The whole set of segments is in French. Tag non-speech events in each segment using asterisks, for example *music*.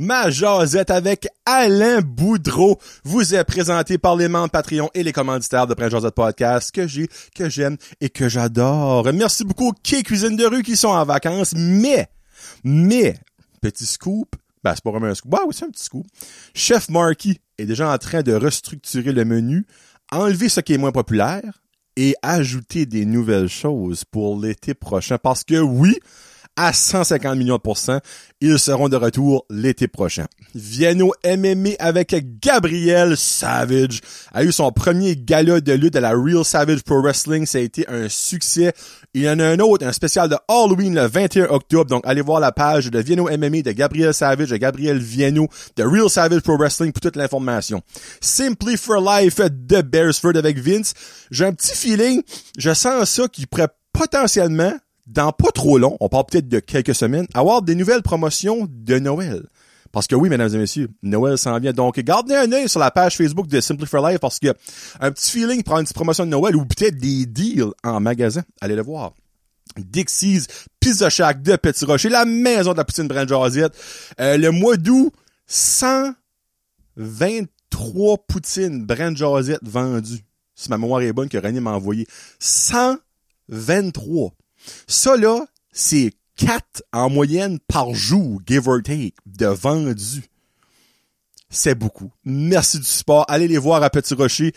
Ma jasette avec Alain Boudreau vous est présenté par les membres Patreon et les commanditaires de Prince Josette Podcast que j'ai, que j'aime et que j'adore. Merci beaucoup aux Quai Cuisine de rue qui sont en vacances, mais, mais, petit scoop, ben c'est pas vraiment un scoop, bah oui c'est un petit scoop. Chef Marky est déjà en train de restructurer le menu, enlever ce qui est moins populaire et ajouter des nouvelles choses pour l'été prochain parce que oui, à 150 millions de pourcents. Ils seront de retour l'été prochain. Vienno MMA avec Gabriel Savage a eu son premier gala de lutte à la Real Savage Pro Wrestling. Ça a été un succès. Il y en a un autre, un spécial de Halloween le 21 octobre. Donc, allez voir la page de Vienno MMA de Gabriel Savage, de Gabriel Vienno, de Real Savage Pro Wrestling pour toute l'information. Simply for Life de Bearsford avec Vince. J'ai un petit feeling, je sens ça qui pourrait potentiellement dans pas trop long, on parle peut-être de quelques semaines, avoir des nouvelles promotions de Noël. Parce que oui, mesdames et messieurs, Noël s'en vient. Donc, gardez un œil sur la page Facebook de Simply for Life parce que un petit feeling pour une petite promotion de Noël ou peut-être des deals en magasin. Allez le voir. Dixie's, Pizza Shack de Petit Rocher, la maison de la poutine Brand. Euh, le mois d'août, 123 poutines Brand vendues. Si ma mémoire est bonne que René m'a envoyé. 123. Ça, là, c'est 4 en moyenne par jour, give or take, de vendus. C'est beaucoup. Merci du support. Allez les voir à Petit Rocher.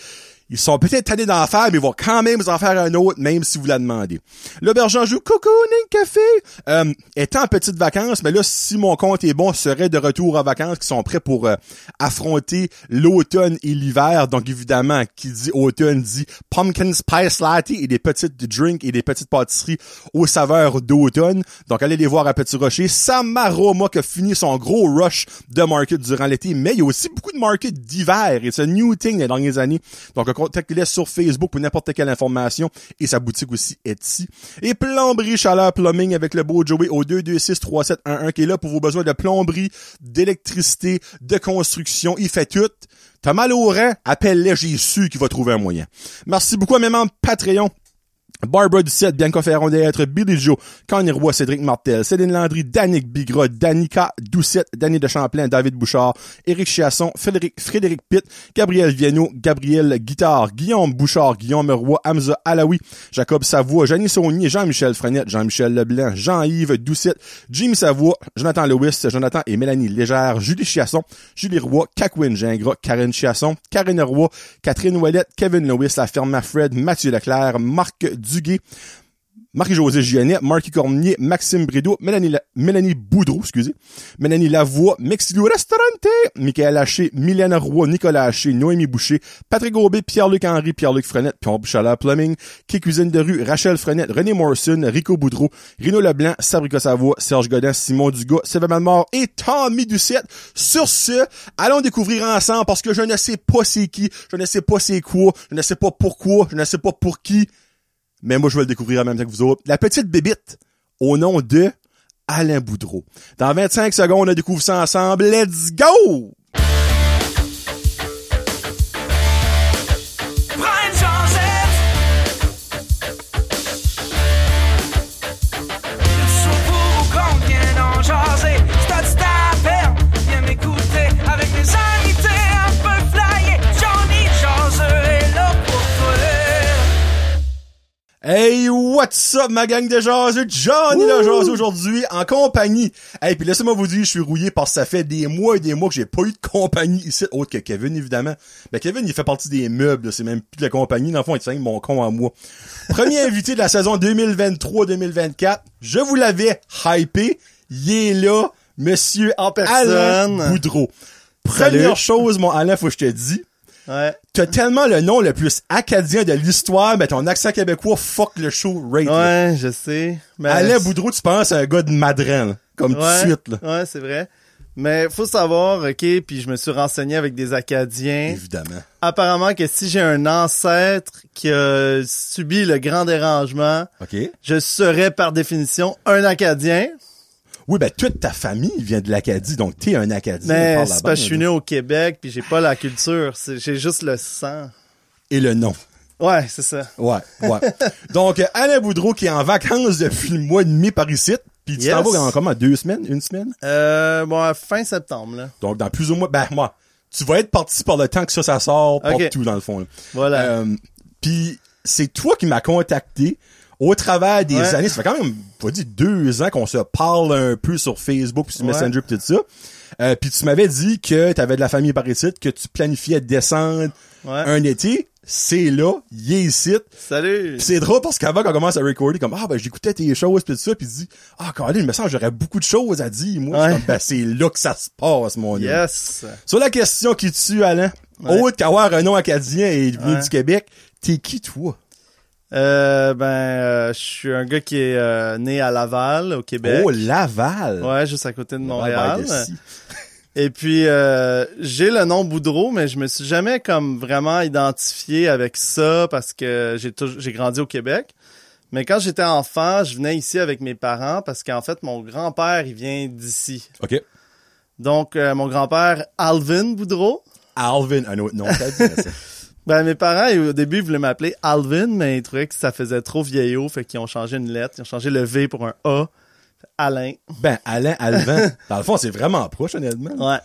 Ils sont peut-être tannés d'en faire, mais ils vont quand même vous en faire un autre, même si vous la demandez. L'auberge en joue Cocooning Café euh, étant en petite vacances, mais là, si mon compte est bon, serait de retour en vacances, qui sont prêts pour euh, affronter l'automne et l'hiver. Donc, évidemment, qui dit automne dit pumpkin spice latte et des petites drinks et des petites pâtisseries aux saveurs d'automne. Donc, allez les voir à Petit Rocher. Samaroma qui a fini son gros rush de market durant l'été, mais il y a aussi beaucoup de market d'hiver et c'est new thing les dernières années. Donc, contactez-les sur Facebook pour n'importe quelle information et sa boutique aussi ici. Et plomberie chaleur plumbing avec le beau Joey au 226-3711 qui est là pour vos besoins de plomberie, d'électricité, de construction. Il fait tout. T'as mal au? Appelle-les, j'ai su qu'il va trouver un moyen. Merci beaucoup à mes membres Patreon. Barbara Ducette, Bianca Ferron d'être, Billy Joe, Connie Roy, Cédric Martel, Céline Landry, Danick Bigra, Danica Doucette, Danny de Champlain, David Bouchard, Éric Chiasson, Frédéric, Frédéric Pitt, Gabriel Viano, Gabriel Guitard, Guillaume Bouchard, Guillaume Roy, Hamza Alaoui, Jacob Savoie, Janie Saunier, Jean-Michel Frenette, Jean-Michel Leblanc, Jean-Yves Doucette, Jimmy Savoie, Jonathan Lewis, Jonathan et Mélanie Légère, Julie Chiasson, Julie Roy, Kakwin Gingras, Karen Chiasson, Karen Roy, Catherine Ouellette, Kevin Lewis, la firme Fred, Mathieu Leclerc, Marc Duguay, Marie-Josée Gionnet, Marky Cormier, Maxime Brideau, Mélanie, Mélanie Boudreau, excusez, Mélanie Lavoie, Mexilio Restaurante, Michael Haché, Mylène Roy, Nicolas Haché, Noémie Boucher, Patrick Aubé, Pierre-Luc Henry, Pierre-Luc Frenette, Pierre Bouchaleur Plumbing, Qui Cuisine de rue, Rachel Frenette, René Morrison, Rico Boudreau, Rino Leblanc, Sabrica Savoie, Serge Godin, Simon Dugas, Sylvain Mort et Tommy Doucette. Sur ce, allons découvrir ensemble parce que je ne sais pas c'est qui, je ne sais pas c'est quoi, je ne sais pas pourquoi, je ne sais pas pour qui, mais moi je vais le découvrir en même temps que vous autres. La petite bébite au nom de Alain Boudreau. Dans 25 secondes, on découvre ça ensemble. Let's go! Hey, what's up, ma gang de jaseux? Johnny le jaseux aujourd'hui, en compagnie. Hey, puis laissez-moi vous dire, je suis rouillé parce que ça fait des mois et des mois que j'ai pas eu de compagnie ici, autre que Kevin, évidemment. Ben, Kevin, il fait partie des meubles, c'est même plus de la compagnie. Dans le fond, il tient mon con à moi. Premier *laughs* invité de la saison 2023-2024. Je vous l'avais hypé. Il est là, monsieur En personne. Alain Boudreau. Première chose, mon Alain, faut que je te dis. Ouais. T'as tellement le nom le plus acadien de l'histoire, mais ton accent québécois, fuck le show, rate. là. Ouais, je sais. Mais Alain Boudreau, tu penses à un gars de Madrin, là, comme tout de suite, là. Ouais, c'est vrai. Mais faut savoir, ok, puis je me suis renseigné avec des Acadiens. Évidemment. Apparemment que si j'ai un ancêtre qui a subi le grand dérangement, je serais par définition un Acadien. Oui, ben, toute ta famille vient de l'Acadie, donc t'es un Acadien. Mais c'est parce que je suis né au Québec puis j'ai pas la culture. J'ai juste le sang. Et le nom. Ouais, c'est ça. Ouais, ouais. *laughs* donc, Alain Boudreau qui est en vacances depuis le mois et demi par ici. Puis tu Yes. t'en vas dans comment? Deux semaines? Une semaine? Euh, bon, fin septembre, là. Donc, dans plus ou moins, ben, moi, tu vas être parti par le temps que ça, ça sort, Ok. partout, dans le fond. là. Voilà. Euh, Puis c'est toi qui m'as contacté au travers des Ouais. années. Ça fait quand même, pas dit deux ans qu'on se parle un peu sur Facebook puis sur Ouais. Messenger pis tout ça. Euh, puis tu m'avais dit que tu avais de la famille par ici, que tu planifiais de descendre Ouais. un été. C'est là, il est ici. Salut! Pis c'est drôle parce qu'avant qu'on commence à recorder, comme ah ben j'écoutais tes choses pis tout ça, pis tu dis ah quand il me semble j'aurais beaucoup de choses à dire. Moi, Ouais. comme, ben c'est là que ça se passe, mon homme. Yes! Sur la question qui tue, Alain, Ouais. autre qu'avoir un nom acadien et venu du Québec, t'es qui, toi? Euh, ben, euh, je suis un gars qui est euh, né à Laval, au Québec. Oh, Laval! Ouais, juste à côté de Laval Montréal. *laughs* Et puis, euh, j'ai le nom Boudreau, mais je me suis jamais comme vraiment identifié avec ça parce que j'ai j'ai grandi au Québec. Mais quand j'étais enfant, je venais ici avec mes parents parce qu'en fait, mon grand-père, il vient d'ici. OK. Donc, mon grand-père, Alvin Boudreau. Alvin, un autre nom, t'as dit ça. *laughs* Ben, mes parents, au début, ils voulaient m'appeler Alvin, mais ils trouvaient que ça faisait trop vieillot, fait qu'ils ont changé une lettre. Ils ont changé le V pour un A. Alain. Ben, Alain, Alvin. *laughs* Dans le fond, c'est vraiment proche, honnêtement. Ouais.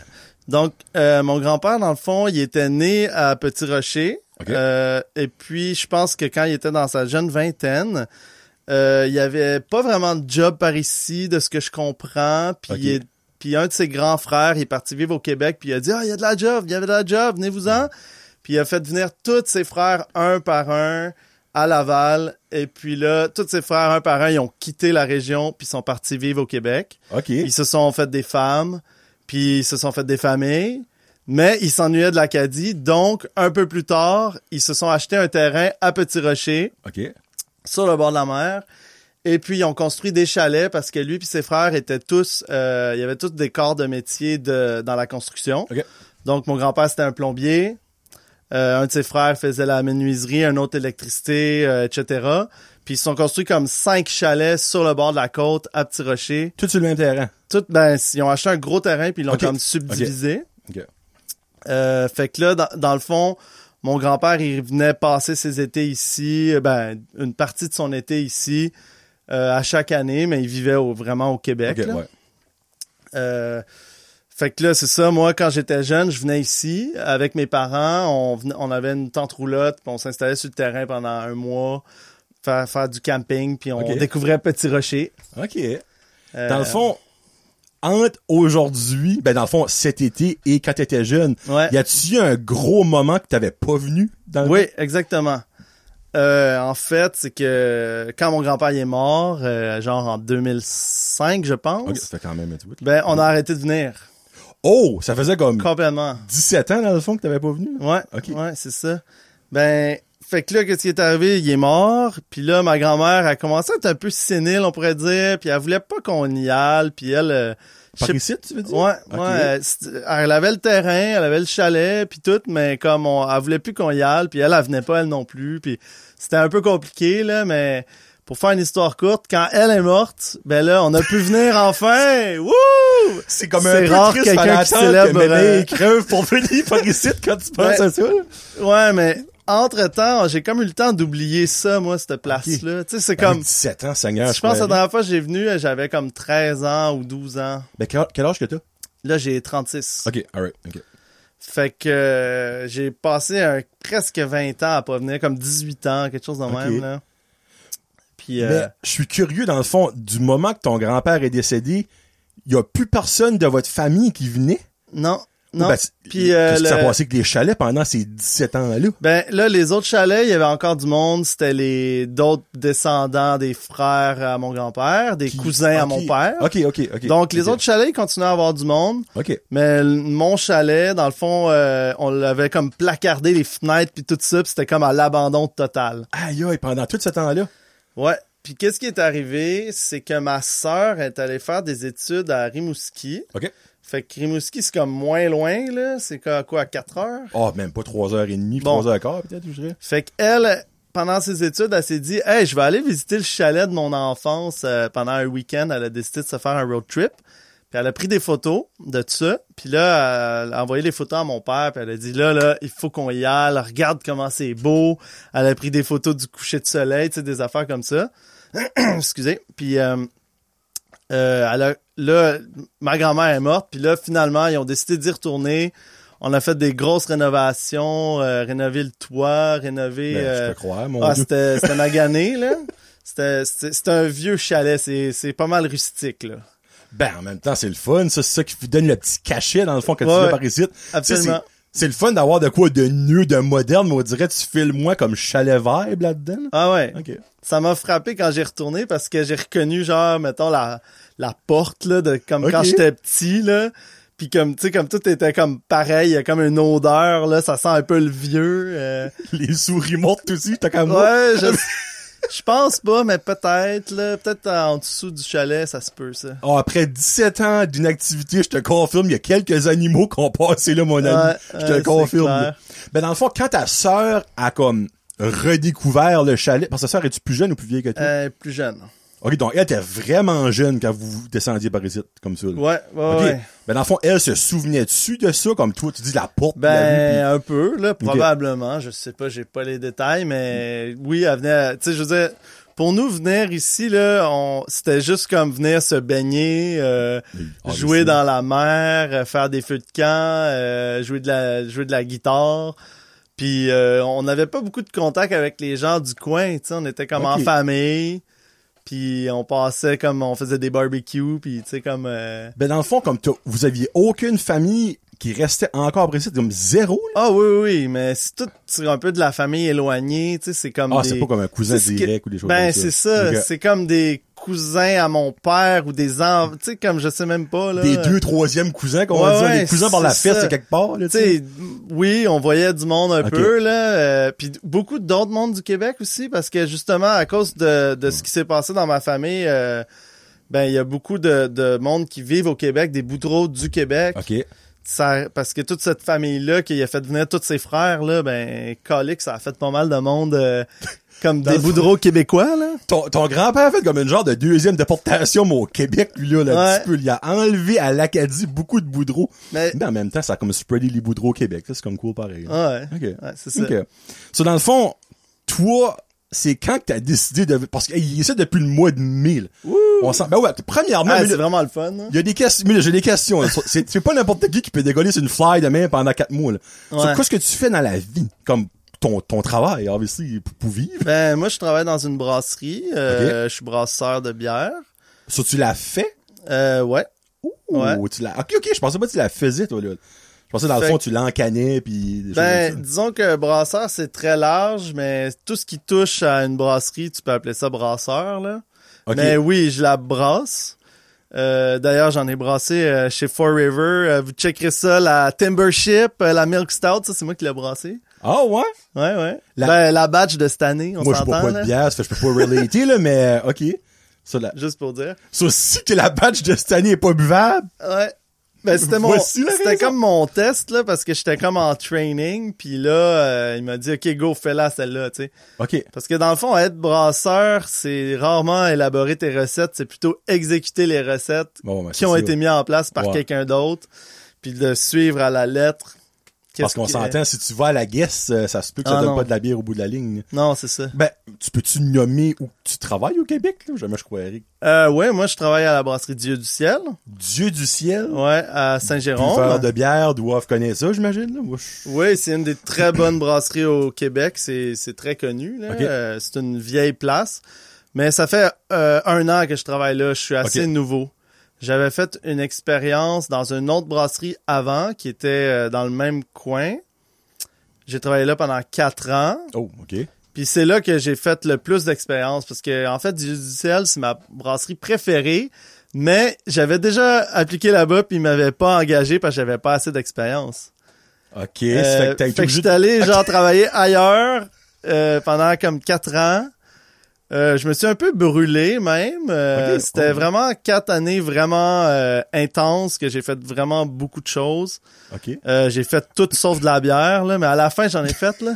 Donc, euh, mon grand-père, dans le fond, il était né à Petit Rocher. Ok. Euh, et puis, je pense que quand il était dans sa jeune vingtaine, euh, il y avait pas vraiment de job par ici, de ce que je comprends. Puis, Ok. il est- puis un de ses grands frères, il est parti vivre au Québec, puis il a dit, ah, il y a de la job, il y avait de la job, venez-vous-en. Puis il a fait venir tous ses frères un par un à Laval. Et puis là, tous ses frères un par un, ils ont quitté la région, puis sont partis vivre au Québec. OK. Ils se sont fait des femmes, puis ils se sont fait des familles, mais ils s'ennuyaient de l'Acadie. Donc, un peu plus tard, ils se sont achetés un terrain à Petit Rocher, OK. sur le bord de la mer. Et puis, ils ont construit des chalets parce que lui et ses frères étaient tous... Euh, il y avait tous des corps de métier de, dans la construction. OK. Donc, mon grand-père, c'était un plombier. Euh, un de ses frères faisait la menuiserie, un autre électricité, euh, etc. Puis, ils se sont construits comme cinq chalets sur le bord de la côte à Petit Rocher. Tout sur le même terrain. Tout, ben, ils ont acheté un gros terrain puis ils l'ont comme subdivisé. OK. Euh, fait que là, dans, dans le fond, mon grand-père, il venait passer ses étés ici, ben, une partie de son été ici, à chaque année, mais il vivait au- vraiment au Québec. Là. ouais. Fait que là, c'est ça. Moi, quand j'étais jeune, je venais ici avec mes parents. On, venait- on avait une tente roulotte, puis on s'installait sur le terrain pendant un mois, faire, faire du camping, puis on découvrait Petit Rocher. OK. Euh, Dans le fond, entre aujourd'hui, ben dans le fond, cet été et quand t'étais jeune, ouais. y a-tu eu un gros moment que t'avais pas venu dans le Oui, exactement. Euh, en fait, c'est que quand mon grand-père est mort, euh, genre en 2005, je pense, OK, ça fait quand même un petit bout. ben on a arrêté de venir. Oh, ça faisait comme Complètement. 17 ans dans le fond que t'avais pas venu. Ouais, Ok. ouais, c'est ça. Ben, fait que là, qu'est-ce qui est arrivé? Il est mort, puis là, ma grand-mère a commencé à être un peu sénile, on pourrait dire, puis elle voulait pas qu'on y aille, puis elle... euh, Par ici, tu veux dire? Ouais, ouais. c'est- Elle avait le terrain, elle avait le chalet, puis tout, mais comme on, elle voulait plus qu'on y aille, puis elle, elle venait pas elle non plus, puis c'était un peu compliqué là, mais pour faire une histoire courte, quand elle est morte, ben là, on a pu venir *laughs* enfin. Wouh! C'est comme un rare quelqu'un qui célèbre, euh, crève pour venir par ici quand tu *laughs* penses Ouais. à ça? Ouais, mais entre temps, j'ai comme eu le temps d'oublier ça, moi, cette place-là. Tu sais, c'est Comme comme. 17 ans, Seigneur. Je pense que la dernière fois que j'ai venu, j'avais comme 13 ans ou 12 ans. Ben, quel, âge que t'as? Là, j'ai 36. OK, alright, OK. Fait que euh, j'ai passé un, presque 20 ans à pas venir, comme 18 ans, quelque chose de Ok. même, là. Puis, euh, Mais je suis curieux, dans le fond, du moment que ton grand-père est décédé, il y a plus personne de votre famille qui venait? non, non. Ben, Puis, euh, Qu'est-ce qui s'est le- passé avec les chalets pendant ces 17 ans-là? Ben là, les autres chalets, il y avait encore du monde. C'était les d'autres descendants des frères à mon grand-père, des Qui- cousins à mon père. OK, OK, OK. Donc les autres chalets, ils continuaient à avoir du monde. OK. Mais mon chalet, dans le fond, euh, on l'avait comme placardé les fenêtres puis tout ça, puis c'était comme à l'abandon total. Aïe, aïe, pendant tout ce temps-là? Ouais. Puis qu'est-ce qui est arrivé, c'est que ma sœur est allée faire des études à Rimouski. OK. Fait que Rimouski, c'est comme moins loin, là. C'est quoi, quoi, à 4 heures? Oh, même pas 3h30, Bon. 3h15 peut-être, je dirais. Fait qu'elle, pendant ses études, elle s'est dit, hey, je vais aller visiter le chalet de mon enfance euh, pendant un week-end. Elle a décidé de se faire un road trip. Puis elle a pris des photos de tout ça. Puis là, elle a envoyé les photos à mon père. Puis elle a dit, là, là, il faut qu'on y aille. Regarde comment c'est beau. Elle a pris des photos du coucher de soleil, tu sais, des affaires comme ça. *clears throat* Excusez. Puis euh, Euh, elle a- là, ma grand-mère est morte, puis là, finalement, ils ont décidé d'y retourner. On a fait des grosses rénovations, euh, rénover le toit, rénover... Ben, euh, je peux croire, mon ah, c'était magané, là. C'était un vieux chalet, c'est c'est pas mal rustique, là. Ben, en même temps, c'est le fun, ça, c'est ça qui vous donne le petit cachet, dans le fond, quand tu viens par ici. Absolument. c'est- le fun d'avoir de quoi de mieux, de moderne, mais on dirait, tu files moins comme chalet vibe là-dedans. là. Ah ouais. Ok. Ça m'a frappé quand j'ai retourné parce que j'ai reconnu genre mettons la la porte là de comme quand j'étais petit là. Puis comme tu sais comme tout était comme pareil, il y a comme une odeur là, ça sent un peu le vieux. euh. *laughs* Les souris mortes aussi, t'as comme moi. Ouais, je *laughs* je pense pas mais peut-être là, peut-être en dessous du chalet, ça se peut ça. Ah, après 17 ans d'inactivité, je te confirme, il y a quelques animaux qui ont passé là, mon ami. Ouais, je te ouais, confirme. Ben, dans le fond, quand ta sœur a comme redécouvert le chalet, parce que ta sœur, es-tu plus jeune ou plus vieille que toi? Euh, plus jeune. Ok, donc elle était vraiment jeune quand vous descendiez par ici, comme ça. là. Ouais, ouais, Ok. ouais. Ben, dans le fond, elle se souvenait-tu de ça, comme toi, tu dis la porte de la rue, Ben un peu là, probablement, je sais pas, j'ai pas les détails mais oui, elle venait tu sais je veux dire pour nous venir ici là, on c'était juste comme venir se baigner, euh, Ah, jouer dans la mer, euh, faire des feux de camp, euh, jouer de la jouer de la guitare. Puis on n'avait pas beaucoup de contact avec les gens du coin, tu sais, on était comme en famille. Puis on passait comme on faisait des barbecues, puis tu sais comme euh, Ben, dans le fond, comme vous aviez aucune famille qui restait encore précise, comme zéro, là. Ah oui, oui, oui, mais c'est tout c'est un peu de la famille éloignée, tu sais, c'est comme Ah, des... c'est pas comme un cousin que- direct ou des choses Ben, comme ça. c'est ça, c'est comme des cousins à mon père ou des enfants, tu sais, comme je sais même pas, là. Des deux, troisième cousins, qu'on Ouais, va dire, ouais, des cousins par la fête, quelque part, là, Tu sais, oui, on voyait du monde un peu, là, euh, puis beaucoup d'autres mondes du Québec aussi, parce que justement, à cause de, de ce qui s'est passé dans ma famille, euh, ben, il y a beaucoup de, de monde qui vivent au Québec, des boudreaux du Québec. OK. Ça, parce que toute cette famille-là qui a fait venir tous ses frères, là, ben, Colique, ça a fait pas mal de monde euh, *laughs* comme Dans des boudreaux québécois, là. Ton, ton grand-père a fait comme une genre de deuxième déportation, mais au Québec, lui, là, là, un Ouais. petit peu. Il a enlevé à l'Acadie beaucoup de boudreaux. Mais, Mais en même temps, ça a comme spreadé les boudreaux au Québec. C'est comme cool pareil. ouais, OK. ouais, c'est ça. OK. So, dans le fond, toi, c'est quand que t'as décidé de... Parce qu'il essaie depuis le mois de mai, là. On sent... Ben ouais, premièrement, Ah, c'est vraiment le fun. hein. il y a des questions, mais j'ai des questions. C'est pas n'importe qui qui peut dégoller sur une fly demain pendant quatre mois, Ouais. qu'est-ce que tu fais dans la vie? Comme ton, ton travail, obviously, pour, pour vivre? Ben, moi, je travaille dans une brasserie. Euh, Je suis brasseur de bière. So, tu l'as fait? Euh, ouais. Ou Ouais. tu l'as... Ok, ok, je pensais pas que tu la faisais, toi, là. Je pensais, dans le fond, tu l'encanais, puis Ben, ça. disons que brasseur, c'est très large, mais tout ce qui touche à une brasserie, tu peux appeler ça brasseur, là. Mais oui, je la brasse. Euh, D'ailleurs, j'en ai brassé euh, chez Four River. Euh, vous checkerez ça, la Timbership, euh, la Milk Stout, ça c'est moi qui l'ai brassé. Ah, ouais? Ouais, ouais. La- Ben, la batch de cette année, on Moi, je bois s'entend, pas de bière, ça je peux pas relater, là, mais, ok. Ça. *laughs* Juste pour dire. So, si que la batch de cette année est pas buvable, Ouais. Ben, c'était mon, c'était comme mon test, là, parce que j'étais comme en training, puis là, euh, il m'a dit, OK, go, fais-la, celle-là, tu sais. ok. Parce que dans le fond, être brasseur, c'est rarement élaborer tes recettes, c'est plutôt exécuter les recettes Bon, ben, qui ont été mises en place par quelqu'un d'autre, puis de suivre à la lettre. Parce qu'on s'entend, si tu vas à la guesse, euh, ça se peut que ça Ah, donne non. pas de la bière au bout de la ligne. Non, c'est ça. Ben, tu peux-tu nommer où tu travailles au Québec, là? Jamais je croirais. Euh, ouais, moi, je travaille à la brasserie Dieu du ciel. Dieu du ciel? Ouais, à Saint-Jérôme. de bière doivent connaître ça, j'imagine, là. Moi, je- Oui, c'est une des très bonnes brasseries au Québec. C'est, c'est très connu. Là. Euh, c'est une vieille place. Mais ça fait euh, un an que je travaille là. Je suis assez nouveau. J'avais fait une expérience dans une autre brasserie avant qui était euh, dans le même coin. J'ai travaillé là pendant quatre ans. Oh, ok. Puis c'est là que j'ai fait le plus d'expérience parce que en fait du ciel c'est ma brasserie préférée, mais j'avais déjà appliqué là-bas puis ils m'avaient pas engagé parce que j'avais pas assez d'expérience. Ok, Euh, fait que t'as fait que suis allé genre *laughs* travailler ailleurs euh, pendant comme quatre ans. Euh, je me suis un peu brûlé même. Euh, Ok. C'était Oh. vraiment quatre années vraiment euh, intenses que j'ai fait vraiment beaucoup de choses. Ok. Euh, j'ai fait tout sauf de la bière là, mais à la fin j'en ai fait là.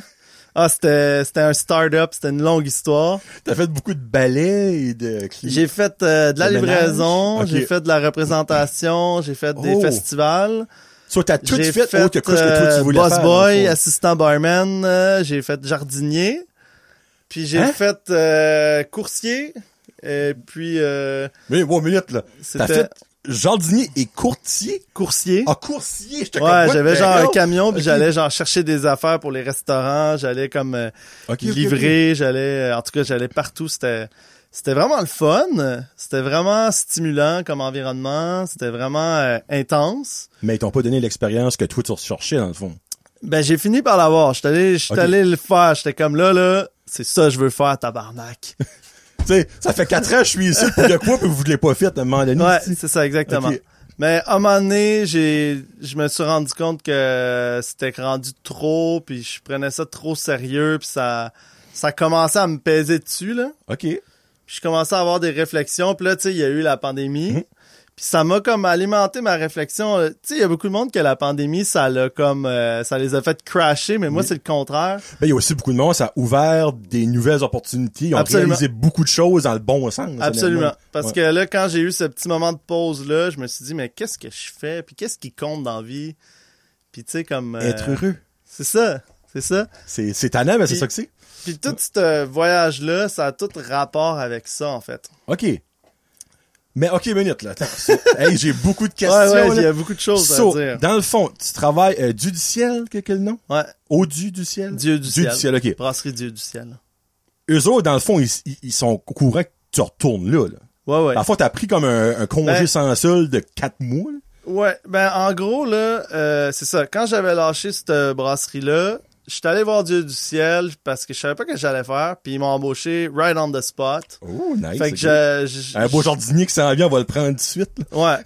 Ah c'était c'était un start-up, c'était une longue histoire. T'as fait beaucoup de balais et de clips. J'ai fait euh, de la livraison, j'ai fait de la représentation, j'ai fait des Oh. festivals. Soit t'as tout fait, fait, autre que que toi tu voulais boss faire. boy, assistant barman, j'ai fait jardinier, puis j'ai Hein? fait euh, coursier Et puis, euh, Mais bon, minute, là. T'as fait jardinier et courtier? coursier. Ah, coursier! J'étais comme, Ouais, j'avais genre un camion, puis j'allais genre chercher des affaires pour les restaurants, j'allais comme euh, livrer, j'allais, euh, en tout cas, j'allais partout. C'était, c'était vraiment le fun. C'était vraiment stimulant comme environnement. C'était vraiment euh, intense. Mais ils t'ont pas donné l'expérience que toi, tu recherchais, dans le fond. Ben, j'ai fini par l'avoir. J'étais allé, j'étais allé le faire. J'étais comme là, là, c'est ça que je veux faire, tabarnak. *laughs* Tu sais, ça fait quatre ans que je suis ici pour de quoi, puis vous l'avez pas fait à un moment donné. Ouais, c'est ça, exactement. Mais à un moment donné, j'ai, je me suis rendu compte que c'était rendu trop, puis je prenais ça trop sérieux, puis ça, ça commençait à me peser dessus, là. OK. Puis je commençais à avoir des réflexions, puis là, tu sais, il y a eu la pandémie. Mhm. Puis ça m'a comme alimenté ma réflexion. Euh, Tu sais, il y a beaucoup de monde que la pandémie, ça l'a comme, euh, ça les a fait crasher, mais moi, Oui. c'est le contraire. Ben, il y a aussi beaucoup de monde, ça a ouvert des nouvelles opportunités. Ils ont Absolument. réalisé beaucoup de choses dans le bon sens. Absolument. Parce Ouais. que là, quand j'ai eu ce petit moment de pause-là, je me suis dit, mais qu'est-ce que je fais? Puis qu'est-ce qui compte dans la vie? Puis tu sais, comme... euh, Être heureux. C'est ça. C'est ça. C'est, c'est tannant, mais c'est ça que c'est. Puis tout ce voyage-là, ça a tout rapport avec ça, en fait. OK. Mais OK, minute, là. *laughs* Hey, j'ai beaucoup de questions. Ouais, ouais, il y a beaucoup de choses So, à dire. dans le fond, tu travailles euh, Dieu du ciel, quel quel nom? Ouais. Au-du du ciel? Dieu du Dieu ciel. du ciel, OK. Brasserie Dieu du ciel. Eux autres, dans le fond, ils, sont au courant que tu retournes là. là. Ouais, ouais. Parfois, t'as pris comme un, un congé Ben- sans solde de quatre mois. là? Ouais, ben en gros là, euh, c'est ça. Quand j'avais lâché cette euh, brasserie là, j'étais allé voir Dieu du ciel parce que je savais pas que j'allais faire, puis ils m'ont embauché right on the spot. Oh, nice. fait que je, je- Un beau jardinier qui s'en vient, on va le prendre tout de suite. là. ouais.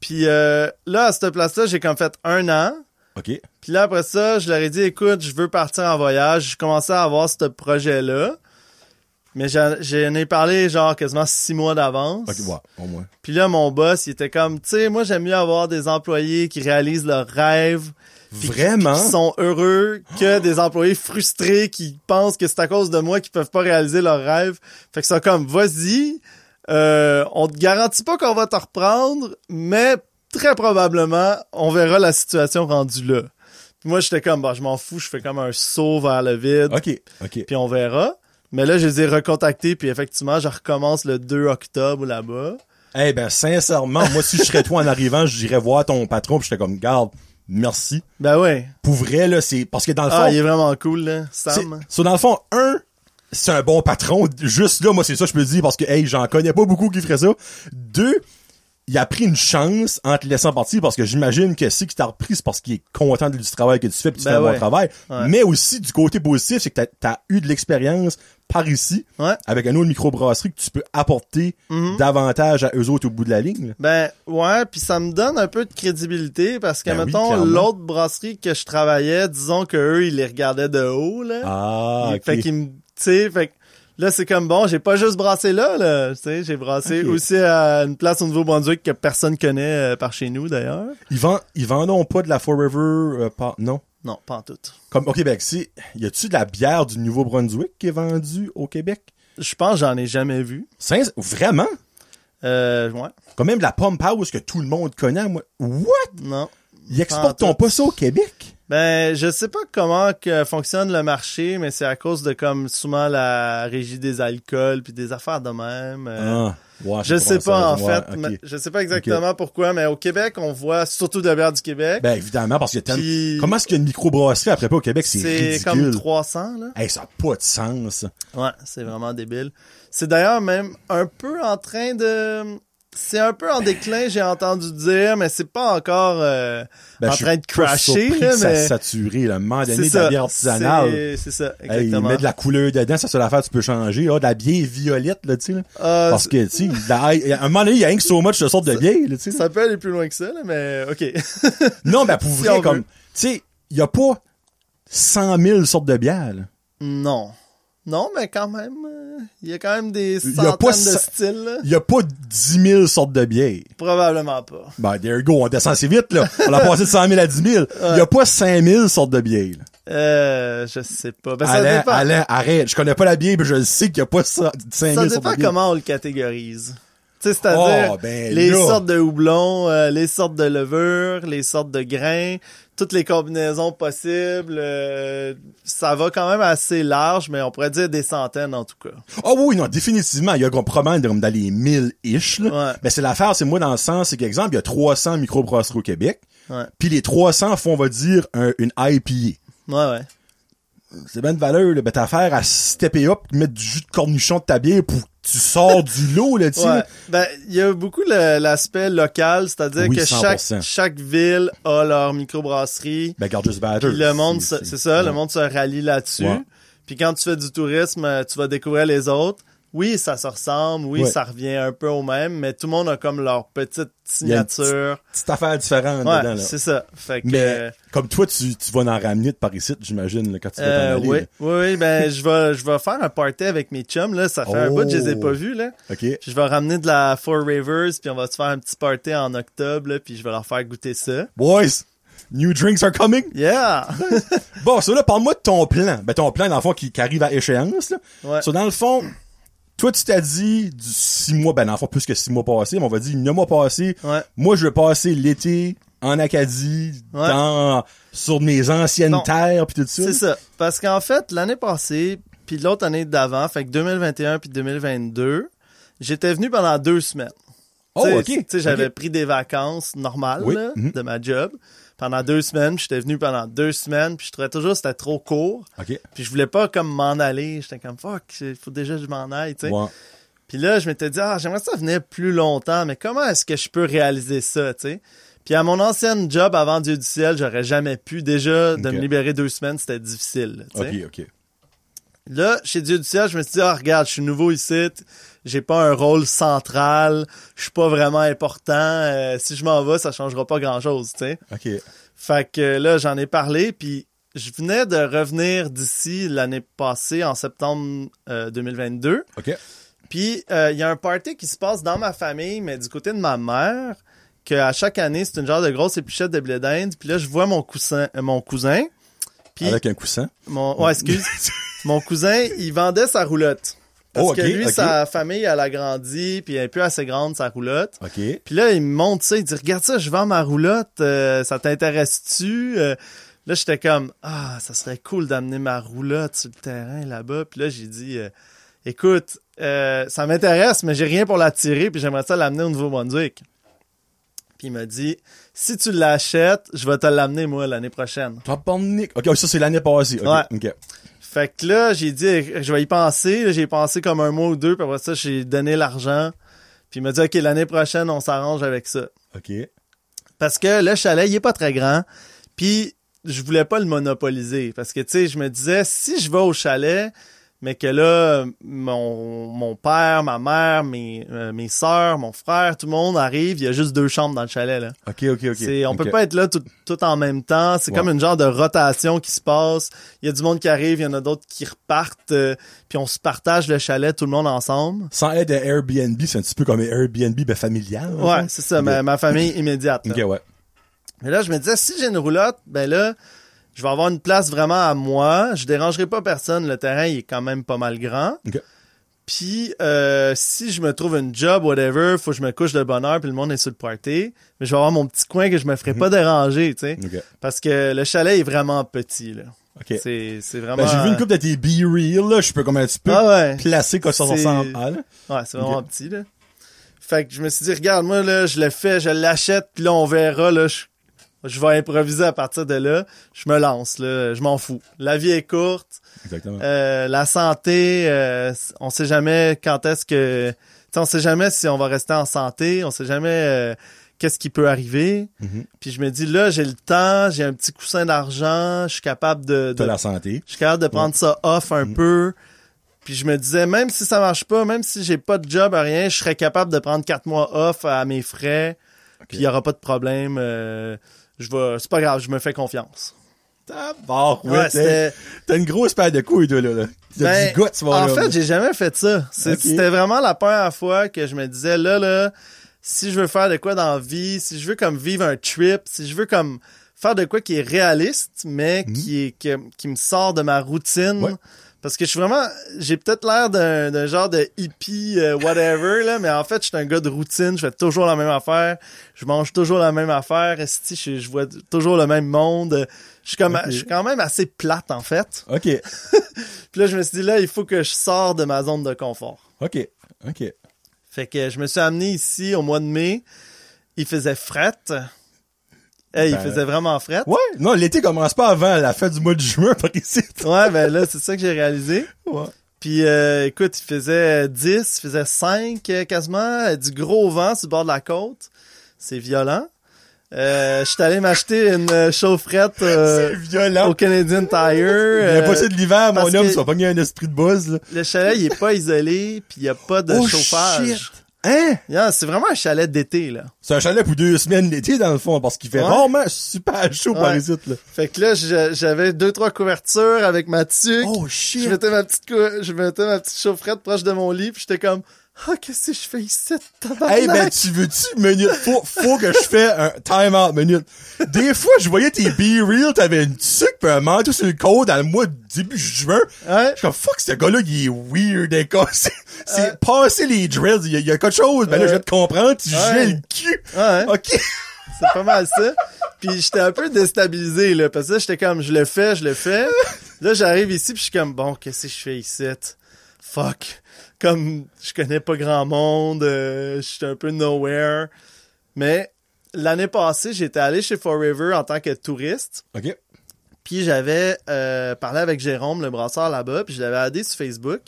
Puis euh, là à cette place-là, j'ai comme fait un an. OK. Puis là après ça, je leur ai dit écoute, je veux partir en voyage. Je commençais à avoir ce projet là. Mais j'en ai parlé genre quasiment six mois d'avance. OK, ouais, au moins. Puis là, mon boss, il était comme, tu sais, moi, j'aime mieux avoir des employés qui réalisent leurs rêves. Vraiment? Qui sont heureux que des employés frustrés qui pensent que c'est à cause de moi qu'ils peuvent pas réaliser leurs rêves. Fait que c'est comme, vas-y, euh, on te garantit pas qu'on va te reprendre, mais très probablement, on verra la situation rendue là. Puis moi, j'étais comme, bah, je m'en fous, je fais comme un saut vers le vide OK, OK. puis on verra. Mais là, je les ai recontactés, puis effectivement, je recommence le 2 octobre là-bas. Eh ben, sincèrement, moi, si je serais toi en arrivant, j'irais voir ton patron, puis j'étais comme, garde, merci. Ben ouais. Pour vrai, là, c'est... Parce que dans le fond... Ah, il est vraiment cool, là, c'est- Sam. so, dans le fond, un, c'est un bon patron. Juste là, moi, c'est ça je peux dire, parce que, hey, j'en connais pas beaucoup qui feraient ça. Deux, il a pris une chance en te laissant partir, parce que j'imagine que si qu'il t'a repris, c'est parce qu'il est content du travail que tu fais, puis tu Ben fais un bon travail. Ouais. Mais aussi, du côté positif, c'est que t'as, eu de l'expérience par ici, Ouais. avec un autre microbrasserie que tu peux apporter Mhm. davantage à eux autres au bout de la ligne. Ben ouais, puis ça me donne un peu de crédibilité parce que Ben mettons l'autre brasserie que je travaillais, disons que eux ils les regardaient de haut là. Ah. Fait qu'ils me, tu sais, fait que là c'est comme bon, j'ai pas juste brassé là là, tu sais, j'ai brassé aussi à une place au Nouveau-Brunswick que personne connaît euh, par chez nous d'ailleurs. Ils vendent, ils vendent pas de la Forever, euh, pas, non? Non, pas en tout. Comme au Québec, si, y a-tu de la bière du Nouveau-Brunswick qui est vendue au Québec? Je pense que j'en ai jamais vu. Sin- Vraiment? Euh, ouais. Quand même de la Pump House que tout le monde connaît, moi. What? Non. Ils exportent-on tout. pas ça au Québec? Ben, je sais pas comment que fonctionne le marché, mais c'est à cause de comme souvent la régie des alcools puis des affaires de même. euh, Ah, ouais, je sais pas en ouais, fait, mais je sais pas exactement pourquoi, mais au Québec, on voit surtout de la bière du Québec. Ben, évidemment, parce qu'il y a tellement... Puis- Comment est-ce qu'il y a une microbrasserie après pas au Québec? C'est c'est comme 300 là. Hey, ça a pas de sens. Ouais, c'est vraiment débile. C'est d'ailleurs même un peu en train de c'est un peu en déclin, j'ai entendu dire, mais c'est pas encore euh, Ben, en train de crasher surpris là, ça mais a saturé, là. À un moment donné, de la ça. bière artisanale. C'est- ça, Hey, exactement. mettre de la couleur dedans, ça c'est l'affaire tu peux changer. Ah, de la bière violette, là, tu sais. Ah, Parce que, tu sais, à un moment donné, il y a rien que so much de sorte de bière, là, tu sais. ça peut aller plus loin que ça, là, mais ok. *laughs* Non, ben, pour Si vrai, comme, tu sais, il y a pas 100 000 sortes de bières, là. non. Non, mais quand même, euh, il y a quand même des centaines pas de ça- styles. Il y a pas 10 000 sortes de bières. Probablement pas. Ben, there you go, on descend assez vite, là. On a passé de 100 000 à 10 000. *laughs* Il y a pas 5 000 sortes de bières, là. Euh, je sais pas. Ben, ça Alain, dépend. Alain, arrête. Je connais pas la bière, mais je sais qu'il y a pas ça- 5 000 Ça sortes de dépend bières. comment on le catégorise. Tu Tu sais, c'est-à-dire Oh, ben les là. sortes de houblons, euh, les sortes de levures, les sortes de grains, toutes les combinaisons possibles. euh, ça va quand même assez large, mais on pourrait dire des centaines en tout cas. Oh oui, non, définitivement. Il y a probablement dans dans les 1000-ish, là. Ouais. Mais c'est l'affaire, c'est moi dans le sens, c'est qu'exemple, il y a 300 microbrasseries au Québec. Puis les 300 font, on va dire, un- une IPA. Ouais, ouais. C'est bien de valeur, là. Ben, t'as affaire à stepper up, mettre du jus de cornichon de ta bière pour que tu sors du *laughs* lot, là, tu. Ouais. Ben, il y a beaucoup l'aspect local, c'est-à-dire Oui, que chaque, 100%. chaque ville a leur microbrasserie. Ben, Batter. Puis le monde, se- c'est- ça, le monde se rallie là-dessus. Puis quand tu fais du tourisme, euh, tu vas découvrir les autres. Oui, ça se ressemble, oui, Ouais. ça revient un peu au même, mais tout le monde a comme leur petite signature. Petite affaire différente Ouais, dedans, là. c'est ça. Fait que, Mais, euh, comme toi, tu, tu vas en ramener de par ici, j'imagine, quand tu vas euh, t'en aller. oui, là. oui, ben je vais, je vais faire un party avec mes chums là. Ça fait un Oh. bout que je les ai pas vus là. OK. Je vais ramener de la Four Rivers, puis on va se faire un petit party en octobre, là, puis je vais leur faire goûter ça. Boys, new drinks are coming. Yeah! Bon, ça là, parle-moi de ton plan. Ben, ton plan, dans le fond, qui, qui arrive à échéance, là. Ouais. So, dans le fond, toi, tu t'as dit du six mois, ben, fond, plus que six mois passés, mais on va dire neuf mois passés. Ouais. Moi, je vais passer l'été en Acadie, Ouais. dans, sur mes anciennes Non. terres, pis tout ça. C'est ça. Parce qu'en fait, l'année passée, puis l'autre année d'avant, fait que 2021 puis 2022, j'étais venu pendant deux semaines. Oh, ok. Tu sais, j'avais pris des vacances normales Oui. là, Mhm. de ma job pendant deux semaines. J'étais venu pendant deux semaines, puis je trouvais toujours que c'était trop court. Puis je voulais pas comme m'en aller. J'étais comme fuck, il faut déjà que je m'en aille, tu sais. Puis là, je m'étais dit, ah, j'aimerais ça venir plus longtemps, mais comment est-ce que je peux réaliser ça, tu sais? Puis à mon ancienne job avant Dieu du ciel, j'aurais jamais pu. Déjà, de me libérer deux semaines, c'était difficile, sais. OK, OK. Là, chez Dieu du ciel, je me suis dit, ah, regarde, je suis nouveau ici, j'ai pas un rôle central, je suis pas vraiment important, euh, si je m'en vais, ça changera pas grand-chose, tu sais. OK. Fait que là, j'en ai parlé, puis je venais de revenir d'ici l'année passée, en septembre euh, 2022. OK. Puis euh, il y a un party qui se passe dans ma famille, mais du côté de ma mère, que à chaque année, c'est une genre de grosse épluchette de blé d'Inde. Puis là, je vois mon cousin, euh, mon cousin. Puis Avec un coussin? mon, ouais, excuse, *laughs* mon cousin, il vendait sa roulotte. Parce Oh, que lui, sa famille, elle a grandi, puis elle est plus assez grande, sa roulotte. OK. Puis là, il me montre ça, il dit, regarde ça, je vends ma roulotte, euh, ça t'intéresse-tu? Euh, là, j'étais comme, ah, ça serait cool d'amener ma roulotte sur le terrain là-bas. Puis là, j'ai dit, euh, écoute, ça m'intéresse, mais j'ai rien pour la tirer, puis j'aimerais ça l'amener au Nouveau-Brunswick. Puis il m'a dit, si tu l'achètes, je vais te l'amener, moi, l'année prochaine. OK, ça, c'est l'année passée. OK. Ouais. Fait que là, j'ai dit, je vais y penser. J'ai pensé comme un mois ou deux, puis après ça, j'ai donné l'argent. Puis il m'a dit, OK, l'année prochaine, on s'arrange avec ça. OK. Parce que le chalet, il est pas très grand. Puis je voulais pas le monopoliser. Parce que, tu sais, je me disais, si je vais au chalet, mais que là, mon, mon père, ma mère, mes, euh, mes sœurs, mon frère, tout le monde arrive, il y a juste deux chambres dans le chalet, là. OK, OK, OK. C'est, on peut pas être là tout, tout en même temps. C'est comme une genre de rotation qui se passe. Il y a du monde qui arrive, il y en a d'autres qui repartent, euh, puis on se partage le chalet, tout le monde ensemble. Sans aide à Airbnb, c'est un petit peu comme un Airbnb ben, familial. Ouais, c'est ça, ma, ma famille immédiate. là. OK, ouais. Mais là, je me disais, si j'ai une roulotte, ben là, je vais avoir une place vraiment à moi. Je dérangerai pas personne. Le terrain, il est quand même pas mal grand. Puis, euh, si je me trouve une job, whatever, faut que je me couche de bonne heure, puis le monde est sur le party. Mais je vais avoir mon petit coin que je me ferai pas déranger, tu sais. Parce que le chalet est vraiment petit, là. OK. C'est, c'est vraiment... Ben, j'ai vu une coupe de tes Be Real, là. Je peux comme un petit peu Ah ouais. placer quoi ça là. Ouais, c'est vraiment petit, là. Fait que je me suis dit, regarde, moi, là, je le fais, je l'achète, puis là, on verra, là, je, je vais improviser à partir de là. Je me lance, là, je m'en fous. La vie est courte, Exactement. euh, la santé, euh, on sait jamais quand est-ce que... tu sais, on sait jamais si on va rester en santé, on sait jamais euh, qu'est-ce qui peut arriver. Mhm. Puis je me dis, là, j'ai le temps, j'ai un petit coussin d'argent, je suis capable de... De la santé. je suis capable de prendre ça off un Mm. peu. Puis je me disais, même si ça marche pas, même si j'ai pas de job à rien, je serais capable de prendre quatre mois off à mes frais. Puis il y aura pas de problème. euh, je vais, c'est pas grave, je me fais confiance. Tabarnak, Ouais, ouais, c'était- T'as une grosse paire de couilles, toi, là. là. Ben, du goût, tu vas en là, fait, là. j'ai jamais fait ça. C'est-. C'était vraiment la première fois que je me disais, là, là, si je veux faire de quoi dans la vie, si je veux comme vivre un trip, si je veux comme faire de quoi qui est réaliste, mais qui est, qui, qui me sort de ma routine. Mhm. Ouais. Parce que je suis vraiment, j'ai peut-être l'air d'un, genre de hippie, euh, whatever, là, mais en fait, je suis un gars de routine, je fais toujours la même affaire, je mange toujours la même affaire, esti, je, je vois toujours le même monde. Je suis comme, je suis quand même assez plate, en fait. OK. *laughs* Puis là, je me suis dit, là, il faut que je sors de ma zone de confort. OK. OK. Fait que je me suis amené ici au mois de mai. Il faisait fret. Hey, il Ben, faisait vraiment fret. Ouais. Non, l'été commence pas avant la fête du mois de juin *laughs* par ici. Ouais, ben là, c'est ça que j'ai réalisé. Ouais. Puis euh, écoute, il faisait 10, il faisait 5 euh, quasiment, euh, du gros vent sur le bord de la côte. C'est violent. Euh, je suis allé m'acheter une euh, chaufferette euh, au Canadian Tire. Il y a euh, pas ça de l'hiver, mon homme, que- tu vas pogner un esprit de buzz, là. le chalet, il est pas isolé, puis il y a pas de Oh, chauffage. shit. Hein? Yeah, c'est vraiment un chalet d'été, là. C'est un chalet pour deux semaines l'été, dans le fond, parce qu'il fait Ouais. rarement super chaud par Ouais. ici, là. Fait que là, je- j'avais deux, trois couvertures avec ma tuque. Oh, Je shit. mettais ma petite cou- je mettais ma petite chaufferette proche de mon lit, puis j'étais comme Ah, qu'est-ce que je fais ici, tabarnak? Hey, ben, tu veux-tu, minute? Faut, faut que je fais un time-out, minute. Des fois, je voyais tes be-real, t'avais une tuque pis un manteau sur le code dans le mois de début juin. Ouais. Je suis comme, fuck, ce gars-là, il est weird, hein, *laughs* quoi. C'est, c'est Ouais. passer les dreads, il y, y a quelque chose. Ben là, je vais te comprendre, tu gèles le cul. OK. *laughs* C'est pas mal ça. Puis j'étais un peu déstabilisé, là, parce que là, j'étais comme, je le fais, je le fais. Là, j'arrive ici, puis je suis comme, bon, qu'est-ce que je fais ici? Fuck. Comme, je connais pas grand monde, euh, je suis un peu nowhere. Mais l'année passée, j'étais allé chez Forever en tant que touriste. OK. Puis j'avais euh, parlé avec Jérôme, le brasseur là-bas, puis je l'avais aidé sur Facebook.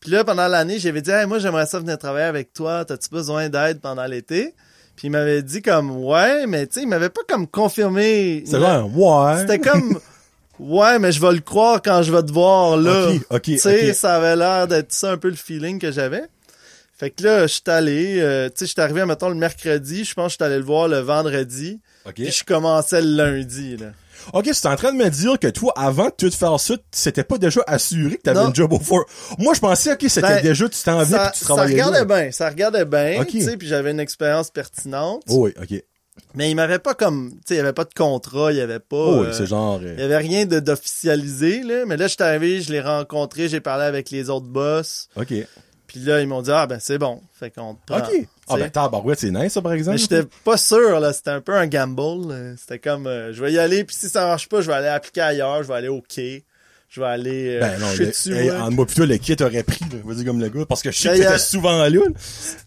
Puis là, pendant l'année, j'avais dit hey, moi j'aimerais ça venir travailler avec toi, t'as-tu besoin d'aide pendant l'été? Puis il m'avait dit comme ouais, mais tu sais, il m'avait pas comme confirmé. C'est vrai, ouais. C'était comme *laughs* ouais, mais je vais le croire quand je vais te voir là. Ok, ok, Tu sais, ça avait l'air d'être ça un peu le feeling que j'avais. Fait que là, je suis allé, euh, tu sais, je suis arrivé, mettons, le mercredi, je pense que je suis allé le voir le vendredi, OK. puis je commençais le lundi, là. OK, c'est en train de me dire que toi, avant de tout faire ça, c'était pas déjà assuré que t'avais une job au four. Moi, je pensais, OK, c'était Ben, déjà, tu t'en venais ça, pis tu ça travaillais regardait là. bien, ça regardait bien, Ok. tu sais, puis j'avais une expérience pertinente. Oh oui, OK. Mais il m'avait pas comme, tu sais, il y avait pas de contrat, il y avait pas, Oh euh, c'est genre... euh, il y avait rien d'officialisé là. Mais là, j'étais arrivé, je l'ai rencontré, j'ai parlé avec les autres boss, OK. puis là ils m'ont dit ah ben c'est bon, fait qu'on te prend. OK. Ah ben, tabarouette, c'est nice, ça, par exemple. j'étais pas sûr là, c'était un peu un gamble. C'était comme, euh, je vais y aller, puis si ça marche pas, je vais aller appliquer ailleurs, je vais aller au quai, je vais aller euh, Ben non, le, dessus. hey, moi. en moi plutôt le kit aurait pris, là, vas-y comme le gars, parce que je sais Ben, que a- souvent là. là.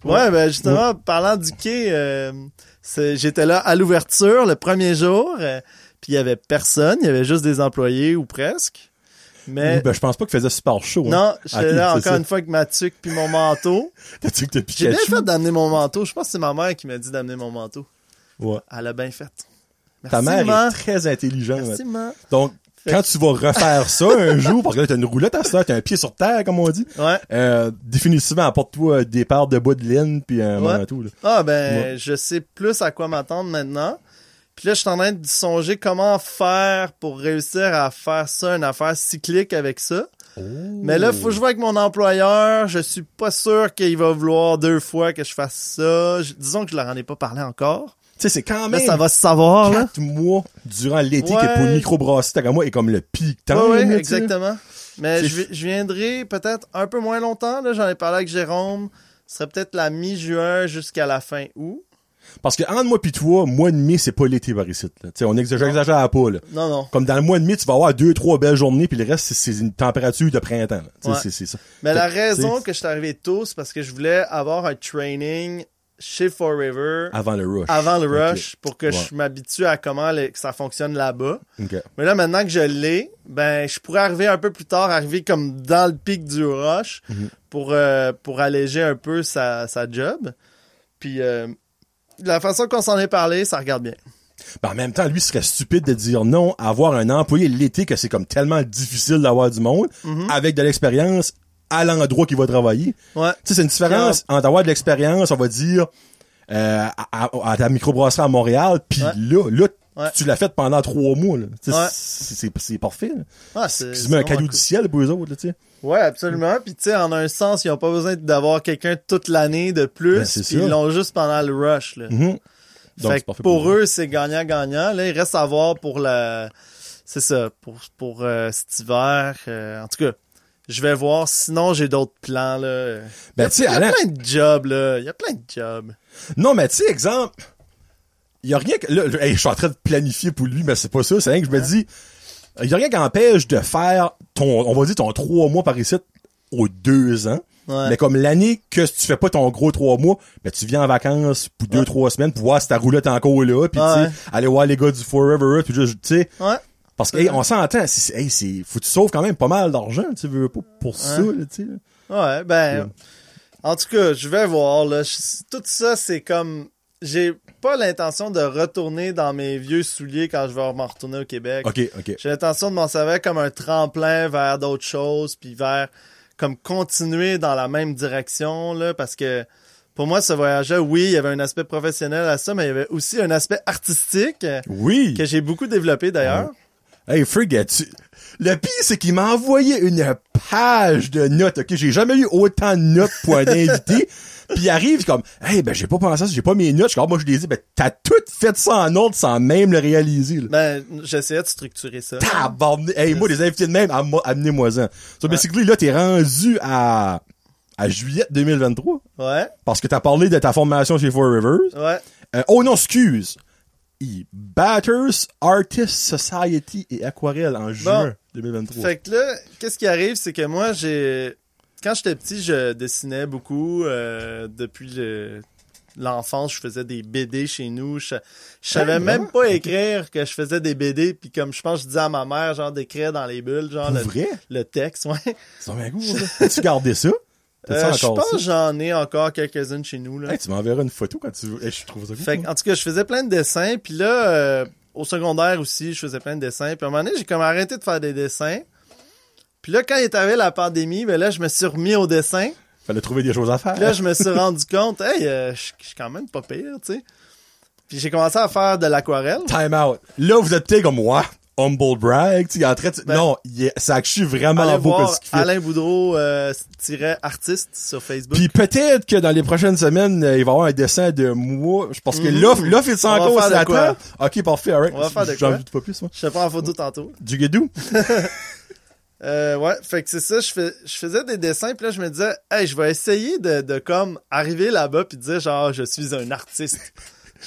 Ouais, ben justement, parlant du quai, euh, j'étais là à l'ouverture le premier jour, euh, puis il y avait personne, il y avait juste des employés ou presque. Mais Ben, je pense pas qu'il faisait super chaud. hein. non, *laughs* j'étais là c'est encore ça. une fois avec ma tuque puis mon manteau. T'as-tu que t'as J'ai bien fait d'amener mon manteau. Je pense que c'est ma mère qui m'a dit d'amener mon manteau. Ouais. Elle a bien fait. Merci, Ta mère ma. est très intelligente. Merci. Donc, quand tu vas refaire ça un *laughs* jour, parce que là, t'as une roulette à ça, t'as un pied sur terre, comme on dit, Ouais. euh, définitivement, apporte-toi des paires de bas de laine puis un Ouais. manteau, là. Ah ben, Ouais. je sais plus à quoi m'attendre maintenant. Puis là, je suis en train de songer comment faire pour réussir à faire ça, une affaire cyclique avec ça. Mais là, faut que je vois avec mon employeur. Je suis pas sûr qu'il va vouloir deux fois que je fasse ça. Je- disons que je leur en ai pas parlé encore. Sais, c'est quand Là, même ça va se savoir, là. quatre mois durant l'été Ouais. que pour comme moi, est comme le pic temps. Exactement. Mais je, vi- je viendrai peut-être un peu moins longtemps. Là, j'en ai parlé avec Jérôme. Ce serait peut-être la mi-juin jusqu'à la fin août. Parce que entre moi pis toi, mois de mai, c'est pas l'été par ici, là. On exagère, exagère pas, là. Non, non. Comme dans le mois de mai, tu vas avoir deux, trois belles journées, puis le reste, c'est- une température de printemps. là. Ouais. c'est- ça. Mais la Fait raison que je suis arrivé tôt, c'est parce que je voulais avoir un training chez Forever Avant le rush. avant le rush pour que Ouais. je m'habitue à comment le- que ça fonctionne là-bas. Mais là, maintenant que je l'ai, ben, je pourrais arriver un peu plus tard, arriver comme dans le pic du rush Mhm. pour, euh, pour alléger un peu sa, sa job. Puis, euh, de la façon qu'on s'en est parlé, ça regarde bien. Ben, en même temps, lui serait stupide de dire non avoir un employé l'été que c'est comme tellement difficile d'avoir du monde Mhm. avec de l'expérience à l'endroit qu'il va travailler. Ouais. Tu sais, c'est une différence entre avoir de l'expérience, on va dire, euh, à, à- à ta microbrasserie à Montréal, puis Ouais. là, là, Ouais. tu l'as fait pendant trois mois. Là. Ouais. C'est parfait. là. Ah, c'est même un cadeau cool. du ciel pour eux autres. Là, tu sais. Ouais, absolument. Puis tu sais, en un sens, ils n'ont pas besoin d'avoir quelqu'un toute l'année de plus. Ben, puis ils l'ont juste pendant le rush. Là. Mhm. Donc, fait que pour eux, c'est gagnant-gagnant. Là, il reste à voir pour la... C'est ça, pour, pour euh, cet hiver. euh, en tout cas, je vais voir. Sinon, j'ai d'autres plans, là. Ben, tu sais, Il y a Alain, plein de jobs, là. Il y a plein de jobs. non, mais tu sais, exemple, il y a rien que, là, hey, je suis en train de planifier pour lui, mais c'est pas ça, c'est rien que je me dis, il y a rien qui empêche de faire ton, on va dire ton trois mois par ici aux deux ans. Ouais. Mais comme l'année que si tu fais pas ton gros trois mois, ben tu viens en vacances pour deux, Ouais. trois semaines pour voir si ta roulette est encore là, puis Ouais. tu sais, aller voir les gars du Forever, puis juste, tu sais, Ouais. Parce que, hey, on s'entend, c'est, c'est- hey, c'est, faut que tu sauves quand même pas mal d'argent, tu veux pas pour ça, là, tu sais. Ouais, ben, Ouais. en tout cas, je vais voir, là. Je- tout ça, c'est comme, j'ai pas l'intention de retourner dans mes vieux souliers quand je vais m'en retourner au Québec. Ok, ok. J'ai l'intention de m'en servir comme un tremplin vers d'autres choses, puis vers, comme continuer dans la même direction, là, parce que, pour moi, ce voyage-là, oui, il y avait un aspect professionnel à ça, mais il y avait aussi un aspect artistique Oui. que j'ai beaucoup développé d'ailleurs. Hey, forget, tu... Le pire, c'est qu'il m'a envoyé une page de notes, ok? J'ai jamais eu autant de notes pour un invité. *laughs* Puis il arrive comme, hey, ben, j'ai pas pensé à ça, j'ai pas mes notes. Je comme, Ah, moi, je les ai dit, ben, t'as tout fait ça en ordre sans même le réaliser, là. Ben, j'essayais de structurer ça. Tabarnak. Hey, moi, les invités de même, am- amenez-moi-en. So, basically, là, t'es rendu à, à juillet 2023. Ouais, Parce que t'as parlé de ta formation chez Four Rivers. ouais. Euh, oh non, excuse. I- Batters Artist Society et Aquarelle en juin 2023. Fait que là, qu'est-ce qui arrive, c'est que moi, j'ai... Quand j'étais petit, je dessinais beaucoup. euh, depuis le- l'enfance, je faisais des BD chez nous. Je, je savais Hey, même pas écrire que je faisais des BD. Puis comme je pense, je disais à ma mère, genre, d'écrire dans les bulles, genre, le, vrai? le texte, ouais. C'est un goût. As-tu gardé ça? Euh, je pense j'en ai encore quelques-unes chez nous, là. Hey, tu m'enverras une photo quand tu veux. Hey, je trouve ça cool. Fait en tout cas, je faisais plein de dessins. Puis là, euh, au secondaire aussi, je faisais plein de dessins. Puis à un moment donné, j'ai comme arrêté de faire des dessins. Puis là, quand il est arrivé la pandémie, ben là, je me suis remis au dessin. Fallait trouver des choses à faire. Puis là, je me suis rendu compte, hey, euh, je suis quand même pas pire, tu sais. Puis j'ai commencé à faire de l'aquarelle. Time out. Là, vous êtes peut-être comme moi. Humble brag, tu il en train de... Ben, non, il est... ça actually vraiment Allez beau voir ce qu'il fait. Alain Boudreau, euh, tiret artiste sur Facebook. Puis peut-être que dans les prochaines semaines, euh, il va y avoir un dessin de moi. Je pense que est sans On va cause la table. Ok, parfait, alright. On va faire de quoi? pas plus, moi. Je te prends en photo tantôt. Du guédou? *laughs* Euh, ouais, fait que c'est ça, je, fais, je faisais des dessins, puis là, je me disais, hey, je vais essayer de, de comme, arriver là-bas, puis dire, genre, je suis un artiste.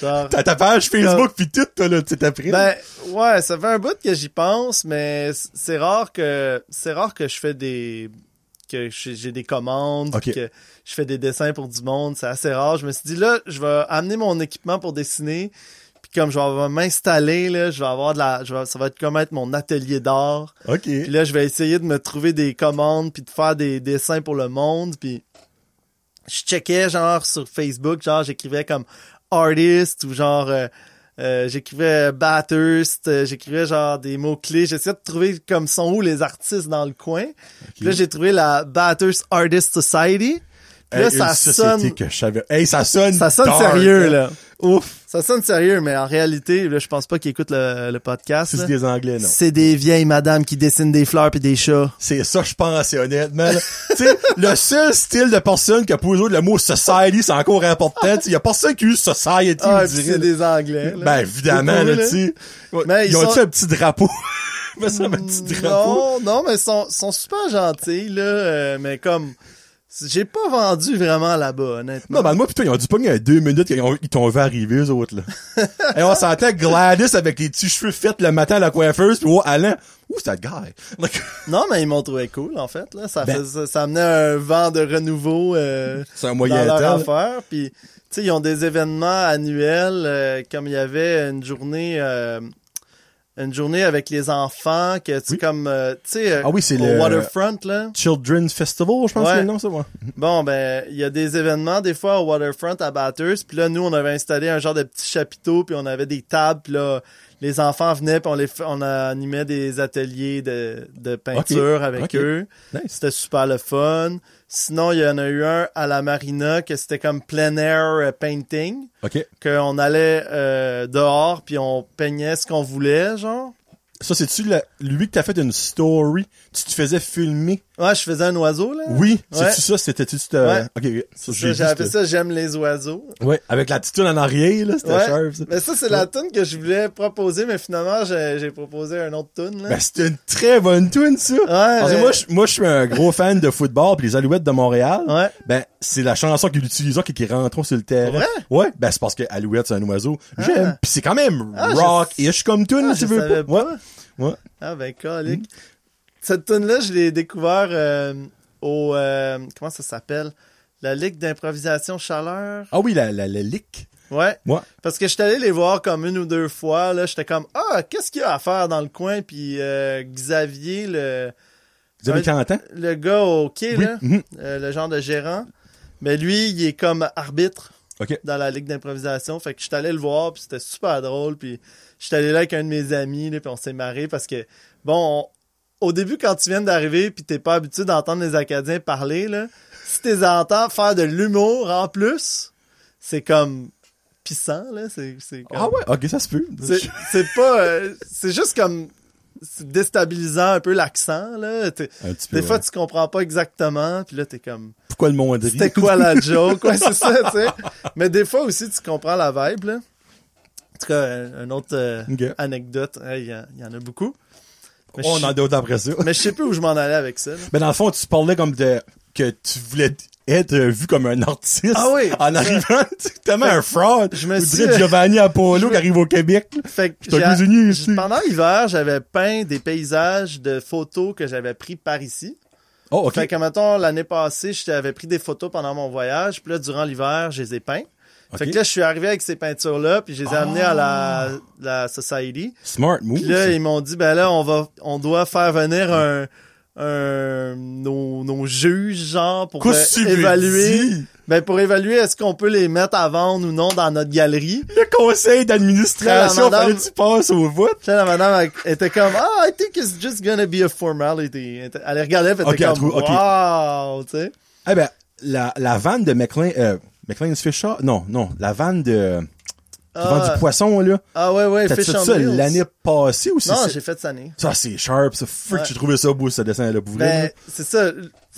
Genre, T'as ta page Facebook pis tout, toi, là, tu sais, t'as pris. ben, ouais, ça fait un bout que j'y pense, mais c'est rare que, c'est rare que je fais des, que j'ai des commandes, Ok. que je fais des dessins pour du monde, c'est assez rare. Je me suis dit, là, je vais amener mon équipement pour dessiner, puis comme je vais m'installer, là, je vais avoir de la, je vais- ça va être comme être mon atelier d'art. ok. Puis là, je vais essayer de me trouver des commandes puis de faire des dessins pour le monde. Puis je checkais genre sur Facebook, genre j'écrivais comme artist ou genre euh, euh, j'écrivais Bathurst, euh, j'écrivais genre des mots-clés. J'essayais de trouver comme sont où les artistes dans le coin. Puis là, j'ai trouvé la Bathurst Artist Society. Puis là, Hey, ça une sonne, que je savais. Hey, ça sonne. ça sonne dark, sérieux, hein. là. Ouf. Ça sonne sérieux, mais en réalité, là, je pense pas qu'ils écoutent le, le podcast. C'est des Anglais, non. C'est des vieilles madames qui dessinent des fleurs puis des chats. C'est ça, je pense, c'est honnêtement. *laughs* tu sais, le seul style de personne qui a posé le mot society, c'est encore important. Il y a personne qui use society, Ah, c'est des Anglais. là. Ben, évidemment, là, tu sais. Ouais, Mais ils ils ont-tu sont- un petit drapeau? *laughs* Mais ça, un petit drapeau. Non, non, mais ils sont, sont super gentils, là. euh, mais comme, j'ai pas vendu vraiment là-bas, honnêtement. Non, ben, moi, putain, ils ont dû pogner deux minutes qu'ils ils t'ont vu arriver, eux autres, là. *laughs* Et on s'entend Gladys avec les petits cheveux faits le matin à la coiffeuse, puis oh, Alain, ouh, c'est guy. Like, Non, mais ils m'ont trouvé cool, en fait, là. Ça, Ben- faisait- ça amenait un vent de renouveau, euh, c'est un dans moyen leur temps. là. affaire. Puis, tu sais, ils ont des événements annuels, euh, comme il y avait une journée, euh, une journée avec les enfants, que tu Oui. comme, euh, tu sais, euh, Ah oui, c'est au le- Waterfront, là. Children's Festival, je pense Ouais. que c'est le nom, ça, ouais. Bon, ben, il y a des événements, des fois, au Waterfront à Bathurst. Puis là, nous, on avait installé un genre de petit chapiteau, puis on avait des tables. Puis là, les enfants venaient, puis on, les, on animait des ateliers de, de peinture avec eux. Nice. C'était super le fun. Sinon, il y en a eu un à la marina, que c'était comme plein air euh, painting. OK. Qu'on allait euh, dehors, puis on peignait ce qu'on voulait, genre. Ça, c'est-tu lui que t'as fait une story? Tu te faisais filmer? Ouais, je faisais un oiseau, là. Oui, Ouais. c'est-tu ça? C'était-tu... cette- Ouais. J'ai appelé ça J'aime les oiseaux. Ouais, avec la petite toune en arrière, là, c'était Ouais. sharp, ça. Mais ça, c'est la tune que je voulais proposer, mais finalement, j'ai proposé un autre tune, là. Ben, c'était une très bonne tune, ça. Parce que euh, moi, je, moi, je suis un gros fan de football pis les Alouettes de Montréal. Ouais. Ben, c'est la chanson qu'ils utilisent qui, qui rentrent sur le terrain. Vrai? Ouais. Ben, c'est parce que Alouette, c'est un oiseau. J'aime. Ah. Pis c'est quand même Ah, rock-ish comme tune, Ah, si tu veux pas. Ouais. Ouais. Ah ben calique. Cette tune là je l'ai découvert euh, au euh, comment ça s'appelle? La Ligue d'improvisation chaleur. Ah oui, la, la. Ouais. Ouais. Parce que j'étais allé les voir comme une ou deux fois là, j'étais comme ah, qu'est-ce qu'il y a à faire dans le coin? Puis euh, Xavier le Vous avez Ouais. 40 ans? le gars au quai Oui. là, Mhm. euh, le genre de gérant, mais lui, il est comme arbitre dans la ligue d'improvisation. Fait que j'étais allé le voir, puis c'était super drôle. Puis j'étais allé là avec un de mes amis, là, puis on s'est marré parce que, bon, on- au début, quand tu viens d'arriver, puis t'es pas habitué d'entendre les Acadiens parler, là, si t'es entends faire de l'humour en plus, c'est comme pissant, là. C'est c'est comme- Ah ouais, ok, ça se peut. c'est c'est pas... euh, c'est juste comme... Déstabilisant un peu l'accent, là. T'es- Un petit peu. Des fois, ouais. tu comprends pas exactement, puis là, t'es comme... Pourquoi le rit? C'était quoi la joke? Ouais, c'est ça, tu sais. Mais des fois aussi, tu comprends la vibe, là. En tout cas, un, un autre euh, anecdote, il y, en- il y en a beaucoup. Mais On en a d'autres après ça. mais je sais plus où je m'en allais avec ça. là. Mais dans le fond, tu parlais comme de, que tu voulais être vu comme un artiste. Ah oui, En arrivant, *laughs* tellement un fraud. Je me suis- dirait Giovanni Apollo qui arrive au Québec. Fait que pendant l'hiver, j'avais peint des paysages de photos que j'avais pris par ici. Oh, ok. Fait que, mettons, l'année passée, j'avais pris des photos pendant mon voyage, puis là, durant l'hiver, je les ai peints. Fait Ok. que là, je suis arrivé avec ces peintures-là, puis je les ai amenées à la, la Society. Smart move. Puis là, ils m'ont dit, ben là, on va, on doit faire venir un, un, nos, nos juges, genre, pour euh, évaluer, ben, pour évaluer est-ce qu'on peut les mettre à vendre ou non dans notre galerie. Le conseil d'administration, fallait que tu passes au vote. La madame elle était comme, ah, I think it's just gonna be a formality. Elle regardait, elle était comme, trouve- ok. wow, tu sais. Eh ben, la, la vanne de McLean, euh, McLean's Fisher? Non, non, la vanne de, qui vend Ah, du poisson, là? ah ouais, ouais, Fish fait ça l'année passée ou c'est Non, j'ai fait cette année. Ça, c'est sharp, ça. Frick, Ouais. j'ai trouvé ça beau, ce dessin-là. Ben, c'est ça.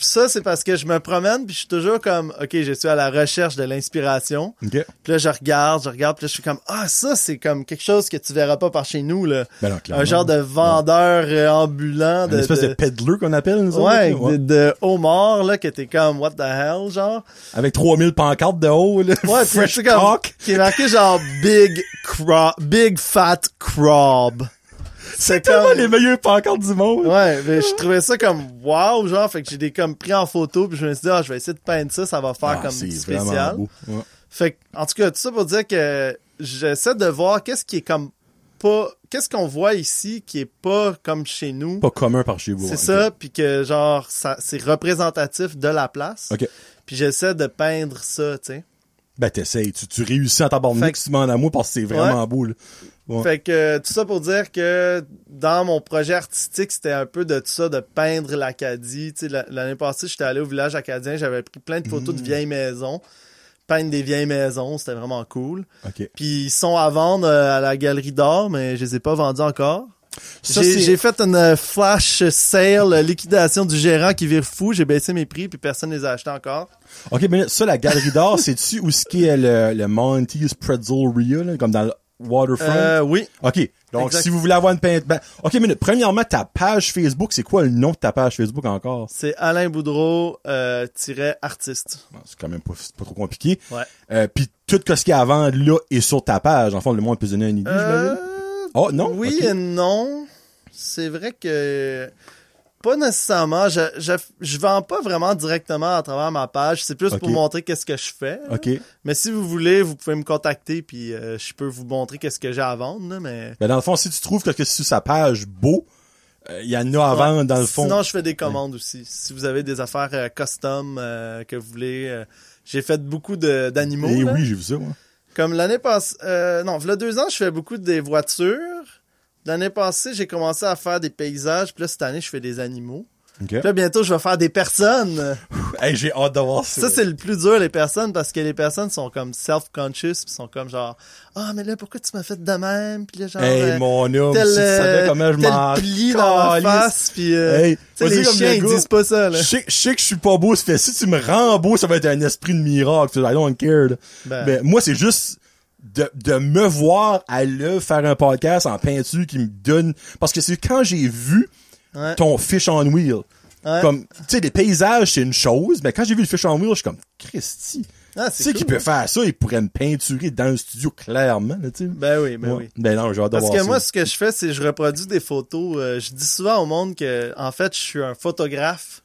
Ça, c'est parce que je me promène, puis je suis toujours comme, OK, je suis à la recherche de l'inspiration. OK. Puis là, je regarde, je regarde, puis là, je suis comme, ah, ça, c'est comme quelque chose que tu verras pas par chez nous, là. Ben non. Un genre de vendeur euh, ambulant de... Une espèce de, de- peddler qu'on appelle, nous Ouais, autres, de, de homard, là, que t'es comme, what the hell, genre. Avec 3000 pancartes de haut, là. Ouais, Fresh comme, qui est marqué genre, big crab, big fat crab. C'est Tellement les meilleures pancartes du monde. Ouais, mais je trouvais ça comme wow, genre, fait que j'ai des comme pris en photo, puis je me suis dit, ah, je vais essayer de peindre ça, ça va faire Ah, comme c'est spécial. vraiment beau. Ouais. Fait que, en tout cas, tout ça pour dire que j'essaie de voir qu'est-ce qui est comme pas, qu'est-ce qu'on voit ici qui est pas comme chez nous. Pas commun par chez vous. C'est ça, puis que genre, ça, c'est représentatif de la place. OK. Puis j'essaie de peindre ça, tu sais. Ben, t'essayes. Tu, tu réussis à tabarnak que- si tu moi parce que c'est vraiment beau, là. Ouais. Fait que euh, tout ça pour dire que dans mon projet artistique, c'était un peu de tout ça, de peindre l'Acadie. Tu sais, la- L'année passée, j'étais allé au village acadien, j'avais pris plein de photos de vieilles maisons. Peindre des vieilles maisons, c'était vraiment cool. Puis ils sont à vendre euh, à la galerie d'or, mais je les ai pas vendus encore. J'ai fait une euh, flash sale, liquidation du gérant qui vire fou. J'ai baissé mes prix, puis personne les a achetés encore. OK, mais ça, la galerie d'art, *laughs* c'est-tu où ce qui est le, le Monty's Pretzeria, là, comme dans le Waterfront? Euh, oui. OK. Donc, Exact. si vous voulez avoir une peinte... Ben, OK, mais premièrement, ta page Facebook, c'est quoi le nom de ta page Facebook encore? C'est Alain Boudreau, euh, tiret artiste. Bon, C'est quand même pas, pas trop compliqué. Ouais. Euh, Puis tout ce qu'il y a avant, là, est sur ta page. En fond, le monde peut se donner une idée, Euh, j'imagine? Oh, non? Oui et non. C'est vrai que pas nécessairement. Je, je, je vends pas vraiment directement à travers ma page. C'est plus pour montrer qu'est-ce que je fais. là. OK. Mais si vous voulez, vous pouvez me contacter puis euh, je peux vous montrer qu'est-ce que j'ai à vendre. là, mais Ben, dans le fond, si tu trouves que c'est sur sa page beau, euh, il y en a à vendre dans le fond. Sinon, je fais des commandes aussi. Si vous avez des affaires euh, custom euh, que vous voulez, euh, j'ai fait beaucoup de- d'animaux. Eh là. oui, j'ai vu ça, moi. Comme l'année passée, euh, non, il y a deux ans, je fais beaucoup des voitures. L'année passée, j'ai commencé à faire des paysages. Puis là, cette année, je fais des animaux. Puis là, bientôt, je vais faire des personnes. Hey, j'ai hâte de voir ça. Ça, c'est le plus dur, les personnes, parce que les personnes sont comme self-conscious, pis sont comme genre, ah, mais là, pourquoi tu m'as fait de même? Puis là, genre, Hey, euh, mon homme, tel, si tu savais euh, comment je m'en pli dans la face, puis euh, Hey, tu sais, vas-y les comme chiens, ils disent pas ça, là. Je sais, je sais que je suis pas beau, ça fait si tu me rends beau, ça va être un esprit de miracle. I don't care. Ben. Mais moi, c'est juste de, de me voir à l'œuvre faire un podcast en peinture qui me donne... Parce que c'est quand j'ai vu Ouais. ton fish on wheel. Ouais. Comme, tu sais, les paysages, c'est une chose, mais quand j'ai vu le fish on wheel, je suis comme, Christy. Ah, c'est sais cool, qu'il peut hein. faire ça, il pourrait me peinturer dans le studio, clairement, là. Ben oui, ben Ouais. oui. Ben non, Parce que ça. moi, ce que je fais, c'est je reproduis des photos. Euh, je dis souvent au monde que, en fait, je suis un photographe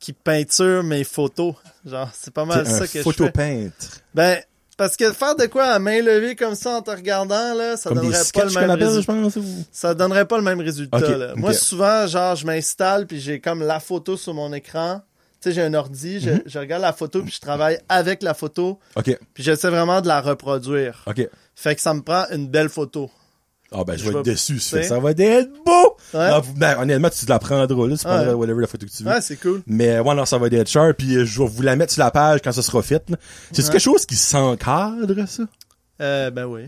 qui peinture mes photos. Genre, c'est pas mal ça un que je fais. photopeintre. Ben, parce que faire de quoi à main levée comme ça en te regardant, là, ça Comme donnerait pas le même résultat. pense. ou- Ça donnerait pas le même résultat, là. Moi, souvent, genre, je m'installe puis j'ai comme la photo sur mon écran. Tu sais, j'ai un ordi, je, Mhm. je regarde la photo puis je travaille avec la photo OK, puis j'essaie vraiment de la reproduire. OK. Fait que ça me prend une belle photo. Ah ben, je Je vais être déçu, ça. va être beau! Ouais. Ah, ben, honnêtement, tu te la prendras, là. Tu prendras Ouais. whatever la photo que tu veux. Ouais, c'est cool. Mais, ouais, non, ça va être sharp, puis euh, je vais vous la mettre sur la page quand ça sera fait. C'est Ouais. quelque chose qui s'encadre, ça? Euh, ben oui.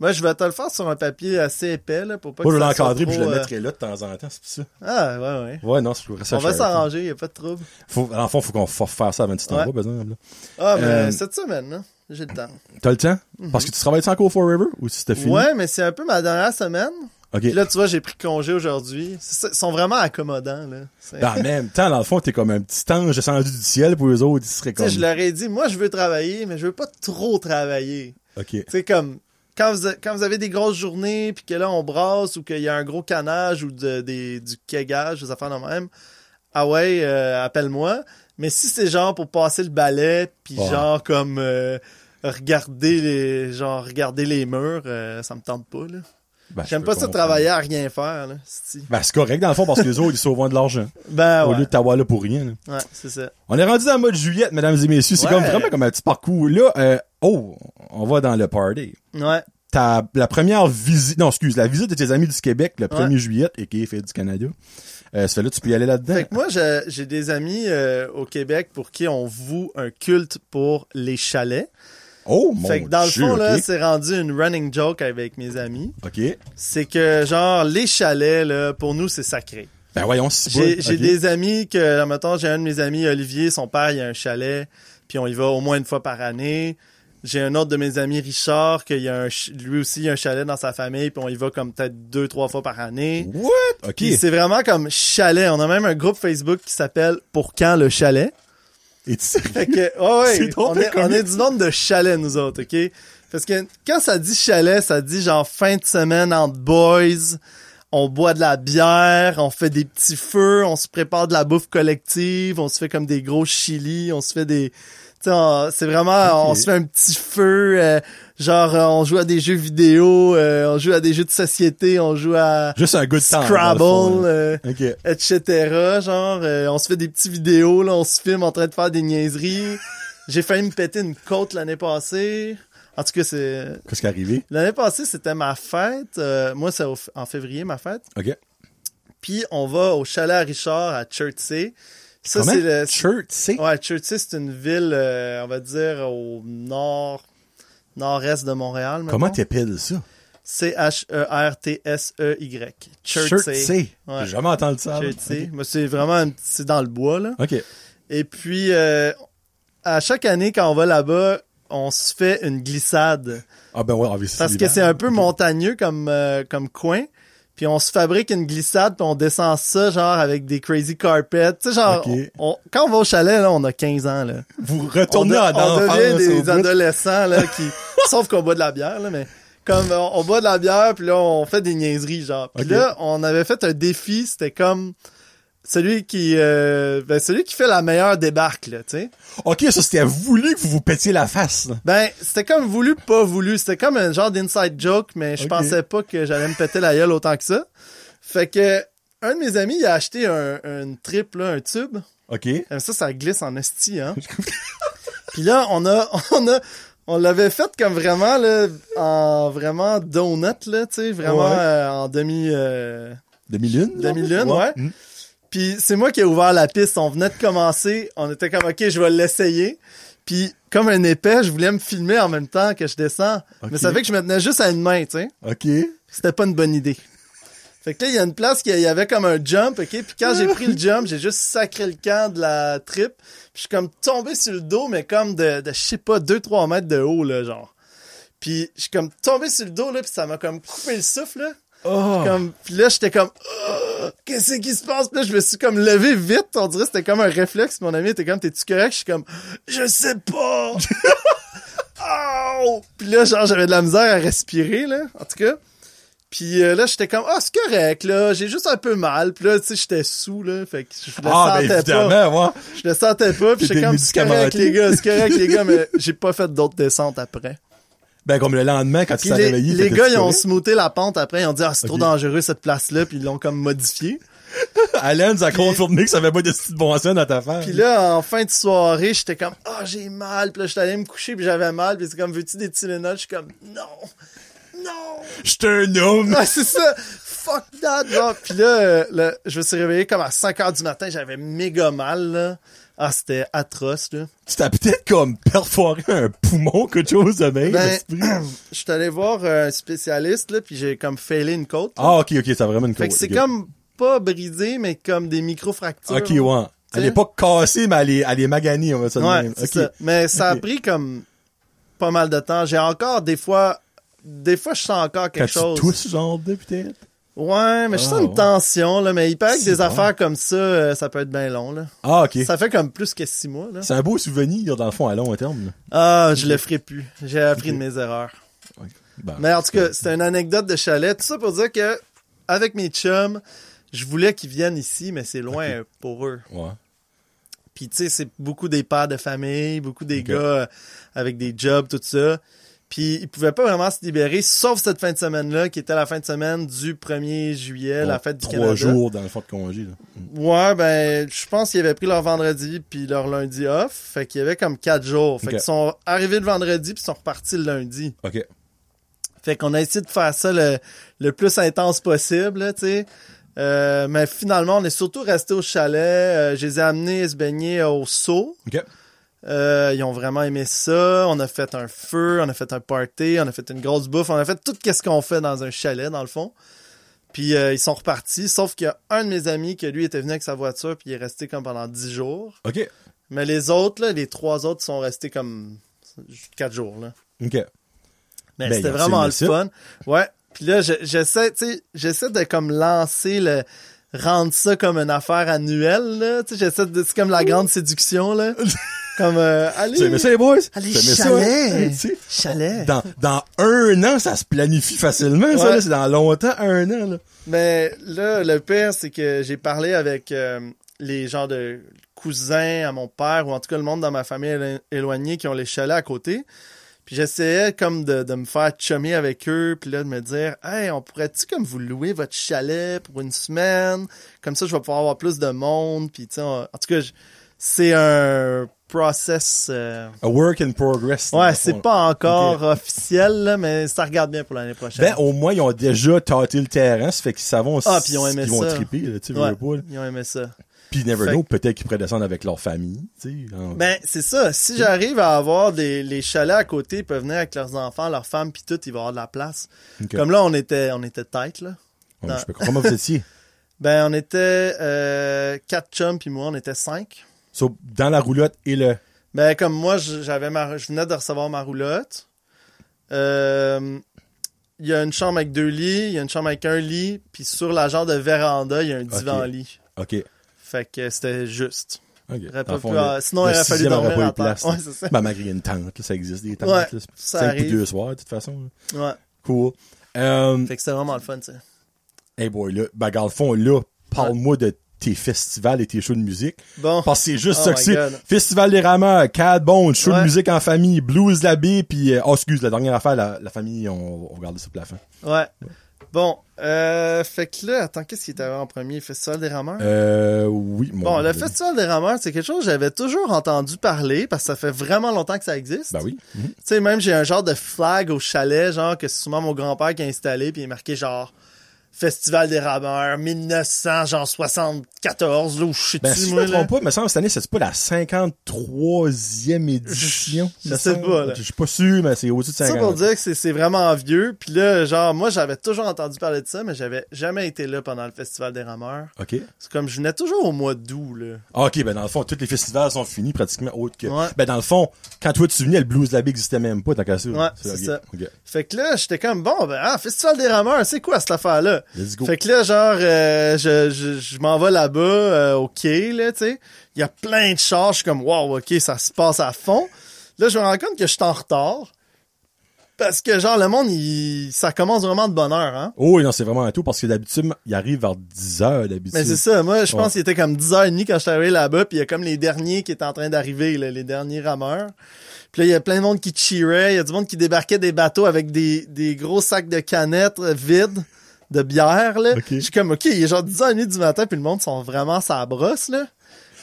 Moi, je vais te le faire sur un papier assez épais, là, pour pas Moi, que je vais l'encadrer, puis je le euh, mettrai là de temps en temps, c'est pour ça. Ah, ouais, ouais. Ouais, non, c'est pour ça. On va s'arranger, y a pas de trouble. Faut, en fond, faut qu'on fasse faire ça avant que tu t'en Ouais. vas, par exemple, là. Ah, mais Euh, cette semaine, là, j'ai le temps. T'as le temps? Parce que tu travailles sans encore Forever? Ou si c'était fini? Mhm. Ouais, mais c'est un peu ma dernière semaine. Puis là, tu vois, j'ai pris congé aujourd'hui. C'est Ils sont vraiment accommodants, là. C'est- Ben, en même temps, dans le fond, t'es comme un petit ange descendu du ciel pour eux autres, ils seraient comme... je leur ai dit, moi, je veux travailler, mais je veux pas trop travailler. OK. Sais, comme, quand vous, a- quand vous avez des grosses journées, puis que là, on brasse, ou qu'il y a un gros canage, ou de, des, du kegage, des affaires de même, ah ouais, euh, appelle-moi. Mais si c'est genre pour passer le balai, puis genre comme euh, regarder les genre regarder les murs, euh, ça me tente pas, là. Ben, J'aime pas ça comprendre. travailler à rien faire, là. Ben, c'est correct, dans le fond, parce que les autres, ils sauvent de l'argent. *laughs* Ben Au ouais. lieu de t'avoir là pour rien, là. Ouais, c'est ça. On est rendu dans le mois de juillet, mesdames et messieurs. C'est Ouais. comme vraiment comme un petit parcours. Là, euh, oh, on va dans le party. Ouais. Ta, la première visite, non, excuse, la visite de tes amis du Québec le 1er Ouais. juillet, et qui est fait du Canada. Euh, fait là, tu peux y aller là-dedans. Fait que moi, j'ai j'ai des amis euh, au Québec pour qui on voue un culte pour les chalets. Oh, mon fait que dans Dieu, le fond, là, c'est rendu une running joke avec mes amis. OK. C'est que, genre, les chalets, là, pour nous, c'est sacré. Ben, voyons, si J'ai j'ai des amis que, mettons, j'ai un de mes amis, Olivier, son père, il a un chalet, puis on y va au moins une fois par année. J'ai un autre de mes amis, Richard, qu'il a un, lui aussi, il a un chalet dans sa famille, puis on y va comme peut-être deux, trois fois par année. What? OK. Puis c'est vraiment comme chalet. On a même un groupe Facebook qui s'appelle Pour quand le chalet? Et tu sais, Fait que, ouais, ouais, C'est drôle on, est, on est du monde de chalet, nous autres, OK? Parce que quand ça dit chalet, ça dit genre fin de semaine entre boys, on boit de la bière, on fait des petits feux, on se prépare de la bouffe collective, on se fait comme des gros chili, on se fait des... C'est vraiment, on se fait un petit feu, euh, genre euh, on joue à des jeux vidéo, euh, on joue à des jeux de société, on joue à juste un good Scrabble, euh, etc. Genre, on se fait des petits vidéos, là, on se filme en train de faire des niaiseries. *laughs* J'ai failli me péter une côte l'année passée. En tout cas, c'est Qu'est-ce qui est arrivé? l'année passée, c'était ma fête. Moi, c'est en février ma fête. OK. Puis on va au chalet à Richard à Chertsey. Ça, c'est le. C'est? Ouais, Chertsey, c'est une ville, euh, on va dire, au nord, nord-est de Montréal. Comment mettons. t'épelles ça? C-H-E-R-T-S-E-Y. C'est. Ouais. J'ai jamais entendu ça. Chertsey. Mais c'est vraiment, c'est dans le bois, là. OK. Et puis, euh, à chaque année, quand on va là-bas, on se fait une glissade. Ah ben ouais, Parce que c'est un peu montagneux comme, euh, comme coin. Puis on se fabrique une glissade, puis on descend ça, genre, avec des crazy carpets. Tu sais, genre, on- quand on va au chalet, là, on a 15 ans, là. Vous On, retournez de- en on devient des adolescents, là, *laughs* qui... Sauf qu'on boit de la bière, là, mais... Comme, on, on boit de la bière, puis là, on fait des niaiseries, genre. Puis là, on avait fait un défi, c'était comme... Celui qui... euh, ben, celui qui fait la meilleure débarque, là, tu sais. OK, ça, c'était voulu que vous vous pétiez la face, là. Ben, c'était comme voulu, pas voulu. C'était comme un genre d'inside joke, mais je pensais pas que j'allais me péter la gueule autant que ça. Fait que, un de mes amis, il a acheté un, une trip, là, un tube. OK. Euh, Ça, ça glisse en esti, hein. *laughs* Puis là, on a, *laughs* on a, on l'avait fait comme vraiment, là, en vraiment donut, là, tu sais, vraiment Ouais. euh, en demi, euh, Demi-lune? Demi-lune, ouais. Mm. Puis c'est moi qui ai ouvert la piste. On venait de commencer. On était comme, OK, je vais l'essayer. Puis comme un épais, je voulais me filmer en même temps que je descends. Mais ça fait que je me tenais juste à une main, tu sais. OK. C'était pas une bonne idée. Fait que là, il y a une place qui y avait comme un jump, OK? Puis quand j'ai pris le *laughs* jump, j'ai juste sacré le camp de la trip. Puis je suis comme tombé sur le dos, mais comme de, de je sais pas, 2-3 mètres de haut, là, genre. Puis je suis comme tombé sur le dos, là, puis ça m'a comme coupé le souffle, là. Oh. Comme, puis là, j'étais comme, Oh, qu'est-ce qui se passe? Puis là, je me suis comme levé vite. On dirait que c'était comme un réflexe. Mon ami était comme, t'es-tu correct? Je suis comme, je sais pas. *laughs* oh! Puis là, genre, j'avais de la misère à respirer, là, en tout cas. Puis euh, là, j'étais comme, ah, c'est correct, là, j'ai juste un peu mal. Puis là, tu sais, j'étais sous, là, fait que je le Ah, ben sentais pas. moi. Je le sentais pas, puis j'étais comme, c'est correct, les gars, c'est correct, les gars, mais j'ai pas fait d'autres descentes après. Ben, comme le lendemain, quand tu Puis t'es réveillé. les gars, ils ont smoothé la pente après, ils ont dit, ah, c'est trop dangereux, cette place-là, puis ils l'ont comme modifié. *laughs* Alan, ça a confirmé que ça avait pas de style bon sens dans ta face. Puis là, en fin de soirée, j'étais comme, ah, j'ai mal. Puis là, j'étais allé me coucher, puis j'avais mal. Puis c'est comme, veux-tu des Tylenol? Je suis comme, non, non. J'étais un homme. Ah, c'est ça. Fuck that. Puis là, euh, là, je me suis réveillé comme à 5 heures du matin. J'avais méga mal, là. Ah, c'était atroce, là. Tu t'as peut-être comme perforé un poumon, quelque chose de même. Ben, *clears throat* je suis allé voir un spécialiste, là, puis j'ai comme failé une côte. là. Ah, ok, ok, ça a vraiment une fait que côte, c'est comme pas brisé, mais comme des micro-fractures. Ok, ouais. Elle est pas cassée, mais elle est, elle est maganée, on va dire. Ouais, ça. Mais ça a pris comme pas mal de temps. J'ai encore des fois, des fois je sens encore Quand quelque tu chose. tousses, genre, de peut-être? Ouais, mais je sens Ah, une tension là. Mais il paraît que C'est des affaires comme ça, euh, ça peut être bien long là. Ah, ok. Ça fait comme plus que six mois là. C'est un beau souvenir, dans le fond, à long terme. là. Ah, je le ferai plus. J'ai appris de mes erreurs. Ben, Mais en tout cas, c'était une anecdote de chalet. Tout ça pour dire que avec mes chums, je voulais qu'ils viennent ici, mais c'est loin pour eux. Ouais. Puis tu sais, c'est beaucoup des pères de famille, beaucoup des Ok. gars euh, avec des jobs, tout ça. Puis ils pouvaient pas vraiment se libérer, sauf cette fin de semaine-là, qui était la fin de semaine du 1er juillet, la fête du Trois Canada. jours dans le fond de congé, là. Ouais, ben, je pense qu'ils avaient pris leur vendredi puis leur lundi off. Fait qu'il y avait comme quatre jours. Fait qu'ils sont arrivés le vendredi puis sont repartis le lundi. Ok. Fait qu'on a essayé de faire ça le, le plus intense possible, tu sais. Euh, mais finalement, on est surtout resté au chalet. Euh, je les ai amenés se baigner au seau. Ok. Euh, ils ont vraiment aimé ça. On a fait un feu, on a fait un party, on a fait une grosse bouffe, on a fait tout ce qu'on fait dans un chalet, dans le fond. Puis euh, ils sont repartis, sauf qu'il y a un de mes amis qui, lui, était venu avec sa voiture, puis il est resté comme pendant 10 jours. Ok. Mais les autres, là, les trois autres sont restés comme 4 jours, là. Ok. Mais Ben, c'était vraiment le fun. Ouais. Puis là, je- j'essaie, tu sais, j'essaie de comme lancer le rendre ça comme une affaire annuelle là, tu sais, j'essaie de c'est comme la grande séduction là. *laughs* comme euh, allez Tu aimais ça, les boys? allez ça, chalet. Dans, dans un an, ça se planifie facilement, ça, là. C'est dans longtemps, un an, là. Mais là, le pire, c'est que j'ai parlé avec euh, les gens de cousins à mon père, ou en tout cas le monde dans ma famille élo- éloignée qui ont les chalets à côté. Puis j'essayais comme de, de me faire chummer avec eux, puis là de me dire « Hey, on pourrait-tu comme vous louer votre chalet pour une semaine? Comme ça, je vais pouvoir avoir plus de monde. » Puis tu sais, en tout cas, je- c'est un process... euh, A work in progress. Ouais, c'est pas encore officiel, là, mais ça regarde bien pour l'année prochaine. Ben, au moins, ils ont déjà tâté le terrain, ça fait qu'ils savent Ah, puis ils ont aimé qu'ils vont ça. triper, là, tu sais, Ouais, veux pas, là. ils ont aimé ça. Puis, never Fait know, peut-être qu'ils pourraient descendre avec leur famille, tu sais. en- Ben, c'est ça. Si j'arrive à avoir des les chalets à côté, ils peuvent venir avec leurs enfants, leurs femmes, puis tout, il va y avoir de la place. Comme là, on était, on était tête, là. Ouais, je peux comment vous étiez? *laughs* Ben, on était euh, quatre chums, puis moi, on était cinq. So, dans la roulotte et le... Ben, comme moi, je- j'avais ma, je venais de recevoir ma roulotte. Euh, Il y a une chambre avec deux lits, il y a une chambre avec un lit, puis sur la genre de véranda, il y a un divan-lit. OK. Fait que c'était juste. OK. J'aurais Dans pas le fond, pu- le- ah, sinon, le il aurait fallu dormir pas eu place, Ouais, ça. Ben, malgré une tente, là, ça existe des tentes, Ouais, là. Ça arrive. deux soirs, de toute façon. là. Ouais. Cool. Euh, Fait que c'était vraiment le fun, tu sais. hey boy, là, ben, dans le fond, là, parle-moi de tes festivals et tes shows de musique. Bon. Parce que c'est juste Oh ça que c'est. Festival des rameurs, Cad Bone, show de musique en famille, Blues la baie, puis euh, oh excuse, la dernière affaire, la, la famille, on, on regarde ça pour la fin. Ouais. Bon, euh, fait que là, attends, qu'est-ce qui était en premier? Festival des rameurs? Euh, oui, bon, le. Festival des rameurs, c'est quelque chose que j'avais toujours entendu parler parce que ça fait vraiment longtemps que ça existe. Ben oui. Mhm. Tu sais, même j'ai un genre de flag au chalet, genre que c'est souvent mon grand-père qui a installé, puis il est marqué genre Festival des rameurs, 1900, genre 74, là, où je sais Ben, si je me trompe pas, me semble cette année, c'est pas la 53e édition. Je sais pas, là. Je suis pas sûr, mais c'est au-dessus de Ça 50. pour dire que c'est- vraiment vieux. Puis là, genre, moi, j'avais toujours entendu parler de ça, mais j'avais jamais été là pendant le Festival des rameurs. OK. C'est comme, je venais toujours au mois d'août, là. Ah, OK, ben dans le fond, tous les festivals sont finis pratiquement autres que... Ouais. Ben dans le fond, quand toi tu venais, le Blues Lab existait même pas, tant qu'à ça. Ouais, c'est ça. Fait que là, j'étais comme, bon, ben, ah, Festival des rameurs, c'est quoi cette affaire-là? Let's go. Fait que là, genre, euh, je, je, je m'en vais là-bas, euh, au quai, là, tu sais. Il y a plein de chars, je suis comme, wow, ok, ça se passe à fond. Là, je me rends compte que je suis en retard. Parce que, genre, le monde, il, ça commence vraiment de bonne heure, hein. Oh, oui, non, c'est vraiment un tout, parce que d'habitude, il arrive vers 10 heures, d'habitude. Mais c'est ça, moi, je Ouais. pense qu'il était comme 10h30 quand je suis arrivé là-bas, puis il y a comme les derniers qui étaient en train d'arriver, les derniers rameurs. Puis là, il y a plein de monde qui cheerait, il y a du monde qui débarquait des bateaux avec des, des gros sacs de canettes euh, vides de bière, là. Ok. Je suis comme, OK, il est genre 10h30 du matin, puis le monde sont vraiment sa brosse, là.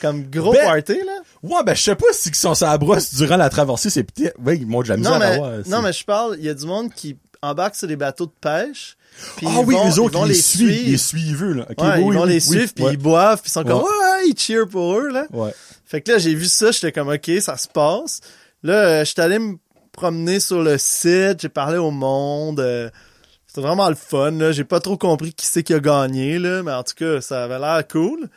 Comme gros Ben, party, là. Ouais, ben je sais pas si ils sont la brosse durant la traversée, c'est peut-être... Ouais, ils montent de la misère Non, à mais, voir. non, mais je parle, il y a du monde qui embarque sur des bateaux de pêche. puis Ah ils oui, vont- les ils autres, vont ils les suivent, suiveux, là. Ouais, oui, ils oui, vont oui, les oui, suivre, puis ouais. ils boivent, puis ils sont comme, Ouais. ouais, ils cheer pour eux, là. Ouais. Fait que là, j'ai vu ça, j'étais comme, OK, ça se passe. Là, euh, j'étais allé me promener sur le site, j'ai parlé au monde. euh, C'était vraiment le fun, là. J'ai pas trop compris qui c'est qui a gagné, là, mais en tout cas, ça avait l'air cool.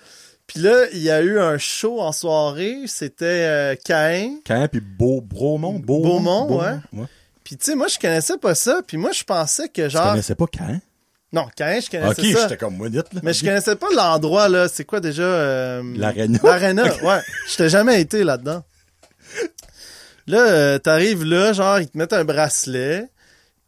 Puis là, il y a eu un show en soirée, c'était euh, Caïn. Caen puis Beau, Bromont, Beaumont. Beaumont, ouais. ouais. Puis tu sais, moi, je connaissais pas ça, puis moi, je pensais que genre... connaissais pas Caen. Non, Caïn, je Ok, connaissais ça. j'étais comme moi, là. Mais je connaissais pas l'endroit, là. C'est quoi déjà? Euh... L'aréna. L'aréna, *laughs* ouais. J'étais jamais été là-dedans. Là, euh, t'arrives là, genre, ils te mettent un bracelet,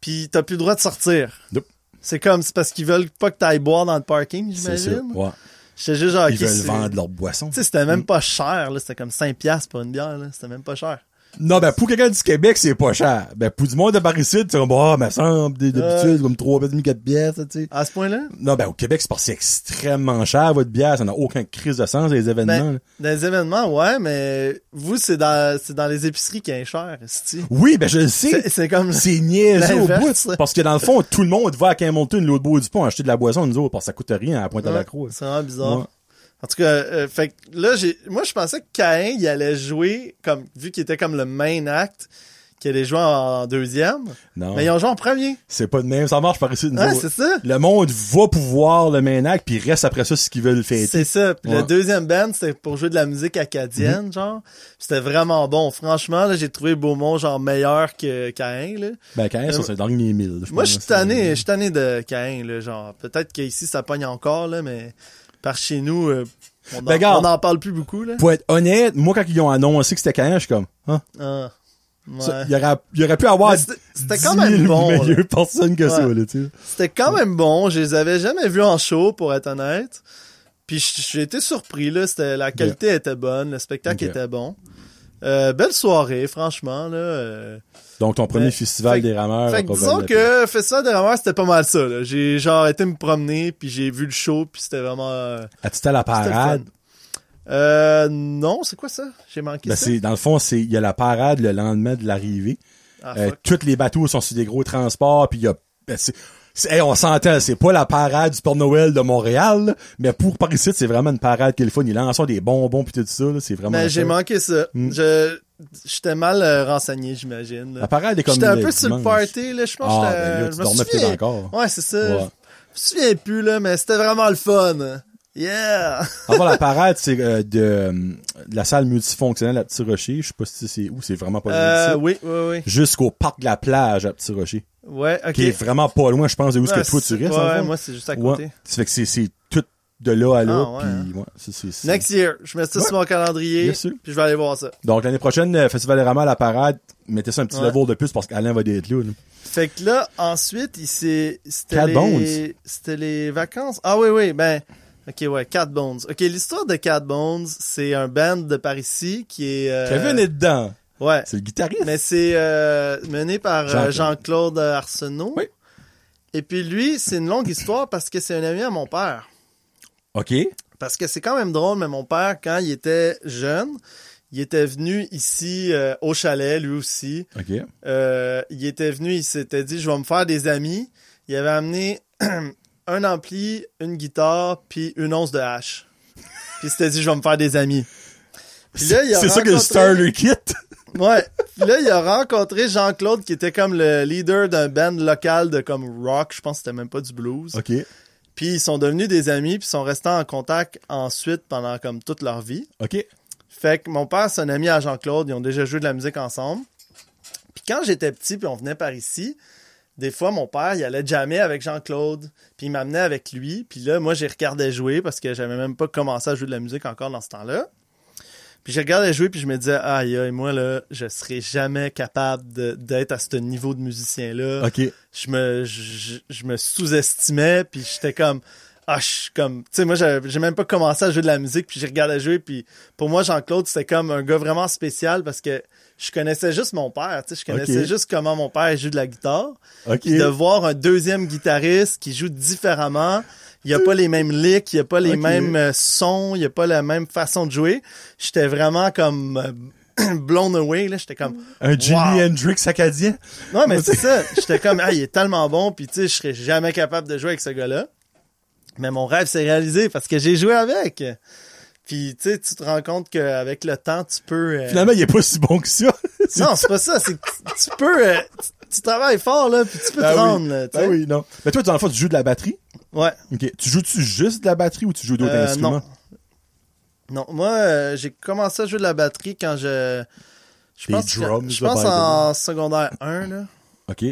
puis t'as plus le droit de sortir. Nope. C'est comme, c'est parce qu'ils veulent pas que t'ailles boire dans le parking, j'imagine. Ouais. J'étais juste genre, Ils veulent vendre leur boisson. Tu sais, c'était même pas cher, là. C'était comme 5 piastres pour une bière, là. C'était même pas cher. Non, ben, pour quelqu'un du Québec, c'est pas cher. Ben, pour du monde de Baricide, c'est comme, ah, ça semble, d'habitude, comme 3 pièces, 4 pièces, tu sais. À ce point-là? Non, ben, au Québec, c'est parce que c'est extrêmement cher, votre bière. Ça n'a aucun crise de sens, les événements. Ben, dans les événements, ouais, mais vous, c'est dans, c'est dans les épiceries qui est cher, esti. Oui, ben, je le sais. C'est comme... C'est niaiseux au bout. Parce que dans le fond, tout le monde va à Campbellton, l'autre bout du pont, acheter de la boisson, nous autres, parce que ça coûte rien à la pointe à la croix. C'est vraiment bizarre. Ouais. En tout cas, euh, fait que là, j'ai, moi, je pensais que Caïn, il allait jouer comme, vu qu'il était comme le main act, qu'il allait jouer en deuxième. Non. Mais ils ont joué en premier. C'est pas de même. Ça marche par ici, nous Ouais, autres. c'est ça. Le monde va pouvoir le main act, puis il reste après ça ce qu'ils veulent fêter. C'est ça. Puis Ouais. le deuxième band, c'était pour jouer de la musique acadienne, genre. C'était vraiment bon. Franchement, là, j'ai trouvé Beaumont, genre, meilleur que Caïn, là. Ben, même, ça, c'est le dernier mille. Moi, je suis tanné, je suis tanné de Caïn, là, genre. Peut-être qu'ici, ça pogne encore, là, mais par chez nous, euh, on, en, Ben, regarde. on en parle plus beaucoup, là. Pour être honnête, moi, quand ils ont annoncé que c'était Caen, je suis comme, hein? Ah, Ça, ouais. il, aurait, il aurait pu avoir c'était- c'était 10 quand 000 même bon, meilleures personnes que ça, Ouais. là, tu sais. C'était quand même bon. Je les avais jamais vus en show, pour être honnête. Puis j'ai été surpris, là. C'était, la qualité était bonne, le spectacle était bon. Euh, belle soirée, franchement, là. Donc, ton premier festival fait- des rameurs. Fait que disons que Festival des Rameurs, c'était pas mal ça. J'ai genre été me promener, puis j'ai vu le show, puis c'était vraiment... euh, As-tu été à la parade? Euh, non, c'est quoi ça? J'ai manqué Ben, ça? dans le fond, c'est, il y a la parade le lendemain de l'arrivée. Ah, Euh, tous les bateaux sont sur des gros transports, puis il y a, ben, hey, on s'entend, c'est pas la parade du Père Noël de Montréal, mais pour Paris c'est vraiment une parade qui est le fun. Ils lancent des bonbons puis tout ça, c'est vraiment. Mais le j'ai manqué ça. Mm. Je... J'étais mal euh, renseigné, j'imagine. La parade est comme J'étais un peu sur le party, là. Je pense Ah, que j'étais- ben je me souviens. encore. Ouais, c'est ça. Ouais. Je me souviens plus, là, mais c'était vraiment le fun. Yeah! Avant la parade, c'est euh, de, euh, de la salle multifonctionnelle à Petit Rocher. Je sais pas si c'est où, c'est vraiment pas loin Euh, oui, oui, oui. Jusqu'au parc de la plage à Petit Rocher. Ouais, ok. Qui est vraiment pas loin, je pense, de où est-ce Ouais, que toi tu restes. Ouais, moi, c'est juste à Ouais. côté. Ça fait que c'est, de là à là, Ah, ouais, puis ouais, c'est, c'est, c'est- Next year, je mets ça sur mon calendrier, Bien sûr. puis je vais aller voir ça. Donc, l'année prochaine, euh, Festival des Ramats à la parade, mettez ça un petit level de plus parce qu'Alain va être là. Fait que là, ensuite, il s'est, c'était les, c'était les vacances. Ah oui, oui, ben, ok, ouais, Cat Bones. Ok, l'histoire de Cat Bones, c'est un band de par ici qui est, euh, Kevin est dedans. ouais. C'est le guitariste. Mais c'est euh, mené par euh, Jean-Claude. Jean-Claude Arsenault. Oui. Et puis lui, c'est une longue histoire parce que c'est un ami à mon père. OK. Parce que c'est quand même drôle, mais mon père, quand il était jeune, il était venu ici euh, au chalet, lui aussi. OK. Euh, il était venu, il s'était dit, je vais me faire des amis. Il avait amené *clears throat* un ampli, une guitare, puis une once de hache. Puis il s'était dit, je vais me faire des amis. C'est ça que le rencontré- starter kit. Ouais. Puis là, il a rencontré Jean-Claude, qui était comme le leader d'un band local de comme rock. Je pense que c'était même pas du blues. OK. Puis ils sont devenus des amis, puis ils sont restés en contact ensuite pendant comme toute leur vie. OK. Fait que mon père, c'est un ami à Jean-Claude. Ils ont déjà joué de la musique ensemble. Puis quand j'étais petit, puis on venait par ici, des fois, mon père, il allait jammer avec Jean-Claude. Puis il m'amenait avec lui. Puis là, moi, j'ai regardé jouer parce que j'avais même pas commencé à jouer de la musique encore dans ce temps-là. Puis je regardais jouer, puis je me disais, aïe, aïe, moi, là, je serais jamais capable d'être à ce niveau de musicien-là OK. je me je, je me sous-estimais puis j'étais comme ah je suis comme tu sais moi j'ai même pas commencé à jouer de la musique puis j'ai regardé jouer puis pour moi Jean-Claude c'était comme un gars vraiment spécial parce que je connaissais juste mon père tu sais je connaissais juste comment mon père joue de la guitare OK. puis de voir un deuxième guitariste qui joue différemment il y a pas les mêmes licks, il y a pas les mêmes euh, sons, il y a pas la même façon de jouer. J'étais vraiment comme euh, *clears throat* blown away là, j'étais comme Un Jimi Wow. Hendrix acadien? non, mais c'est ça. *laughs* J'étais comme, ah, il est tellement bon, puis tu sais, je serais jamais capable de jouer avec ce gars-là. Mais mon rêve s'est réalisé parce que j'ai joué avec. Puis tu sais, tu te rends compte qu'avec le temps, tu peux. euh, Finalement, il est pas si bon que ça. *laughs* Non, c'est pas ça. C'est que tu peux. euh, tu, tu travailles fort là, puis tu peux Ah te oui. rendre. là, Ah sais. oui, non. Mais toi, dans le fond, tu joues de la batterie? Ouais. OK. Tu joues-tu juste de la batterie ou tu joues d'autres Euh, instruments? non. Non, moi, euh, j'ai commencé à jouer de la batterie quand je. Je Des pense, que- drums, je pense en secondaire 1, là. OK.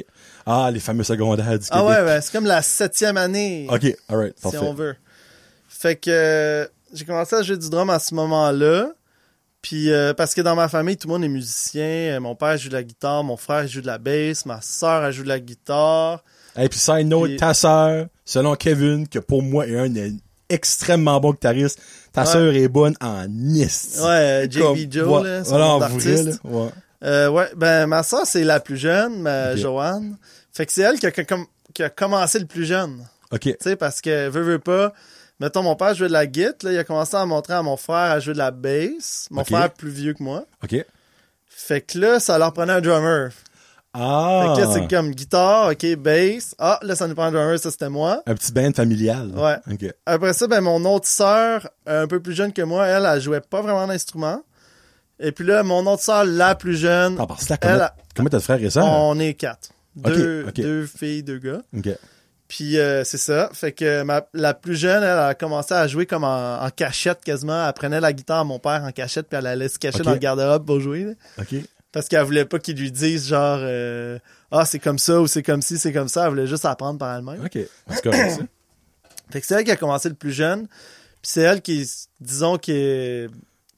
Ah, les fameux secondaires du Ah Québec. ouais, ouais, c'est comme la septième année. OK, alright, si parfait. on veut. Fait que euh, j'ai commencé à jouer du drum à ce moment-là. Puis euh, parce que dans ma famille, tout le monde est musicien. Mon père joue de la guitare, mon frère joue de la bass, ma soeur elle joue de la guitare. Et puis, side note, Puis- ta sœur, selon Kevin, que pour moi est un extrêmement bon guitariste, ta Ouais. sœur est bonne en est. Ouais, euh, JB Joe, ouais, là, son voilà, vrai, là, ouais. Euh, ouais, ben ma soeur c'est la plus jeune, ma. Joanne. Fait que c'est elle qui a, qui commencé le plus jeune. OK. Tu sais, parce que veut, veut pas. Mettons, mon père jouait de la guitare, là, il a commencé à montrer à mon frère à jouer de la bass. Mon Ok. frère est plus vieux que moi. OK. Fait que là, ça leur prenait un drummer. Ah! Fait que là, c'est comme guitare, ok, bass. Ah, là, ça nous prend un drummer, ça c'était moi. Un petit band familial. Ouais. OK. Après ça, ben, mon autre sœur, un peu plus jeune que moi, elle, elle jouait pas vraiment d'instrument. Et puis là, mon autre sœur, la plus jeune, Ah, parce que là, comment, comment t'as de frères et sœurs? on est quatre. Deux, deux filles, deux gars. OK. Puis euh, c'est ça. Fait que ma, la plus jeune, elle a commencé à jouer comme en, en cachette quasiment. Elle prenait la guitare à mon père en cachette, puis elle allait se cacher dans le garde-robe pour jouer. là. OK. Parce qu'elle voulait pas qu'ils lui disent genre euh, Ah, c'est comme ça ou c'est comme ci, c'est comme ça. Elle voulait juste apprendre par elle-même. OK. C'est correct, ça. Fait que c'est elle qui a commencé le plus jeune. Puis c'est elle qui, disons, qui est-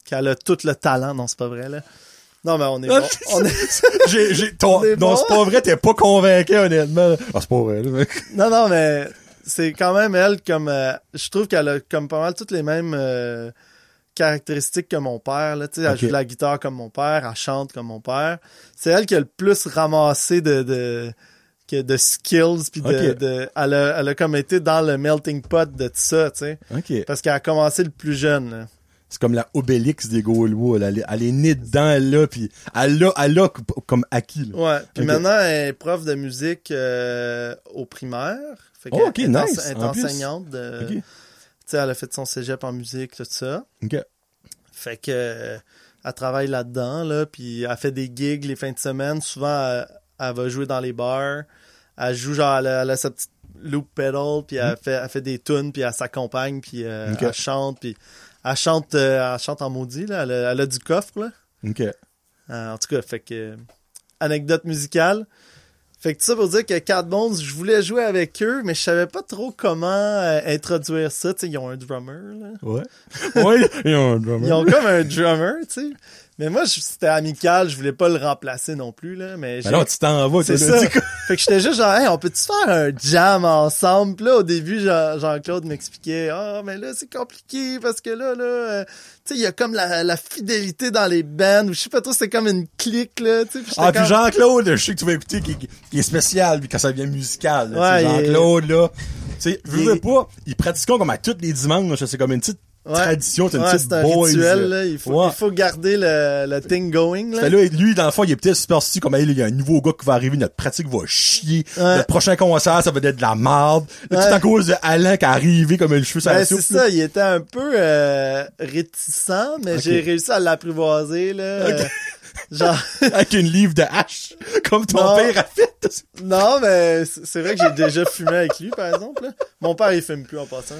qu'elle a tout le talent. Non, c'est pas vrai, là. Non, mais on est bon. On est... *laughs* J'ai, j'ai, ton, *laughs* On est non, bon. c'est pas vrai, t'es pas convaincu, honnêtement. Ah, c'est pas vrai, là. *laughs* Non, non, mais c'est quand même elle comme... euh, je trouve qu'elle a comme pas mal toutes les mêmes euh, caractéristiques que mon père. Là, elle joue de la guitare comme mon père, elle chante comme mon père. C'est elle qui a le plus ramassé de... de que de skills puis de, elle a elle a comme été dans le melting pot de tout ça parce qu'elle a commencé le plus jeune là. C'est comme la Obélix des Gaulois, là. Elle, est- elle est née dedans, elle, là, puis elle l'a, elle l'a comme acquis, là. Ouais. Puis maintenant, elle est prof de musique euh, au primaire. Fait Oh, ok, nice, Elle est en plus. enseignante. De. Sais, elle a fait son cégep en musique, tout ça. OK. Fait que euh, elle travaille là-dedans, là. Puis elle fait des gigs les fins de semaine. Souvent, elle, elle va jouer dans les bars. Elle joue genre, elle a, elle a sa petite loop pedal, puis elle, fait, elle fait des tunes, puis elle s'accompagne, puis euh, elle chante, puis elle chante, euh, elle chante en maudit, là. Elle a, elle a du coffre, là. OK. Euh, en tout cas, fait que anecdote musicale. Fait que tout ça pour dire que Cat Bones, je voulais jouer avec eux, mais je savais pas trop comment euh, introduire ça. Tu sais, ils ont un drummer, là. Ouais. *laughs* ouais, ils ont un drummer. Ils ont comme un drummer, tu sais. Mais moi, c'était amical, je voulais pas le remplacer non plus, là. Mais Ben non, tu t'en vas, c'est tu ça. Fait que j'étais juste genre, hey, on peut-tu faire un jam ensemble? Puis là, au début, Jean- Jean-Claude m'expliquait, ah, mais là, c'est compliqué parce que là, là, euh, tu sais, il y a comme la, la fidélité dans les bands, ou je sais pas trop, c'est comme une clique, là, tu sais. Ah, puis Jean-Claude, je sais que tu vas écouter, qui, est spécial, puis quand ça devient musical. là, Ouais, Jean-Claude, là. Tu sais, veux pas, il pratique comme à tous les dimanches, c'est comme une petite Ouais. tradition, c'est une Ouais, petite un boys. rituel, là. Il faut, Ouais. il faut garder le, le thing going, là. Là, lui, dans le fond, il est peut-être superstitieux comme, il y a un nouveau gars qui va arriver, notre pratique va chier. Le prochain concert, ça va être de la merde. Tout à cause de Alain qui est arrivé comme le cheveu sur Ben, c'est ça, il était un peu euh, réticent, mais j'ai réussi à l'apprivoiser, là. Euh, genre, *laughs* Avec une livre de hache. Comme ton Non. père a fait. non, mais c'est vrai que j'ai déjà fumé avec lui, par exemple. là. Mon père, il fume plus en passant.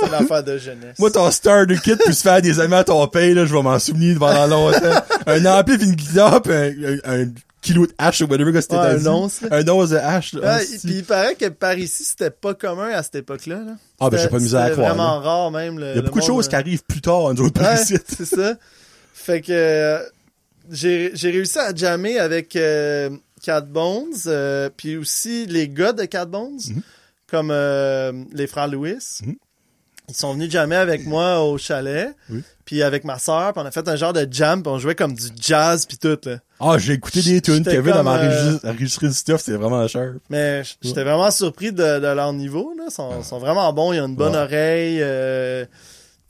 C'est une affaire de jeunesse. Moi, ton starter kit puis se faire des amis à ton père, là, je vais m'en souvenir pendant longtemps. un ampli une guitare pis un, un, un kilo de hache ou whatever que c'était Ouais, un once. Un once de hache, là. Ouais, Ah, puis il paraît que par ici, c'était pas commun à cette époque-là. Là. Ah, ben, j'ai pas misère à croire, vraiment rare, même. Le, Il y a beaucoup de choses euh, qui arrivent plus tard, nous autres, par Ouais, ici. c'est ça. Fait que euh, j'ai réussi à jammer avec euh, Cat Bones, euh, puis aussi les gars de Cat Bones, Mhm. comme euh, les frères Louis. Mhm. Ils sont venus jammer avec moi au chalet, Oui. puis avec ma soeur, puis on a fait un genre de jam, puis on jouait comme du jazz puis tout là. Ah, j'ai écouté des tunes. Kevin m'a enregistré du stuff, c'est vraiment cher. Mais j'étais vraiment surpris de, de leur niveau. Là. Ils sont, sont vraiment bons. Ils ont une bonne Ouais. oreille.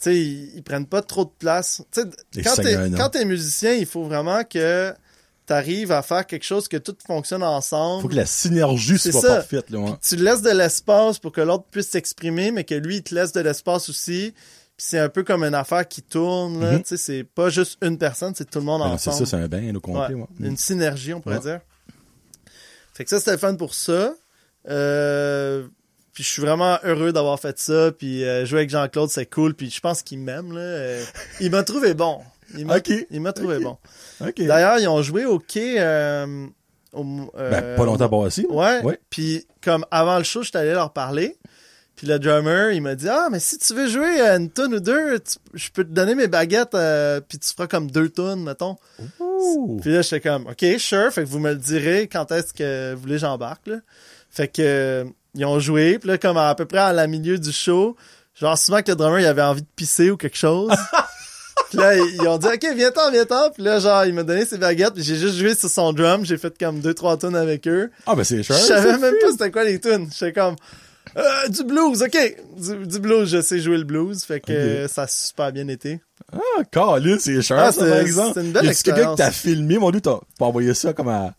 Sais, ils, ils prennent pas trop de place. Quand t'es quand t'es musicien, il faut vraiment que t'arrives à faire quelque chose que tout fonctionne ensemble. Faut que la synergie soit ça. parfaite, là. Tu laisses de l'espace pour que l'autre puisse s'exprimer, mais que lui, il te laisse de l'espace aussi. Puis c'est un peu comme une affaire qui tourne. là. Mhm. Tu sais, c'est pas juste une personne, c'est tout le monde Ben non, C'est ensemble. ça, c'est un bain, au complet, Ouais, ouais. Une synergie, on pourrait Ouais. dire. Fait que ça, c'était fun pour ça. Euh, puis je suis vraiment heureux d'avoir fait ça. Puis euh, jouer avec Jean-Claude, c'est cool. Puis je pense qu'il m'aime. là. Euh, il m'a trouvé bon. Il m'a *laughs* il m'a trouvé bon. D'ailleurs, ils ont joué au quai... euh, au, euh, Ben, pas longtemps passé. Ouais. Ouais. Puis comme avant le show, j'étais allé leur parler. Puis le drummer, il m'a dit ah mais si tu veux jouer une tonne ou deux, tu- je peux te donner mes baguettes euh, puis tu feras comme deux tonnes mettons. Ouh. Puis là j'étais comme ok sure, fait que vous me le direz quand est-ce que vous voulez que j'embarque là. Fait que ils ont joué, puis là comme à, peu près à la milieu du show, genre souvent que le drummer il avait envie de pisser ou quelque chose. *laughs* Puis là, ils ont dit, OK, viens-t'en, viens-t'en. Puis là, genre, il m'a donné ses baguettes. Puis j'ai juste joué sur son drum. J'ai fait comme deux, trois tonnes avec eux. Ah, ben, c'est cher. Je savais même pas c'était quoi les tunes. J'étais comme euh, du blues, ok. Du, du blues, je sais jouer le blues, fait que euh, ça a super bien été. Ah, Colin, c'est cher, Ah, ça, c'est- par exemple. c'est une belle a-tu quelqu'un expérience. que t'as filmé, mon dieu, t'as pas envoyé ça comme à,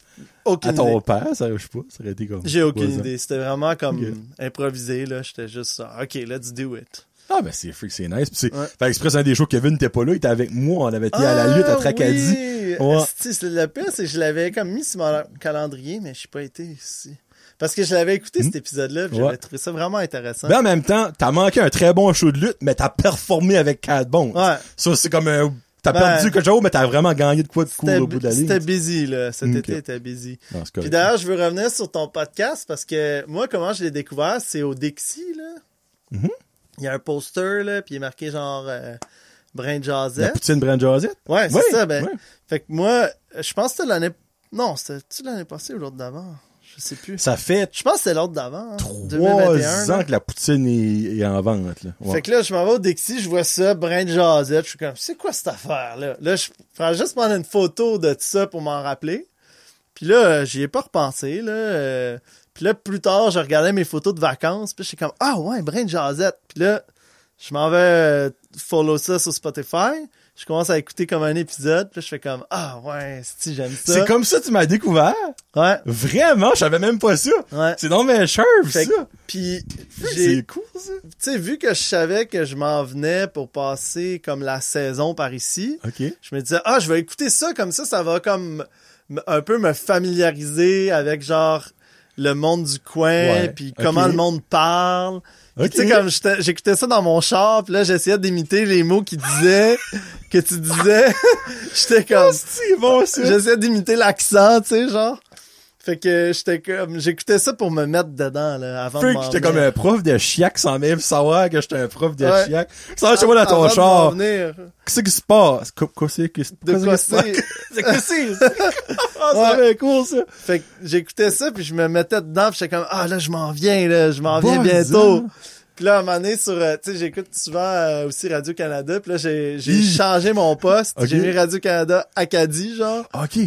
Aucune à ton idée. père, ça, je sais pas, ça aurait été comme... J'ai aucune Ouais, idée. C'était vraiment comme improvisé, là. J'étais juste ça. Ok, let's do it. Ah, ben, c'est freak, c'est nice. C'est, Ouais. fait exprès, un des shows, Kevin n'était pas là, il était avec moi, on avait été à la lutte à Tracadie. Oui. Ouais. C'est le pire, c'est que je l'avais comme mis sur mon calendrier, mais je suis pas été ici. Parce que je l'avais écouté cet épisode-là, puis Hmm. Ouais. j'avais trouvé ça vraiment intéressant. Mais en même temps, t'as manqué un très bon show de lutte, mais t'as performé avec Cat. Ouais. Ça, c'est comme un, t'as Ben, perdu quelque chose, mais t'as vraiment gagné de quoi de cool au bout de la ligne. c'était busy, là. Cet été était busy. Non, Puis d'ailleurs, je veux revenir sur ton podcast parce que moi, comment je l'ai découvert, c'est au Dixie, là. Mhm. Il y a un poster, là, puis il est marqué genre euh, Brin de La Jazette. poutine Brand Josette? Ouais, c'est Oui, ça, ben. oui. Fait que moi, je pense que c'était l'année. Non, c'était-tu l'année passée ou l'autre d'avant? Je sais plus. Ça fait Je pense que c'était l'autre d'avant. hein, trois 2021, là. ans que la poutine est, est en vente, là. Ouais. Fait que là, je m'en vais au Dixie, je vois ça, brin de jasette, je suis comme, c'est quoi cette affaire-là? Là, je prends juste prendre une photo de tout ça pour m'en rappeler. Puis là, euh, j'y ai pas repensé, là. euh, puis là, plus tard, je regardais mes photos de vacances, puis j'étais comme, ah ouais, brin de jasette. Puis là, je m'en vais euh, follow ça sur Spotify. Je commence à écouter comme un épisode, puis je fais comme, ah ouais, si j'aime ça. C'est comme ça que tu m'as découvert? Ouais, Vraiment, je savais même pas ça. ouais. C'est dans mes cheveux, ça. Puis j'ai C'est cool, ça. tu sais, vu que je savais que je m'en venais pour passer comme la saison par ici, OK. je me disais, ah, je vais écouter ça, comme ça, ça va comme un peu me familiariser avec genre le monde du coin, puis comment le monde parle. Tu sais, comme j'écoutais ça dans mon char, puis là, j'essayais d'imiter les mots qu'il disait, que tu disais. *laughs* J'étais comme... C'est bon. J'essayais d'imiter l'accent, tu sais, genre. Fait que j'étais comme... J'écoutais ça pour me mettre dedans, là, avant de Fait m'en que j'étais comme un prof de chiac sans même savoir que j'étais un prof de Ouais. chiac. Ça chez moi dans ton char. Qu'est-ce qui se passe? Quoi, quoi c'est que *laughs* De quoi c'est? C'est? passe? C'est? Ah, Ouais. ça être cool, ça. Fait que j'écoutais ça, puis je me mettais dedans, puis j'étais comme, ah là, je m'en viens, là, je m'en viens bientôt. Puis là, à un moment donné, sur, euh, tu sais, j'écoute souvent euh, aussi Radio-Canada, puis là, j'ai j'ai changé mon poste. J'ai mis Radio-Canada Acadie, genre. OK.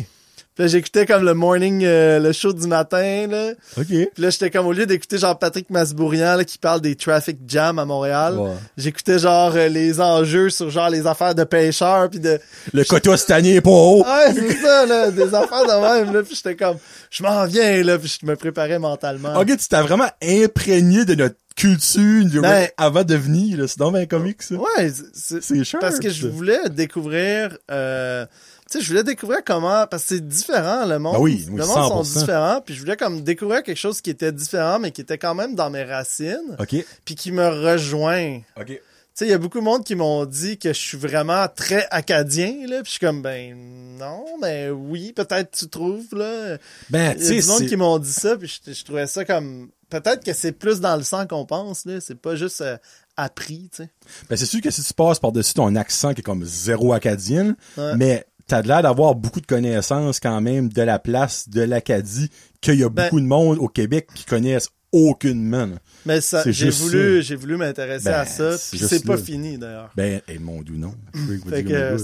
Puis là, j'écoutais comme le morning, euh, le show du matin, là. OK. Puis là, j'étais comme, au lieu d'écouter genre Patrick Masbourian, là, qui parle des traffic jams à Montréal, j'écoutais genre euh, les enjeux sur genre les affaires de pêcheurs puis de... Le cette année est pas haut. Ouais, c'est ça, là, des affaires de même, là. Puis j'étais comme, je m'en viens, là, puis je me préparais mentalement. OK, tu t'es vraiment imprégné de notre culture de- Ben- avant de venir, là. C'est donc bien comique, ça. Ouais, c'est... C'est. Parce que je voulais découvrir... Euh, sais, je voulais découvrir comment... Parce que c'est différent, le monde. Ben oui, oui, le monde sont 100%. différents. Puis je voulais comme découvrir quelque chose qui était différent, mais qui était quand même dans mes racines. OK. Puis qui me rejoint. OK. Tu sais, il y a beaucoup de monde qui m'ont dit que je suis vraiment très acadien, là. Puis je suis comme, ben non, mais oui, peut-être tu trouves, là. Ben, Il tu y a sais, du monde qui m'ont dit ça, puis je, je trouvais ça comme... Peut-être que c'est plus dans le sang qu'on pense, là. C'est pas juste euh, appris, tu sais. Ben, c'est sûr que si tu passes par-dessus ton accent qui est comme zéro acadien, Ouais. mais t'as l'air d'avoir beaucoup de connaissances quand même de la place de l'Acadie, qu'il y a Ben- beaucoup de monde au Québec qui connaissent aucunement. là. Mais ça, j'ai voulu, j'ai voulu m'intéresser Ben, à ça, puis c'est pas là. fini, d'ailleurs. Ben, et mon doux non. *laughs* Fait que...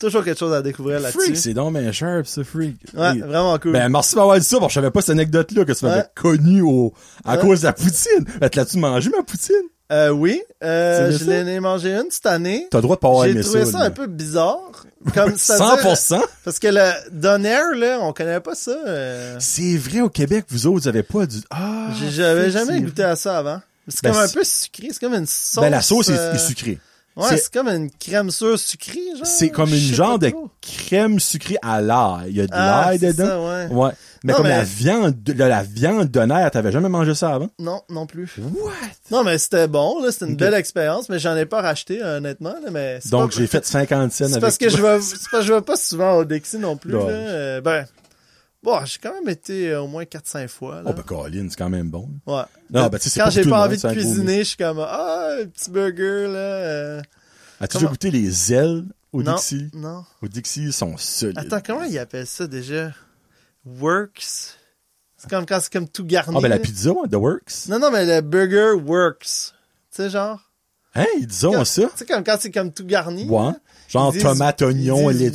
Toujours quelque chose à découvrir Freak, là-dessus. c'est donc ben sharp, ça, freak. Ouais, Et- vraiment cool. Ben, merci d'avoir dit ça, parce que je savais pas cette anecdote-là, que tu m'avais Ouais. connu au, à Ouais. cause de la poutine. Ben, tu l'as-tu mangé, ma poutine? Euh, oui, euh, je l'ai ai mangé une cette année. T'as le droit de pas avoir J'ai aimé trouvé ça, ça. là. un peu bizarre. Comme *laughs* c'est-à-dire- 100%? Parce que le Donair, là, on connaît pas ça. euh, C'est vrai, au Québec, vous autres, vous avez pas du, ah. j'ai- J'avais jamais vrai. goûté à ça avant. C'est Ben, comme un peu sucré, c'est comme une sauce. Ben, la sauce est, euh, est sucrée. Ouais, c'est- comme une crème sûre sucrée, genre. C'est comme une genre de crème sucrée à l'ail. Il y a de Ah, l'ail dedans? ça, ouais. Ouais. Mais Non, comme mais- la viande, de- la, viande d'honneur, t'avais jamais mangé ça avant? Non, non plus. What? Non, mais c'était bon, là, c'était une belle expérience, mais j'en ai pas racheté, honnêtement, là, mais Donc, pas- j'ai fait 50 cents avec parce que je vais, c'est parce que je vais pas souvent au Dixie non plus, là. Euh, ben, bon, j'ai quand même été euh, au moins 4-5 fois, là. Oh, ben, Colin, c'est quand même bon. Ouais. Non, ben, Quand j'ai pas envie de cuisiner, je suis comme, ah, un petit burger, là. euh, As-tu Comment- déjà goûté les ailes au non, Dixie? non. Au Dixie, ils sont solides. Attends, comment ils appellent ça déjà? Works? C'est comme quand c'est comme tout garni. Ah, ben, la pizza, ouais, The Works. Non, non, mais le burger works. Tu sais, genre? Hein, ils disent ça? Tu sais, comme quand c'est comme tout garni. Ouais. Genre disent- tomate, oignon, laitue.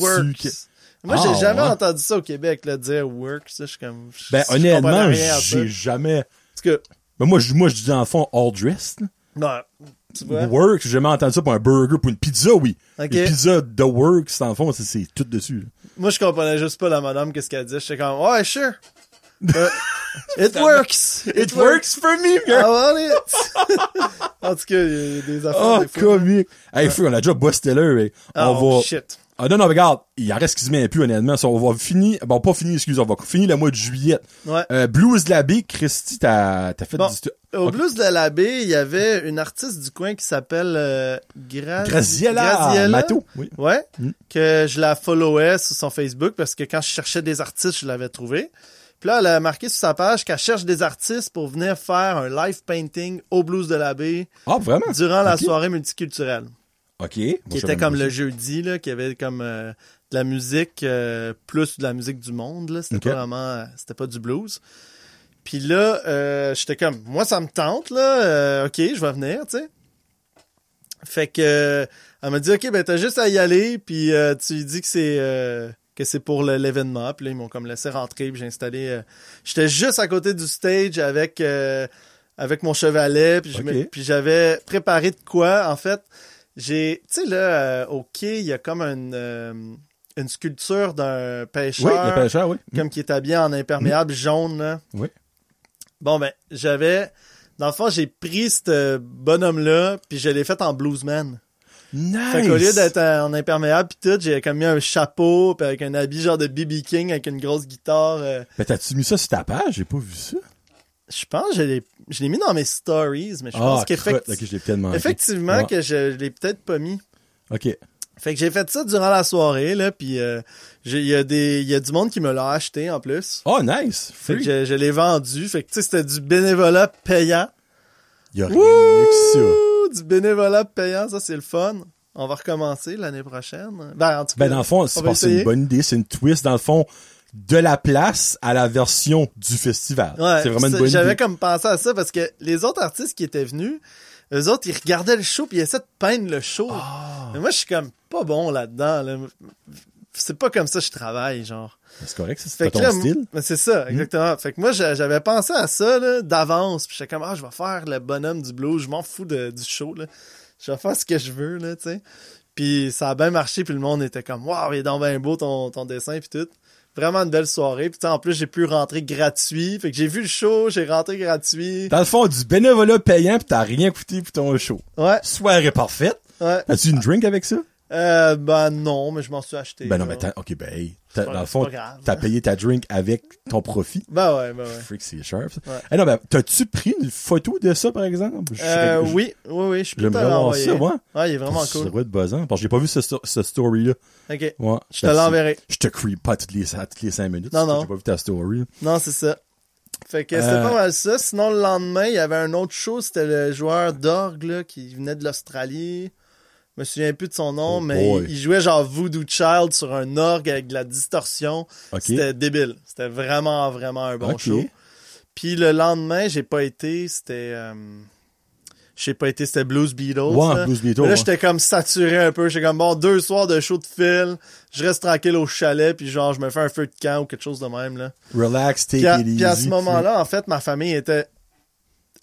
Moi, Ah, j'ai jamais ouais. entendu ça au Québec, là, dire works. Je suis comme. je- Ben, je honnêtement, j'ai jamais... Parce que, Ben, moi, je, moi, je dis dans le fond, all dressed. là. non, tu vois? Works, j'ai jamais entendu ça pour un burger, pour une pizza, oui. Ok. Une pizza The Works, dans le fond, c'est- c'est tout dessus. Moi, je comprenais juste pas la madame, qu'est-ce qu'elle dit. J'étais comme, ouais, sure. Euh, it *laughs* works. It, works. for me, I want it. *laughs* en tout cas, il y a des affaires. Oh, des fois. comique. Hey, frère, on a déjà busté là, mais Ah, on oh, va... shit. Ah non, non, regarde, il en reste qui se met plus, honnêtement. Ça, on va finir, bon, pas finir, excuse, on va finir le mois de juillet. Ouais. Euh, Blues de la baie, Christy, t'as, t'as fait Bon, du... Au. Blues de l'abbé, il y avait une artiste du coin qui s'appelle euh, Gra- Graziella, Graziella? Mato. Oui. Ouais. Mm. Que je la followais sur son Facebook parce que quand je cherchais des artistes, je l'avais trouvé. Puis là, elle a marqué sur sa page qu'elle cherche des artistes pour venir faire un live painting au Blues de l'abbé Ah, vraiment? durant la soirée multiculturelle. OK. Qui était comme le jeudi, là, qui avait comme euh, de la musique, euh, plus de la musique du monde, là. C'était pas vraiment, euh, c'était pas du blues. Puis là, euh, j'étais comme, moi, ça me tente, là, ok, je vais venir, tu sais. Fait que, elle m'a dit, ok, ben, t'as juste à y aller, puis tu lui dis que c'est, que c'est pour l'événement. Puis là, ils m'ont comme laissé rentrer, puis j'ai installé, euh, j'étais juste à côté du stage avec, euh, avec mon chevalet, puis j'avais préparé de quoi, en fait. J'ai, tu sais, là, euh, au quai, il y a comme une, euh, une sculpture d'un Oui, pêcheur, le pêcheur, oui. comme qui est habillé en imperméable jaune, là. Oui. Bon, ben, j'avais, dans le fond, j'ai pris ce bonhomme-là, puis je l'ai fait en bluesman. Nice! Fait qu'au lieu d'être en imperméable pis tout, j'ai comme mis un chapeau, puis avec un habit genre de BB King, avec une grosse guitare. euh, Ben, t'as-tu mis ça sur ta page? J'ai pas vu ça. Je pense que je l'ai, je l'ai mis dans mes stories, mais je ah, pense qu'effectivement, je effectivement Ouais. que je l'ai peut-être pas mis. OK. Fait que j'ai fait ça durant la soirée, là, puis euh, il y, a des- il y a du monde qui me l'a acheté en plus. Oh, nice! Fait que Free. je, je l'ai vendu. Fait que tu sais, c'était du bénévolat payant. Y a rien que ça. Du bénévolat payant, ça c'est le fun. On va recommencer l'année prochaine. Ben, en tout cas, Ben, dans le fond, on c'est une bonne idée. C'est une twist, dans le fond, de la place à la version du festival. Ouais, c'est vraiment une bonne J'avais comme pensé à ça parce que les autres artistes qui étaient venus, eux autres, ils regardaient le show puis ils essaient de peindre le show. Ah. Mais moi, je suis comme pas bon là-dedans. là. c'est pas comme ça que je travaille, genre. C'est correct, ça, c'est ton là, style. c'est ça, exactement. Fait que moi, j'a- j'avais pensé à ça, d'avance. Puis j'étais comme, ah, je vais faire le bonhomme du blues. Je m'en fous de- du show, là. Je vais faire ce que je veux, là, tu sais. Puis ça a bien marché, puis le monde était comme, waouh, il est donc bien beau ton, ton dessin, puis tout. Vraiment une belle soirée. Puis en plus, j'ai pu rentrer gratuit. Fait que j'ai vu le show, j'ai rentré gratuit. Dans le fond, du bénévolat payant pis t'as rien coûté pour ton show. Ouais, Soirée parfaite. ouais. As-tu une drink avec ça? Euh, ben non, mais je m'en suis acheté. Ben non, là. mais t'as, ok, ben, hey, t'as- dans le c'est fond, t'as payé ta drink avec ton profit. *laughs* Ben ouais, ben ouais. Freak, c'est sharp, ça. Ouais. Eh non, ben, t'as-tu pris une photo de ça, par exemple? Euh, je- oui, oui, oui, je peux te J'aimerais voir ça, moi. Ouais, il est vraiment cool. doit être buzzant. Parce que j'ai pas vu ce, ce story-là. Ok. Ouais. Je te l'enverrai. Je te creep pas toutes les, toutes les cinq minutes. Non, non. J'ai pas vu ta story. Non, c'est ça. Fait que c'était Euh, pas mal ça. Sinon, le lendemain, il y avait un autre show. C'était le joueur d'orgue là, qui venait de l'Australie. Je me souviens plus de son nom, Oh mais il, il jouait genre Voodoo Child sur un orgue avec de la distorsion. C'était débile. C'était vraiment, vraiment un bon show. Puis le lendemain, j'ai pas été. C'était... euh, J'ai pas été, c'était Blues Beatles. Ouais, là. Blues Beatles, Mais là, j'étais comme saturé un peu. J'étais comme, bon, deux soirs de show de fil. Je reste tranquille au chalet, puis genre, je me fais un feu de camp ou quelque chose de même, là. Relax, take Puis à, it easy. puis à ce moment-là, en fait, ma famille était,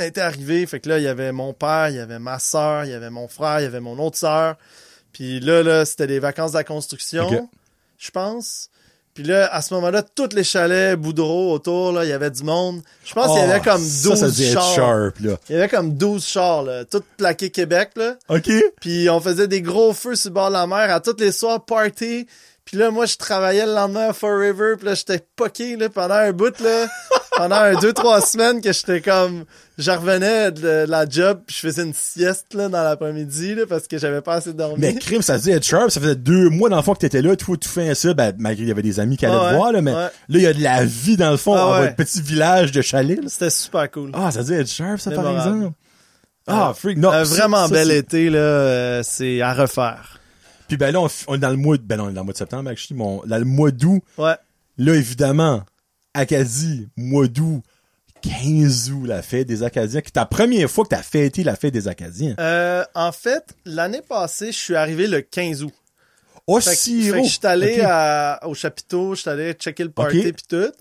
était arrivée. Fait que là, il y avait mon père, il y avait ma soeur, il y avait mon frère, il y avait mon autre soeur. Puis là, là, c'était les vacances de la construction, je pense. Puis là, à ce moment-là, tous les chalets Boudreau autour, là, il y avait du monde. Je pense qu'il y avait Ah, comme 12 ça, ça chars. sharp, là. Il y avait comme 12 chars, là, tout plaqué Québec, là. OK. Puis on faisait des gros feux sur le bord de la mer à tous les soirs, party. Puis là, moi, je travaillais le lendemain à Forever. Puis là, j'étais poqué là, pendant un bout, là. pendant un, deux, trois semaines que j'étais comme... Je revenais de, la job, puis je faisais une sieste là, dans l'après-midi là, parce que j'avais pas assez dormi. Mais crime, ça dit être sharp. Ça faisait deux mois dans le fond que t'étais là, tout, tout fin ça. Ben, malgré qu'il y avait des amis qui allaient Ah te ouais, voir, là, mais ouais. là, il y a de la vie dans le fond, Ah ouais. votre petit village de chalet. C'était super cool. Ah, ça dit être sharp, ça, par exemple. Ah, freak. Non, Un vraiment ça, bel été, là, euh, c'est à refaire. Puis ben là, on, on est dans le mois de, ben non, on est dans le mois de septembre, actually, mon, dans le mois d'août, Ouais. là, évidemment, Acadie, mois d'août, 15 août, la fête des Acadiens, qui est ta première fois que t'as fêté la fête des Acadiens? Euh, en fait, l'année passée, je suis arrivé le 15 août. Oh, Fait si, fait que oh, je suis allé à- au chapiteau, je suis allé checker le party Ok. pis tout.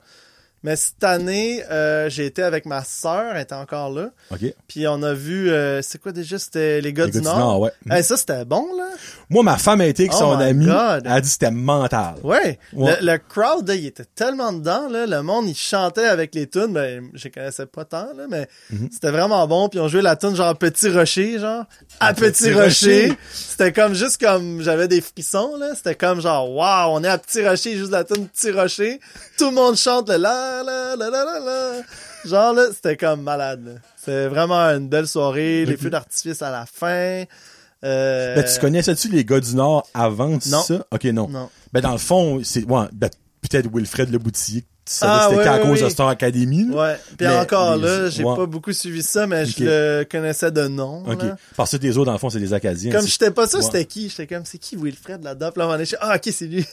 Mais cette année, euh, j'ai été avec ma sœur, elle était encore là. OK. Puis on a vu, euh, c'est quoi déjà, c'était les gars, Les du, gars Nord. ouais. Hey, ça, c'était bon, là. Moi, ma femme a été avec Oh son ami. God. Elle a dit que c'était mental. Ouais. Ouais. Le, le crowd, il était tellement dedans, là. Le monde, il chantait avec les tunes. Ben, je les connaissais pas tant, là, mais Mhm. c'était vraiment bon. Puis on jouait la tune genre Petit Rocher, genre. À À Petit, Petit Rocher. Rocher. C'était comme juste comme, j'avais des frissons, là. C'était comme genre, waouh, on est à Petit Rocher, juste la tune Petit Rocher. Tout le monde chante le la la la la la la. Genre, là, c'était comme malade. C'était vraiment une belle soirée. Les feux d'artifice à la fin. Euh, Ben, tu connaissais-tu les gars du Nord avant Non. ça? OK, non. Non. Ben, dans le fond, c'est, ouais, ben, peut-être Wilfred Le Boutillier. Tu savais Ah, c'était ouais, à ouais, cause de oui. Star Academy. là. Ouais. Puis Mais encore là, j'ai ouais. pas beaucoup suivi ça, mais je le connaissais de nom. OK. là. Parce que les autres, dans le fond, c'est des Acadiens. Comme C'est- j'étais pas sûr Ouais. c'était qui, j'étais comme c'est qui Wilfred là-dedans. Puis là, je suis, ah ok c'est lui.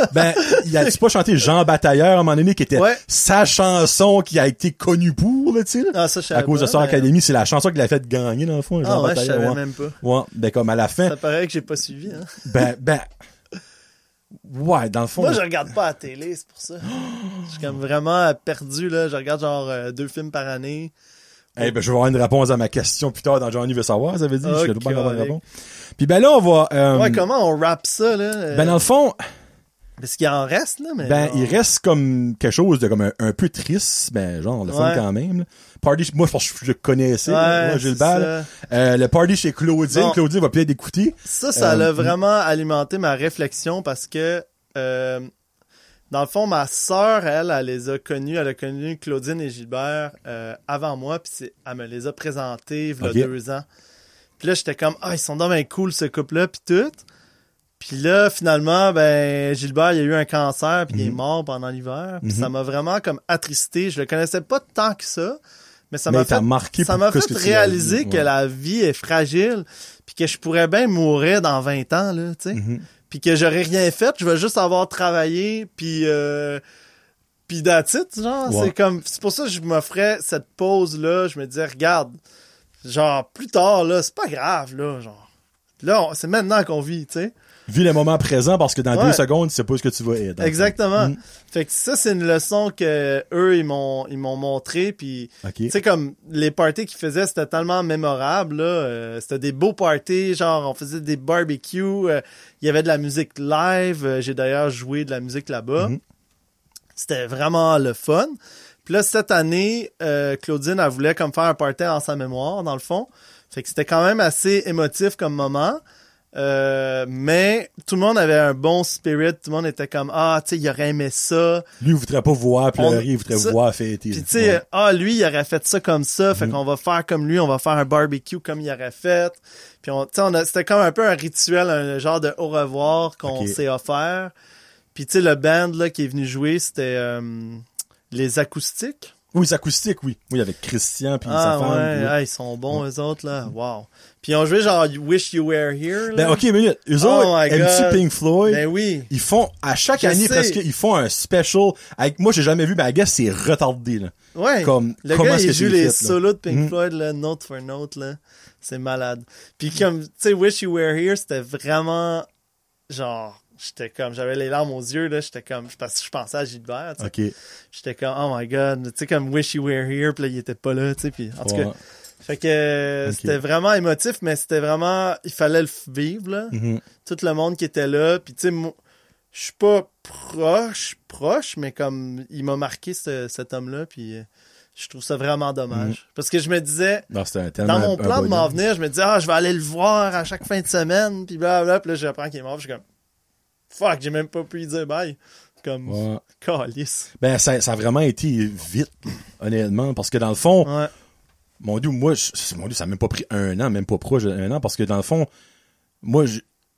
*laughs* Ben, il a-tu pas chanté Jean Batailleur à un moment donné qui était Ouais. sa chanson qui a été connue pour, là, tu sais? Ah ça je À cause de Star mais- Academy, c'est la chanson qui l'a fait gagner, dans le fond, Jean Ah ouais, je savais ouais. même pas. Ouais, ben, comme à la fin, Ça paraît que j'ai pas suivi. Hein. ben, ben, ouais, dans le fond, Moi je regarde pas la télé, c'est pour ça. Je suis comme vraiment perdu là. Je regarde genre euh, deux films par année. Eh ben, je vais avoir une réponse à ma question plus tard dans Johnny veut savoir, ça veut dire, je vais pas avoir une réponse. Puis ben là, on va, euh, Ouais, comment on rappe ça là euh, ben dans le fond, Parce qu'il en reste là, mais. ben, genre- il reste comme quelque chose de comme un, un peu triste, ben, genre, le fun Ouais. quand même, là. Party, moi, je pense que je connaissais, Ouais, moi, là. ça. Euh, le party chez Claudine, Bon. Claudine va peut-être écouter. Ça, ça Euh, a vraiment alimenté ma réflexion parce que, euh, dans le fond, ma sœur, elle, elle les a connus. Elle a connu Claudine et Gilbert euh, avant moi, puis elle me les a présentés il y a deux ans. Puis là, j'étais comme, ah, ils sont bien cool, ce couple-là, puis tout. Puis là, finalement, ben, Gilbert, il a eu un cancer, puis il est Mhm. mort pendant l'hiver. Puis Mhm. ça m'a vraiment comme attristé. Je le connaissais pas tant que ça, mais ça m'a fait marqué ça m'a fait réaliser que ouais. la vie est fragile, puis que je pourrais bien mourir dans 20 ans, là, tu sais. Mhm. Puis que j'aurais rien fait, je vais juste avoir travaillé, puis... Euh, puis it, genre, Ouais. c'est comme... C'est pour ça que je m'offrais cette pause-là, je me disais, regarde, genre, plus tard, là, c'est pas grave, là, genre... Là, c'est maintenant qu'on vit, tu sais. Vis le moment présent parce que dans Ouais. deux secondes, tu sais pas ce que tu vas être. Exactement. Mm. Fait que ça, c'est une leçon que eux, ils m'ont, ils m'ont montré, puis tu sais, comme les parties qu'ils faisaient, c'était tellement mémorable, là. Euh, c'était des beaux parties, genre, on faisait des barbecues, euh, il y avait de la musique live. euh, J'ai d'ailleurs joué de la musique là-bas. Mhm. C'était vraiment le fun. Puis là, cette année, euh, Claudine, elle voulait comme faire un party en sa mémoire, dans le fond. Fait que c'était quand même assez émotif comme moment. Euh, mais tout le monde avait un bon spirit. Tout le monde était comme, ah, tu sais, il aurait aimé ça. Lui, il voudrait pas voir pleurer, On- il voudrait ça- voir fêter. Puis tu sais, Ouais. ah lui, il aurait fait ça comme ça, fait Mhm. qu'on va faire comme lui, on va faire un barbecue comme il aurait fait. Puis on, tu sais, on a- c'était comme un peu un rituel, un genre de au revoir qu'on s'est offert. Puis tu sais, le band là qui est venu jouer, c'était euh, les acoustiques. Oui, c'est acoustique, oui. Oui, avec Christian puis ah sa femme. ouais, puis- ah, ils sont bons eux autres là, wow. Puis ils ont joué genre Wish You Were Here. Là. Ben, ok, minute. Eux Oh autres, aiment-tu God. Pink Floyd? Ben oui. Ils font, à chaque Je année sais. presque, ils font un special. Avec, moi, j'ai jamais vu, mais I guess c'est retardé, là. Ouais. Comme, Le comment gars, il joue les fait, solos de Pink Mhm. Floyd, là, note for note, là. C'est malade. Puis comme, tu sais, Wish You Were Here, c'était vraiment, genre, j'étais comme, j'avais les larmes aux yeux, là, j'étais comme, parce que je pensais à Gilbert, tu sais. Ok. J'étais comme, oh my god, tu sais, comme Wish You Were Here, puis là, il était pas là, tu sais, puis en tout Ouais. cas. Fait que c'était vraiment émotif, mais c'était vraiment, il fallait le vivre, là. Mhm. Tout le monde qui était là, puis tu sais, moi, je suis pas proche, proche, mais comme, il m'a marqué, ce- cet homme-là, puis je trouve ça vraiment dommage. Mhm. Parce que je me disais, Non, dans mon plan de m'en venir, je me disais, ah, je vais aller le voir à chaque fin de semaine, puis blablabla, puis là, j'apprends qu'il est mort, puis je suis comme, fuck, j'ai même pas pu lui dire bye. Comme, Ouais. calice. Ben, ça, ça a vraiment été vite, honnêtement, parce que dans le fond, Ouais. mon Dieu, moi, je- mon Dieu, ça a même pas pris un an, même pas proche d'un an, parce que dans le fond, moi,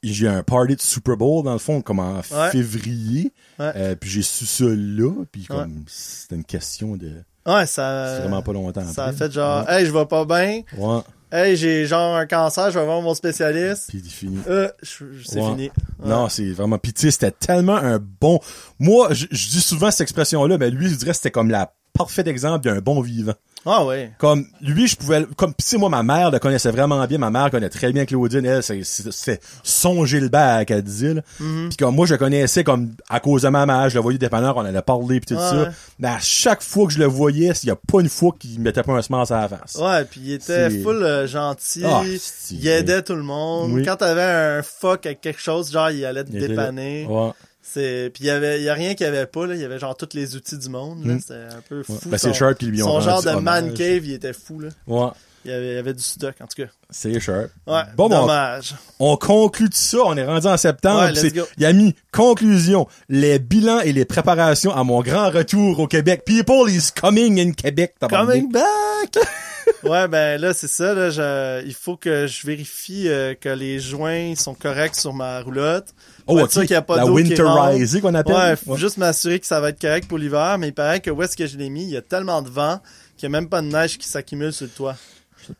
j'ai- un party de Super Bowl, dans le fond, comme en Ouais. février, euh, puis j'ai su ça là, puis comme, c'était une question de, Ouais, ça. c'est vraiment pas longtemps Ça a fait genre, Ouais. hey, je vais pas bien. Ouais, Hey, j'ai genre un cancer, je vais voir mon spécialiste. puis c'est fini. Euh, c'est Ouais. fini. Ouais. Non, c'est vraiment pitié. C'était tellement un bon. Moi, je, je dis souvent cette expression-là, mais lui, je dirais que c'était comme la parfaite exemple d'un bon vivant. Ah ouais. Comme lui, je pouvais, comme sais, moi, ma mère le connaissait vraiment bien. Ma mère connaît très bien Claudine. Elle, c'est son Gilbert qu'elle disait. là. Mhm. Puis comme moi, je le connaissais comme à cause de ma mère. Je le voyais dépanneur, on allait parler puis tout ça. ouais. Mais à chaque fois que je le voyais, il y a pas une fois qu'il mettait pas un semence à la face. Ouais, puis il était full euh, gentil. Ah, il aidait tout le monde. Oui. Quand t'avais un fuck avec quelque chose, genre, il allait te Il était là. dépanner. Ouais. C'est puis il y avait y a rien qu'il y avait pas là, il y avait genre tous les outils du monde là, Mm. c'était un peu fou. Ouais. Ben, c'est Sharp qui lui ont Son genre de man cave, il était fou là. Ouais. Il y avait, il y avait du stock en tout cas. C'est sharp. Ouais, Bon, dommage. On conclut tout ça, on est rendu en septembre. Ouais. Il a mis conclusion, les bilans et les préparations à mon grand retour au Québec. People is coming in Québec. Coming back. *laughs* ouais, ben là c'est ça là, je- il faut que je vérifie euh, que les joints sont corrects sur ma roulotte. Oh, ok. qu'il y a pas La qu'on appelle? Ouais, faut juste m'assurer que ça va être correct pour l'hiver, mais il paraît que où est-ce que je l'ai mis, il y a tellement de vent qu'il n'y a même pas de neige qui s'accumule sur le toit.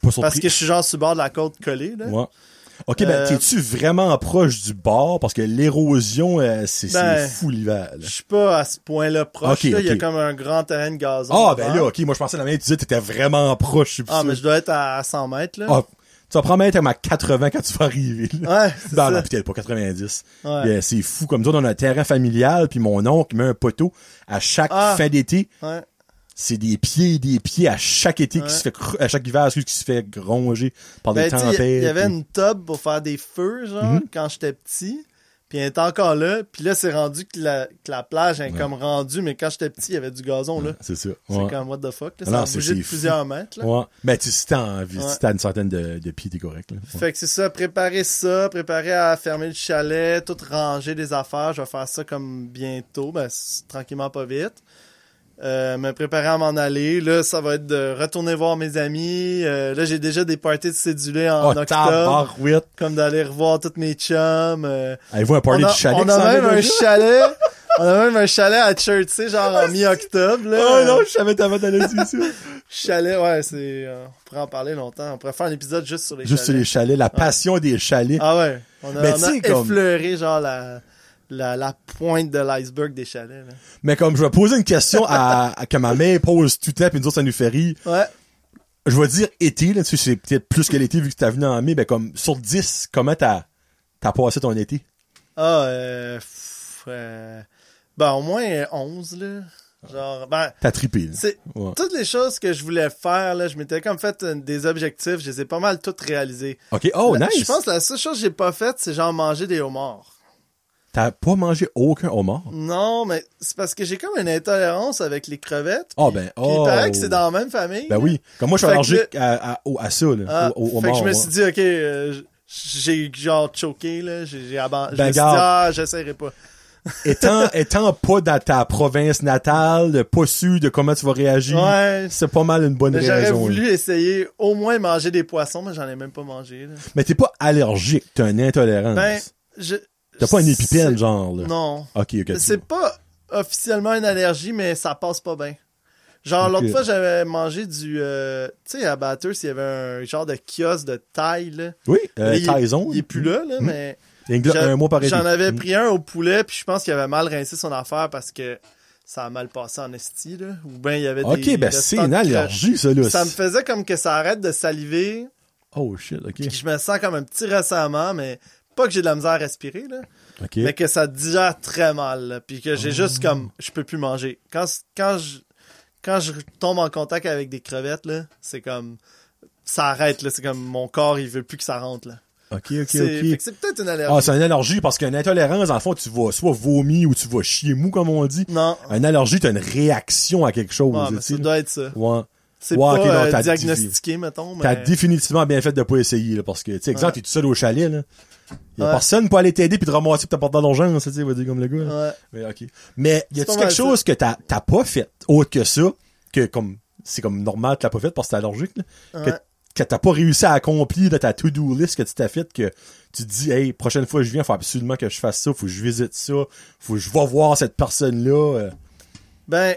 Pas. Parce que je suis genre sur le bord de la côte collée, là. Ouais. Ok, ben, Euh, t'es-tu vraiment proche du bord? Parce que l'érosion, euh, c'est Ben, fou l'hiver. Je suis pas à ce point-là proche, Ok, là. Il y a comme un grand terrain de gazon. Ah, ben là, ok, moi je pensais la même, tu disais que t'étais vraiment proche. Ah, mais je dois être à 100 mètres, là. Ah, tu vas probablement être à ma 80 quand tu vas arriver. là. Ouais, *laughs* c'est ça. non, peut-être pas 90. Ouais. C'est fou. Comme ça, on a un terrain familial, puis mon oncle met un poteau à chaque Ah. fin d'été. Ouais. C'est des pieds et des pieds à chaque été Ouais. qui se fait à chaque hiver excuse, qui se fait gronger par Ben, des tempêtes. il y avait puis- une tub pour faire des feux, genre, Mhm. quand j'étais petit. Puis elle est encore là. Puis là, c'est rendu que la, que la plage est Ouais. comme rendue, mais quand j'étais petit, il y avait du gazon, là. C'est ça. C'est Ouais. comme what the fuck, là. Ça non, a bougé de plusieurs mètres, là. Ouais. Ben, tu, si t'as envie, si t'as une centaine de, de pieds, t'es correct, là. Fait que c'est ça, préparer ça, préparer à fermer le chalet, tout ranger des affaires. Je vais faire ça comme bientôt, ben, tranquillement pas vite. Euh, me préparer à m'en aller. Là, ça va être de retourner voir mes amis. Euh, là, j'ai déjà des parties de cédulés en Oh, octobre. Comme d'aller revoir tous mes chums. euh, Avez-vous un party on a, de chalet on a même un chalet. *laughs* on a même un chalet à sais, genre en mi-octobre. là. Oh non, je savais t'avais d'aller dire ça. Chalet, ouais, c'est... on pourrait en parler longtemps. On pourrait faire un épisode juste sur les Juste sur chalets. les chalets, la passion des chalets. Ah ouais. On a, Mais on a comme- genre la, la, la pointe de l'iceberg des chalets. Là. Mais comme je vais poser une question à, *laughs* à- que ma mère pose tout le temps, puis nous autres, ça nous fait rire. Ouais. je vais dire été, là, tu sais, c'est peut-être plus que l'été vu que t'as venu en mai, ben comme sur 10, comment t'as passé ton été? Ah, euh, pff, euh, ben, au moins 11, là. Genre, ben, T'as trippé, là. Ouais. toutes les choses que je voulais faire, là, je m'étais comme fait euh, des objectifs, je les ai pas mal toutes réalisées. Ok, oh, La- nice! Je pense que la seule chose que j'ai pas faite, c'est genre manger des homards. T'as pas mangé aucun homard? Non, mais c'est parce que j'ai comme une intolérance avec les crevettes. Ah, puis- ben, puis oh. il paraît que c'est dans la même famille. Ben oui. Comme moi, je suis que allergique à, à, au- à ça, là. Ah, au, au fait que homard, je me suis dit, ok, euh, j'ai genre choqué, là. J'ai j'ai aban- Je Ben, me suis dit, ah, j'essaierai pas. *laughs* étant, étant pas dans ta province natale, pas sûr de comment tu vas réagir, Ouais. c'est pas mal une bonne J'aurais raison. là. voulu essayer au moins manger des poissons, mais j'en ai même pas mangé, là. Mais t'es pas allergique, t'as une intolérance. Ben, je. T'as pas une épipène, genre, là? Non. Ok, ok. C'est pas officiellement une allergie, mais ça passe pas bien. Genre, l'autre fois, j'avais mangé du... euh, tu sais, à Batters, il y avait un genre de kiosque de taille, là. Oui, euh, il, est- Tyson. il est plus là, là, mais... Il y a une gla- J'a- un mois par. J'en avais Mm. pris un au poulet, puis je pense qu'il avait mal rincé son affaire parce que ça a mal passé en esti, là. Ou bien il y avait des... Ok, ben c'est une allergie, ça, là. Ça me faisait comme que ça arrête de saliver, Oh, shit, ok. puis je me sens comme un petit ressentiment, mais pas que j'ai de la misère à respirer, là. Mais que ça digère très mal, là, puis que j'ai Oh. juste comme je peux plus manger. Quand quand je quand je tombe en contact avec des crevettes là, c'est comme ça arrête là, c'est comme mon corps il veut plus que ça rentre là. Ok, ok, ok. c'est peut-être une allergie. Ah, c'est une allergie parce qu'une intolérance, en fond, tu vas soit vomir ou tu vas chier mou, comme on dit. non, Une allergie, t'as une réaction à quelque chose. Tu mais ça doit être ça. Ouais. C'est Ouais, pas non, euh, t'as diagnostiqué mettons, T'as mais définitivement bien fait de pas essayer, là, parce que, tu sais, exemple, Ouais. t'es tout seul au chalet, là. Y a Ouais. personne pour aller t'aider puis te ramasser pis te porter dans l'urgence, tu sais, va dire comme le gars. là. ouais. Mais, ok. Mais, y a-tu quelque chose que t'as, t'as pas fait, autre que ça, que comme, c'est comme normal que t'as pas fait parce que t'es allergique, là, que, Ouais. que t'as pas réussi à accomplir de ta to-do list que tu t'as fait, que tu te dis, hey, prochaine fois que je viens, faut absolument que je fasse ça, faut que je visite ça, faut que je vais voir cette personne-là. euh. Ben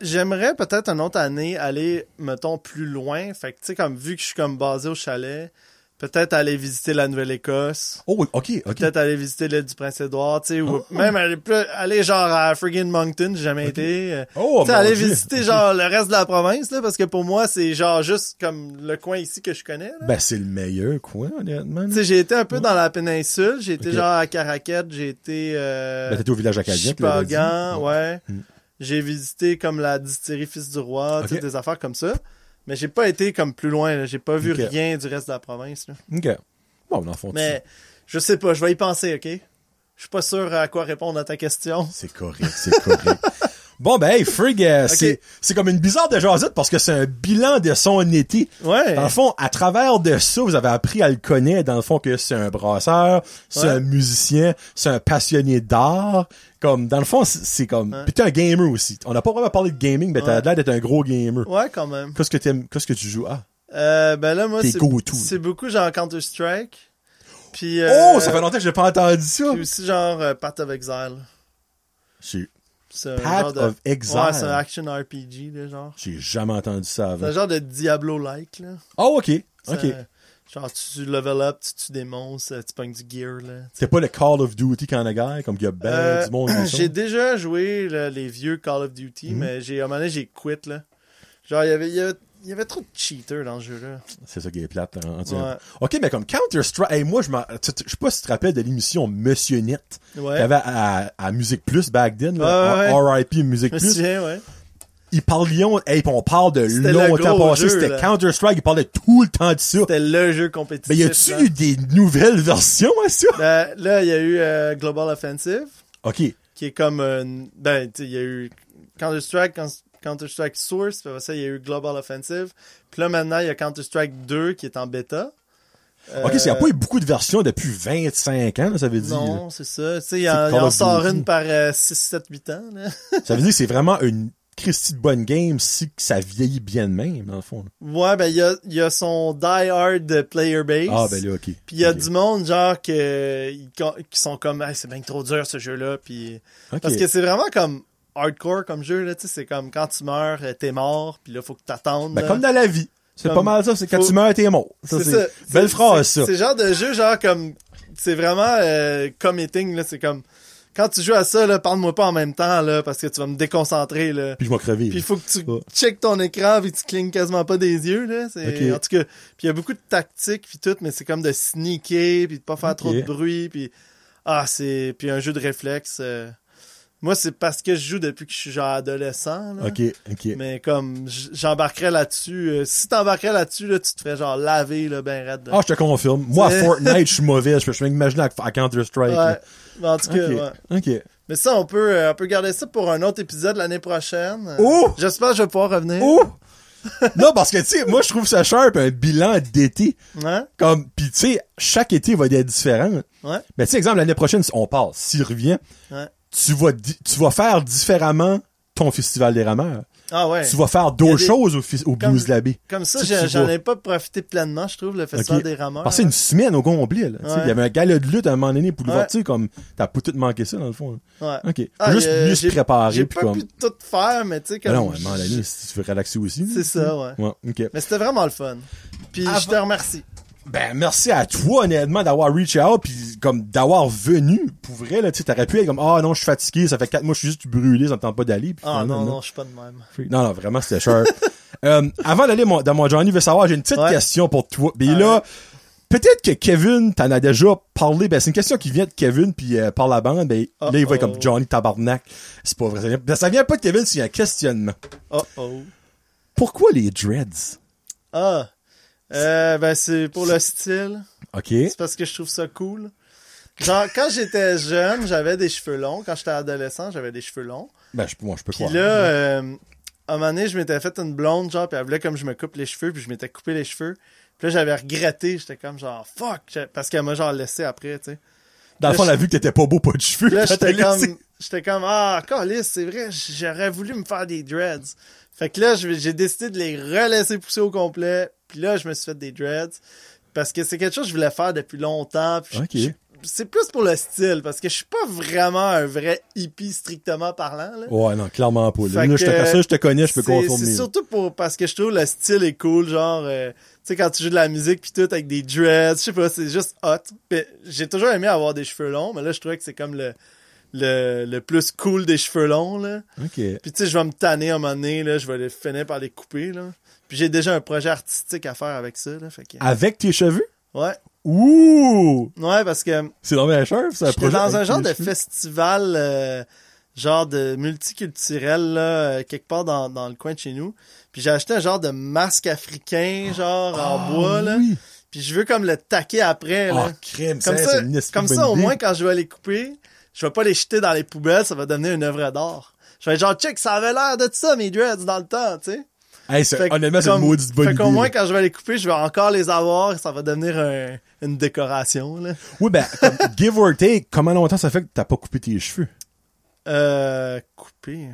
j'aimerais peut-être une autre année aller mettons plus loin, fait que tu sais comme vu que je suis comme basé au chalet, peut-être aller visiter la Nouvelle-Écosse. Oh, ok, ok. Peut-être aller visiter l'île du Prince-Édouard, tu sais, ou Oh. même aller, plus- aller genre à friggin' Moncton, j'ai jamais été. Oh, tu sais, aller Dieu. visiter genre le reste de la province, là, parce que pour moi, c'est genre juste comme le coin ici que je connais. là. Ben, c'est le meilleur coin, honnêtement. Tu sais, j'ai été un peu dans la péninsule, j'ai été genre à Caraquette, j'ai été euh, Ben, t'étais au village acadien. Chipagan, ouais. Mm. J'ai visité comme la distillerie Fils du Roi, tu sais, des affaires comme ça. Mais j'ai pas été comme plus loin, j'ai pas vu rien du reste de la province. Là. Ok. Bon, dans le fond, tu- Mais je sais pas, je vais y penser, ok? Je suis pas sûr à quoi répondre à ta question. c'est correct, c'est correct. *laughs* bon, ben, hey, Frig, euh, c'est, c'est comme une bizarre de jasette parce que c'est un bilan de son été. Ouais. Dans le fond, à travers de ça, vous avez appris à le connaître, dans le fond, que c'est un brasseur, c'est Ouais. un musicien, c'est un passionné d'art. Comme, dans le fond, c'est, comme, Ouais. pis t'es un gamer aussi. On n'a pas vraiment parlé de gaming, mais t'as l'air d'être un gros gamer. Ouais, quand même. Qu'est-ce que t'aimes, qu'est-ce que tu joues? Ah. Euh, ben là, moi, c'est, beaucoup genre Counter-Strike. Puis, euh, oh, ça fait longtemps que j'ai pas entendu ça. Puis aussi genre euh, Path of Exile. J'ai, C'est Path de... of Exile. Ouais, c'est un action RPG, là, genre. j'ai jamais entendu ça C'est avant. un genre de Diablo-like, là. Oh, ok. C'est Ok. Genre, tu level up, tu tues des monstres, tu pognes du gear, là. C'est pas le Call of Duty quand a guerre, comme il y a ben Euh, du monde. *clears throat* j'ai déjà joué là, les vieux Call of Duty, Mhm. mais j'ai, à un moment donné, j'ai quit, là. Genre, il y avait, il y avait, il y avait trop de cheaters dans le jeu-là. C'est ça qui est plate. hein. Ouais. Ok, mais comme Counter-Strike, hey, moi, je je sais pas si tu te rappelles de l'émission Monsieur Net, Ouais. qu'il y avait à, à Musique Plus back then, là, Ouais, ouais, RIP Musique Plus. souviens, ouais. Ils parlions, hey, pis on parle de longtemps passé, c'était. Counter-Strike, ils parlaient tout le temps de ça. C'était le jeu compétitif. Mais y a-tu eu des nouvelles versions à ça? Ben, là, il y a eu euh, Global Offensive, Ok. qui est comme une- ben, tu sais, il y a eu Counter-Strike, Coun- Counter-Strike Source, puis ça, il y a eu Global Offensive. Puis là, maintenant, il y a Counter-Strike 2 qui est en bêta. Ok, il n'y a pas eu beaucoup de versions depuis 25 ans, là, ça veut dire. Non, c'est ça. Tu sais, il en, sort une par euh, 6, 7, 8 ans, là. *laughs* Ça veut dire que c'est vraiment une Christie de bonne game si ça vieillit bien de même, dans le fond. là. Ouais, ben, il y a, il y a son die-hard player base. Ah, ben là, ok. Puis il y a du monde, genre, que, qui sont comme, Hey, c'est bien trop dur, ce jeu-là. Puis, parce que c'est vraiment comme hardcore comme jeu, là. Tu sais, c'est comme quand tu meurs, euh, t'es mort, puis là, faut que t'attendes. Ben, comme dans la vie. C'est pas mal ça, c'est quand faut- tu meurs, t'es mort. Ça, C'est ça. Belle phrase, c'est- ça. C'est le genre de jeu, genre, comme, c'est vraiment, euh, committing, là. C'est comme, quand tu joues à ça, là, parle-moi pas en même temps, là, parce que tu vas me déconcentrer, là. Puis je vais crever. Puis il faut que tu Ouais. checkes ton écran puis tu clignes quasiment pas des yeux là. En tout cas, puis il y a beaucoup de tactiques puis tout, mais c'est comme de sneaker puis de pas faire trop de bruit puis ah c'est puis un jeu de réflexe. euh, Moi c'est parce que je joue depuis que je suis genre adolescent. Là. Ok, ok. Mais comme j'embarquerais là-dessus, euh, si t'embarquerais là-dessus là, tu te ferais genre laver là ben raide. Ah, je te confirme. Moi, à Fortnite, je suis mauvais. Je peux, m'imaginer à, à Counter-Strike. ouais. Mais en tout cas, ouais. Ok. Mais ça on peut euh, on peut garder ça pour un autre épisode l'année prochaine. Euh, Oh! J'espère que je vais pouvoir revenir. Oh! *laughs* non, parce que, tu sais, moi, je trouve ça sharp, un bilan d'été. Hein? Comme, pis tu sais, chaque été va être différent. Ouais. Mais tu sais, exemple, l'année prochaine, on part, s'il revient, Ouais. Tu vas, tu vas faire différemment ton festival des rameurs. Ah ouais. Tu vas faire d'autres des- choses au, au Comme- Blues Labé. Comme ça, j'en ai pas profité pleinement, je trouve, le festival des rameurs. Que c'est une semaine au là. Ouais. Il y avait un gala de lutte à un moment donné pour le Ouais. voir, tu sais, comme, t'as pas tout manqué ça, dans le fond. là. Ouais. Ok. Ah, Juste mieux se préparer, J'ai pas comme. pu tout faire, mais tu sais, comme. non, à un moment donné, si tu veux relaxer aussi. C'est ça, ouais. Ouais, ok. Mais c'était vraiment le fun. Puis Avant- je te remercie. Ben, merci à toi, honnêtement, d'avoir reach out, puis comme d'avoir venu. Pour vrai, là, tu sais, t'aurais pu être comme, ah non, je suis fatigué, ça fait quatre mois, je suis juste brûlé, ça me tente pas d'aller. Ah non, non, je suis pas de même. Non, non, vraiment, c'était cher. *laughs* euh, avant d'aller dans mon Johnny veut savoir, j'ai une petite Ouais. question pour toi. Ben Ouais. là, peut-être que Kevin t'en a déjà parlé. Ben, c'est une question qui vient de Kevin, puis euh, par la bande, ben, là, il va être comme Johnny Tabarnak. C'est pas vrai. Ça vient, ben, ça vient pas de Kevin, c'est un questionnement. Oh oh. Pourquoi les dreads? Ah. Euh, ben c'est pour le style. OK? C'est parce que je trouve ça cool. Genre, quand j'étais jeune, j'avais des cheveux longs. Quand j'étais adolescent, j'avais des cheveux longs. Ben, je, moi, je peux Puis croire. là, euh, à un moment donné, je m'étais fait une blonde, genre, puis elle voulait comme je me coupe les cheveux, puis je m'étais coupé les cheveux. Puis là, j'avais regretté, j'étais comme genre, fuck, parce qu'elle m'a genre laissé après, tu sais. Dans le fond, on a vu que t'étais pas beau, pas de cheveux. Puis là, *laughs* j'étais comme, j'étais comme, ah, calice, c'est vrai, j'aurais voulu me faire des dreads. Fait que là, j'ai décidé de les relaisser pousser au complet. Puis là, je me suis fait des dreads. Parce que c'est quelque chose que je voulais faire depuis longtemps. Puis je- Ok. je- c'est plus pour le style, parce que je suis pas vraiment un vrai hippie strictement parlant. Là. Ouais, non, clairement pas. Là, je te, ça, je te connais, je peux C'est- confirmer. C'est surtout pour parce que je trouve le style est cool, genre euh, tu sais quand tu joues de la musique puis tout avec des dreads, je sais pas, c'est juste hot. J'ai toujours aimé avoir des cheveux longs, mais là je trouvais que c'est comme le le, le plus cool des cheveux longs là. OK. Puis tu sais je vais me tanner à un moment donné là, je vais les finir par les couper là. Puis j'ai déjà un projet artistique à faire avec ça là, fait que Avec tes cheveux? ouais. Ouh! Ouais, parce que C'est dans mes cheveux, ça. J'étais dans un genre de festival, euh, genre de multiculturel, là, euh, quelque part dans, dans le coin de chez nous. Puis j'ai acheté un genre de masque africain, genre en bois, là. Ah, Oui. Puis je veux comme le taquer après, Ah, là. crème, comme c'est ça, comme ça au moins, quand je vais les couper, je vais pas les jeter dans les poubelles, ça va devenir une œuvre d'art. Je vais être genre, check, ça avait l'air de ça, mes dreads, dans le temps, tu sais. Hey, c'est- Fait honnêtement, c'est une maudite bonne Fait idée. qu'au moins, là. quand je vais les couper, je vais encore les avoir, ça va devenir un- une décoration, là. Oui, ben, comme, *laughs* give or take, comment longtemps ça fait que t'as pas coupé tes cheveux? Euh, couper.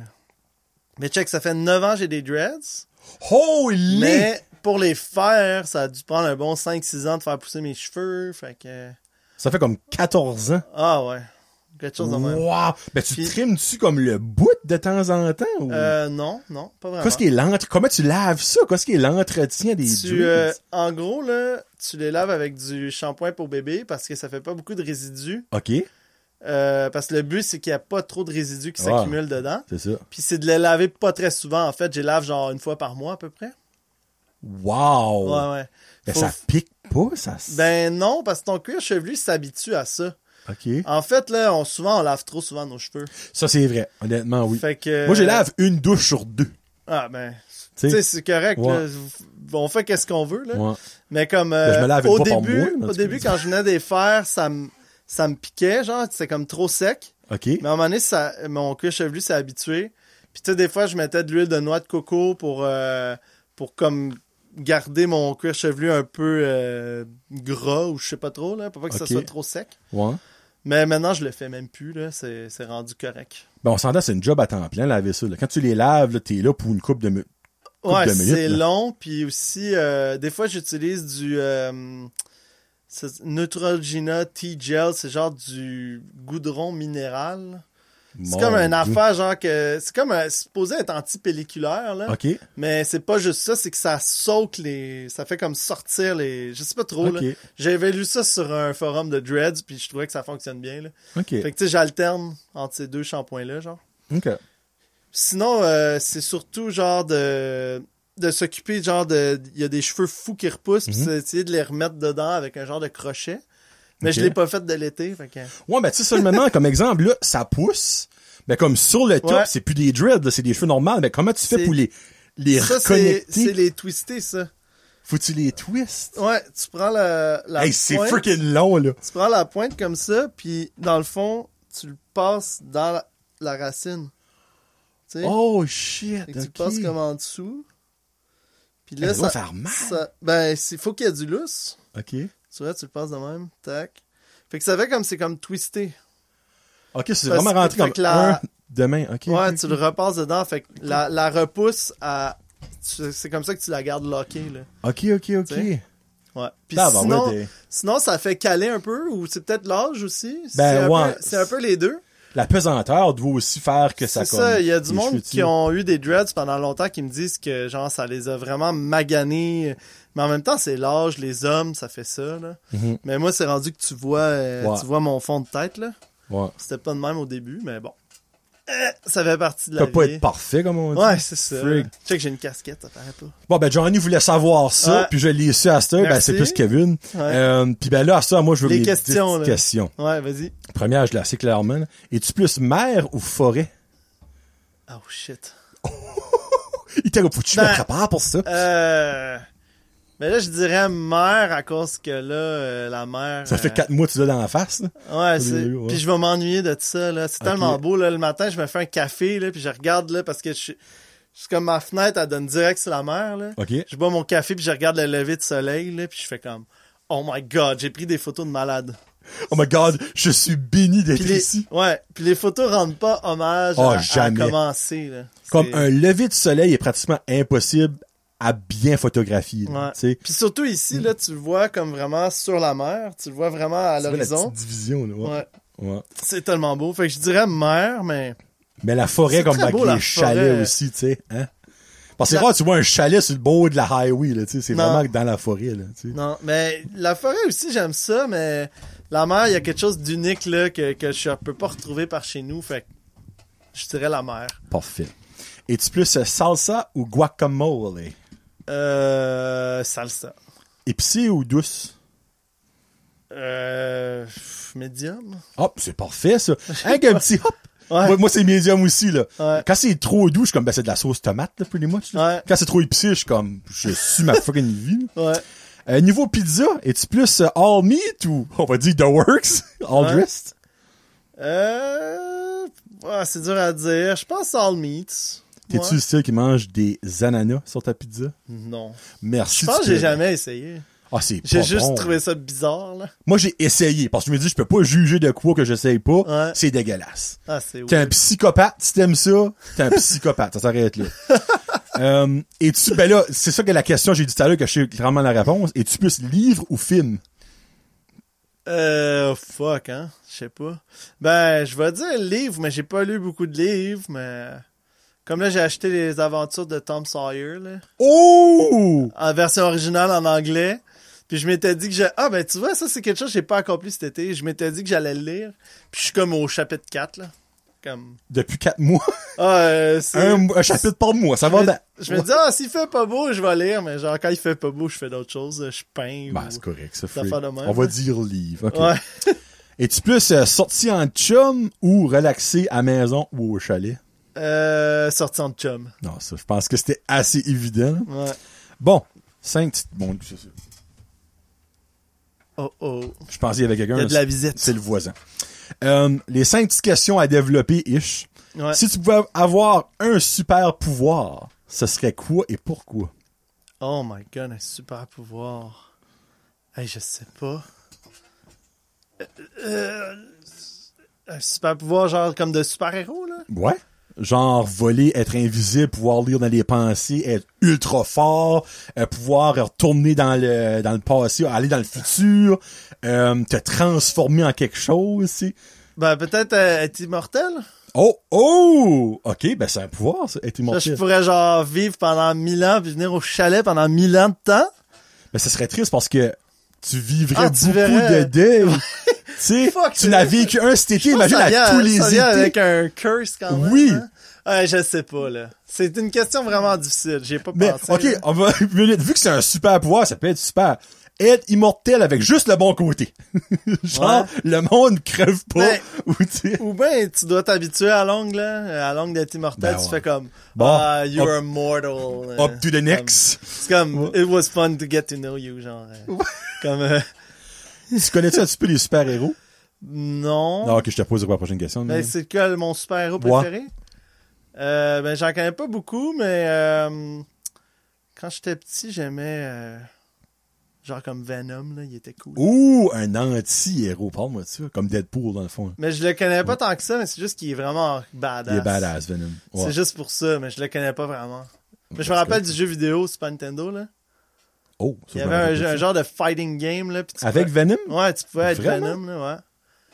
Mais check, ça fait 9 ans que j'ai des dreads. Holy! Mais pour les faire, ça a dû prendre un bon 5-6 ans de faire pousser mes cheveux. Fait que. Ça fait comme 14 ans. Ah ouais. Quelque chose de même. Wow! Ben, tu Puis- trimes-tu comme le bout de temps en temps? Ou... Euh, non, non, pas vraiment. Qu'est-ce qui est l'entre... Comment tu laves ça? Qu'est-ce qui est l'entretien des tu, euh, en gros, là, tu les laves avec du shampoing pour bébé parce que ça fait pas beaucoup de résidus. OK, Euh, parce que le but, c'est qu'il n'y a pas trop de résidus qui Ah. s'accumulent dedans. c'est ça. Puis c'est de les laver pas très souvent. En fait, je les lave genre une fois par mois à peu près. Wow! Ouais, ouais. Ben, Faut- ça pique pas, ça... Ben non, parce que ton cuir chevelu s'habitue à ça. OK. En fait, là, on, souvent, on lave trop souvent nos cheveux. Ça, c'est vrai. Honnêtement, oui. Fait que... Moi, je lave une douche sur deux. Ah, ben... Tu sais, c'est correct. Ouais. là. On fait qu'est-ce qu'on veut, là. Ouais. Mais comme... Ben, je euh, me lave une au début, au début quand je venais des faire, ça me ça me piquait, genre, c'est comme trop sec. OK. Mais à un moment donné, ça, mon cuir chevelu s'est habitué. Puis tu sais, des fois, je mettais de l'huile de noix de coco pour, euh, pour comme garder mon cuir chevelu un peu euh, gras ou je sais pas trop, là, pour pas que ça soit trop sec. Ouais. Mais maintenant, je le fais même plus, là. C'est c'est rendu correct. Ben, on s'entend, c'est une job à temps plein, laver ça. là. Quand tu les laves, là, t'es là pour une coupe de... mu- Coupe Ouais, de minutes, c'est là. long. Puis aussi, euh, des fois, j'utilise du euh, Neutrogena T-Gel. C'est genre du goudron minéral. C'est comme une Dieu. affaire, genre que. C'est comme un, c'est supposé être anti-pelliculaire, là. OK. Mais c'est pas juste ça, c'est que ça saute les. Ça fait comme sortir les. Je sais pas trop, là. J'avais lu ça sur un forum de Dreads, puis je trouvais que ça fonctionne bien, là. OK. Fait que tu sais, j'alterne entre ces deux shampoings-là, genre. OK. Sinon, euh, c'est surtout genre de de s'occuper genre de il y a des cheveux fous qui repoussent puis Mhm. c'est essayer de les remettre dedans avec un genre de crochet. Mais je l'ai pas fait de l'été, fait que Ouais, ben tu sais, seulement, comme exemple, là, ça pousse. Mais comme sur le top, Ouais. c'est plus des dreads, là, c'est des cheveux normaux. Mais comment tu fais pour les, les ça c'est reconnecter? c'est les twister ça. Faut que tu les twists? Ouais, tu prends la la hey, c'est freaking long, là. tu prends la pointe comme ça puis dans le fond, tu le passes dans la, la racine. Tu sais? Oh, shit. Fait que tu passes comme en dessous. Puis là Ça doit ça, faire mal. ça- ben il faut qu'il y ait du lousse. OK. Tu vois, tu le passes de même, tac. Fait que ça fait comme c'est comme twisté. OK, c'est vraiment rentré fait comme la- un demain. OK. Ouais, tu le repasses dedans, fait que la, la repousse à. C'est comme ça que tu la gardes lockée, là. OK, OK, OK. Ouais. Puis sinon, t'es- sinon, ça fait caler un peu, ou c'est peut-être l'âge aussi? C'est Ben, un ouais. C'est un peu les deux? La pesanteur doit aussi faire que ça C'est ça, il y a du monde qui ont eu des dreads pendant longtemps qui me disent que, genre, ça les a vraiment maganés. Mais en même temps, c'est l'âge, les hommes, ça fait ça, là. Mhm. Mais moi, c'est rendu que tu vois, euh, Ouais. tu vois mon fond de tête, là. Ouais. C'était pas de même au début, mais bon. Ça fait partie de Ça la peut pas vie. être parfait, comme on dit. Ouais, c'est ça. Frig. Check, j'ai une casquette, ça paraît pas. Bon, ben, Johnny voulait savoir ça, puis je l'ai su à cette heure, ben, c'est plus Kevin. Ouais. Euh, puis ben là, à ça, moi, je veux Les les questions, là. questions. Ouais, vas-y. Première, je l'ai assez clairement. Es-tu plus mer ou forêt? Oh shit. *laughs* Il t'a faut que tu Ben- me prépares pour ça. Euh. Mais là, je dirais mer à cause que là, euh, la mer. Ça fait euh, quatre mois que tu l'as dans la face, là. Ouais, c'est. ouais. Puis je vais m'ennuyer de ça, là. C'est tellement beau, là. Le matin, je me fais un café, là, puis je regarde, là, parce que je suis. je suis comme ma fenêtre, elle donne direct sur la mer, là. OK? Je bois mon café, puis je regarde le lever de soleil, là, puis je fais comme. Oh my god, j'ai pris des photos de malade. Oh my god, je suis béni d'être les, ici. ouais, puis les photos rendent pas hommage Oh, à, à commencer, là. Comme C'est- un lever de soleil est pratiquement impossible à bien photographier, là, Ouais. Puis surtout ici, là, tu le vois comme vraiment sur la mer. Tu le vois vraiment à l'horizon. division, là. Ouais. C'est tellement beau. Fait que je dirais mer, mais... Mais la forêt, comme avec beau, les chalets forêt. aussi, tu sais, hein. Parce que La- rare, tu vois un chalet sur le bord de la highway, là, tu sais. C'est vraiment dans la forêt, là, tu sais. Non, mais la forêt aussi, j'aime ça, mais la mer, il y a quelque chose d'unique, là, que, que je peux pas retrouver par chez nous. Fait que je dirais la mer. Parfait. Es-tu plus salsa ou guacamole? Euh... Salsa. Épicé ou douce? Euh... Medium? Hop, c'est parfait, ça. Hein, un petit hop. Ouais. Moi, moi, c'est médium aussi, là. Ouais. Quand c'est trop doux, je suis comme, ben, c'est de la sauce tomate, là, pretty much, là. Ouais. Quand c'est trop épicé, je suis comme, je suis ma fucking vie. Ouais. Euh, niveau pizza, es-tu plus euh, all meat ou, on va dire, the works? *laughs* All dressed? Euh... ouais, c'est dur à dire. Je pense all meats. T'es-tu le style qui mange des ananas sur ta pizza? Non. Merci. Je pense tu que j'ai jamais essayé. Ah, c'est J'ai juste bon. trouvé ça bizarre, là. Moi, j'ai essayé, parce que je me dis, je peux pas juger de quoi que j'essaye pas. Ouais. C'est dégueulasse. Ah, c'est T'es un psychopathe, si t'aimes ça, t'es un psychopathe, *laughs* ça s'arrête là. *laughs* euh, et tu, ben là, c'est ça que la question, j'ai dit tout à l'heure que je sais clairement la réponse. Es-tu plus livre ou film? Euh, fuck, hein. Je sais pas. Ben, je vais dire livre, mais j'ai pas lu beaucoup de livres, mais... Comme là, j'ai acheté les aventures de Tom Sawyer, là. Oh! En version originale en anglais. Puis je m'étais dit que j'ai... Ah, ben, tu vois, ça, c'est quelque chose que j'ai pas accompli cet été. Je m'étais dit que j'allais le lire. Puis je suis comme au chapitre 4, là. Comme... Depuis quatre mois? Ah, euh, un, un chapitre par mois, ça Je va bien. je me dis, ah, s'il fait pas beau, je vais lire, mais genre, quand il fait pas beau, je fais d'autres choses. Je peins. Ben, ou- c'est correct, ça, fait On va dire livre, ok. Ouais. *laughs* Es-tu plus euh, sorti en chum ou relaxé à maison ou au chalet? Euh, sorti en chum. Non, ça, je pense que c'était assez évident. Ouais. Bon, cinq petites... Bon. Oh oh. Je pensais qu'il y avait quelqu'un. Il y a de la visite. C'est le voisin. Euh, les cinq petites questions à développer, ish. Ouais. Si tu pouvais avoir un super pouvoir, ce serait quoi et pourquoi? Oh my god, un super pouvoir. Hey, je sais pas. Euh, euh, un super pouvoir, genre comme de super-héros, là? Ouais. Genre voler, être invisible, pouvoir lire dans les pensées, être ultra fort, euh, pouvoir retourner dans le dans le passé, aller dans le futur, euh, te transformer en quelque chose, tu. Ben, peut-être euh, être immortel? Oh, oh! Ok, ben c'est un pouvoir, ça, être immortel. je pourrais genre vivre pendant mille ans puis venir au chalet pendant mille ans de temps. Mais ce serait triste parce que tu vivrais Ah, tu beaucoup verrais. de deuil. *laughs* tu tu n'as vécu un cet été, imagine à vient- tous les ça vient avec un curse quand même. Oui. hein? Ouais, je sais pas, là. C'est une question vraiment difficile. J'ai pas Mais, pensé. ok, là. on va, *laughs* vu que c'est un super pouvoir, ça peut être super. Être immortel avec juste le bon côté. *laughs* Genre, Ouais. le monde crève pas. Mais- *laughs* ou. Ou ben, tu dois t'habituer à l'ongle, là. À l'ongle d'être immortel, Ben tu ouais. fais comme, Bon, ah, you're up- immortal. euh, Up to the next. C'est comme, it was fun to get to know you, genre. euh, comme, euh, *laughs* tu connais-tu un petit peu les super-héros? non. Non, ok, je te pose la prochaine question. Ben, mais- c'est quel mon super-héros préféré? Euh, ben, j'en connais pas beaucoup, mais euh, quand j'étais petit, j'aimais genre comme Venom, là, il était cool. Ouh, un anti-héros, parle-moi de ça. Comme Deadpool, dans le fond. Mais je le connais pas tant que ça, mais c'est juste qu'il est vraiment badass. Il est badass, Venom. Ouais. C'est juste pour ça, mais je le connais pas vraiment. Mais je me rappelle que- du jeu vidéo Super Nintendo, là. Oh, ça, Il y avait un, genre de fighting game, là. puis Avec pouvais- Venom? Ouais, tu pouvais être Vraiment? Venom, là, ouais.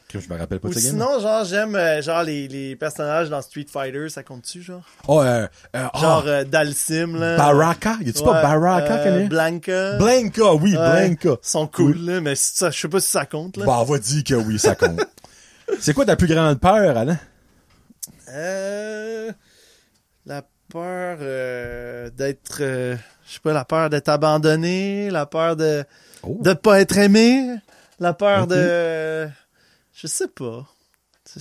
Que Je me rappelle pas Ou de ce game. sinon, genre, j'aime euh, genre les, les personnages dans Street Fighter, ça compte-tu, genre? Oh, euh, euh, ah, Genre euh, Dalsim, là. Baraka? Y a-tu pas Baraka, connais? Blanca. Blanca, oui. Blanca. Ils sont cool, là, mais ça, je sais pas si ça compte, là. Bah, on va dire que oui, ça compte. *laughs* C'est quoi ta plus grande peur, Alain? Euh, la peur euh, d'être, euh, je sais pas, la peur d'être abandonné, la peur de Oh. de pas être aimé, la peur de, je sais pas.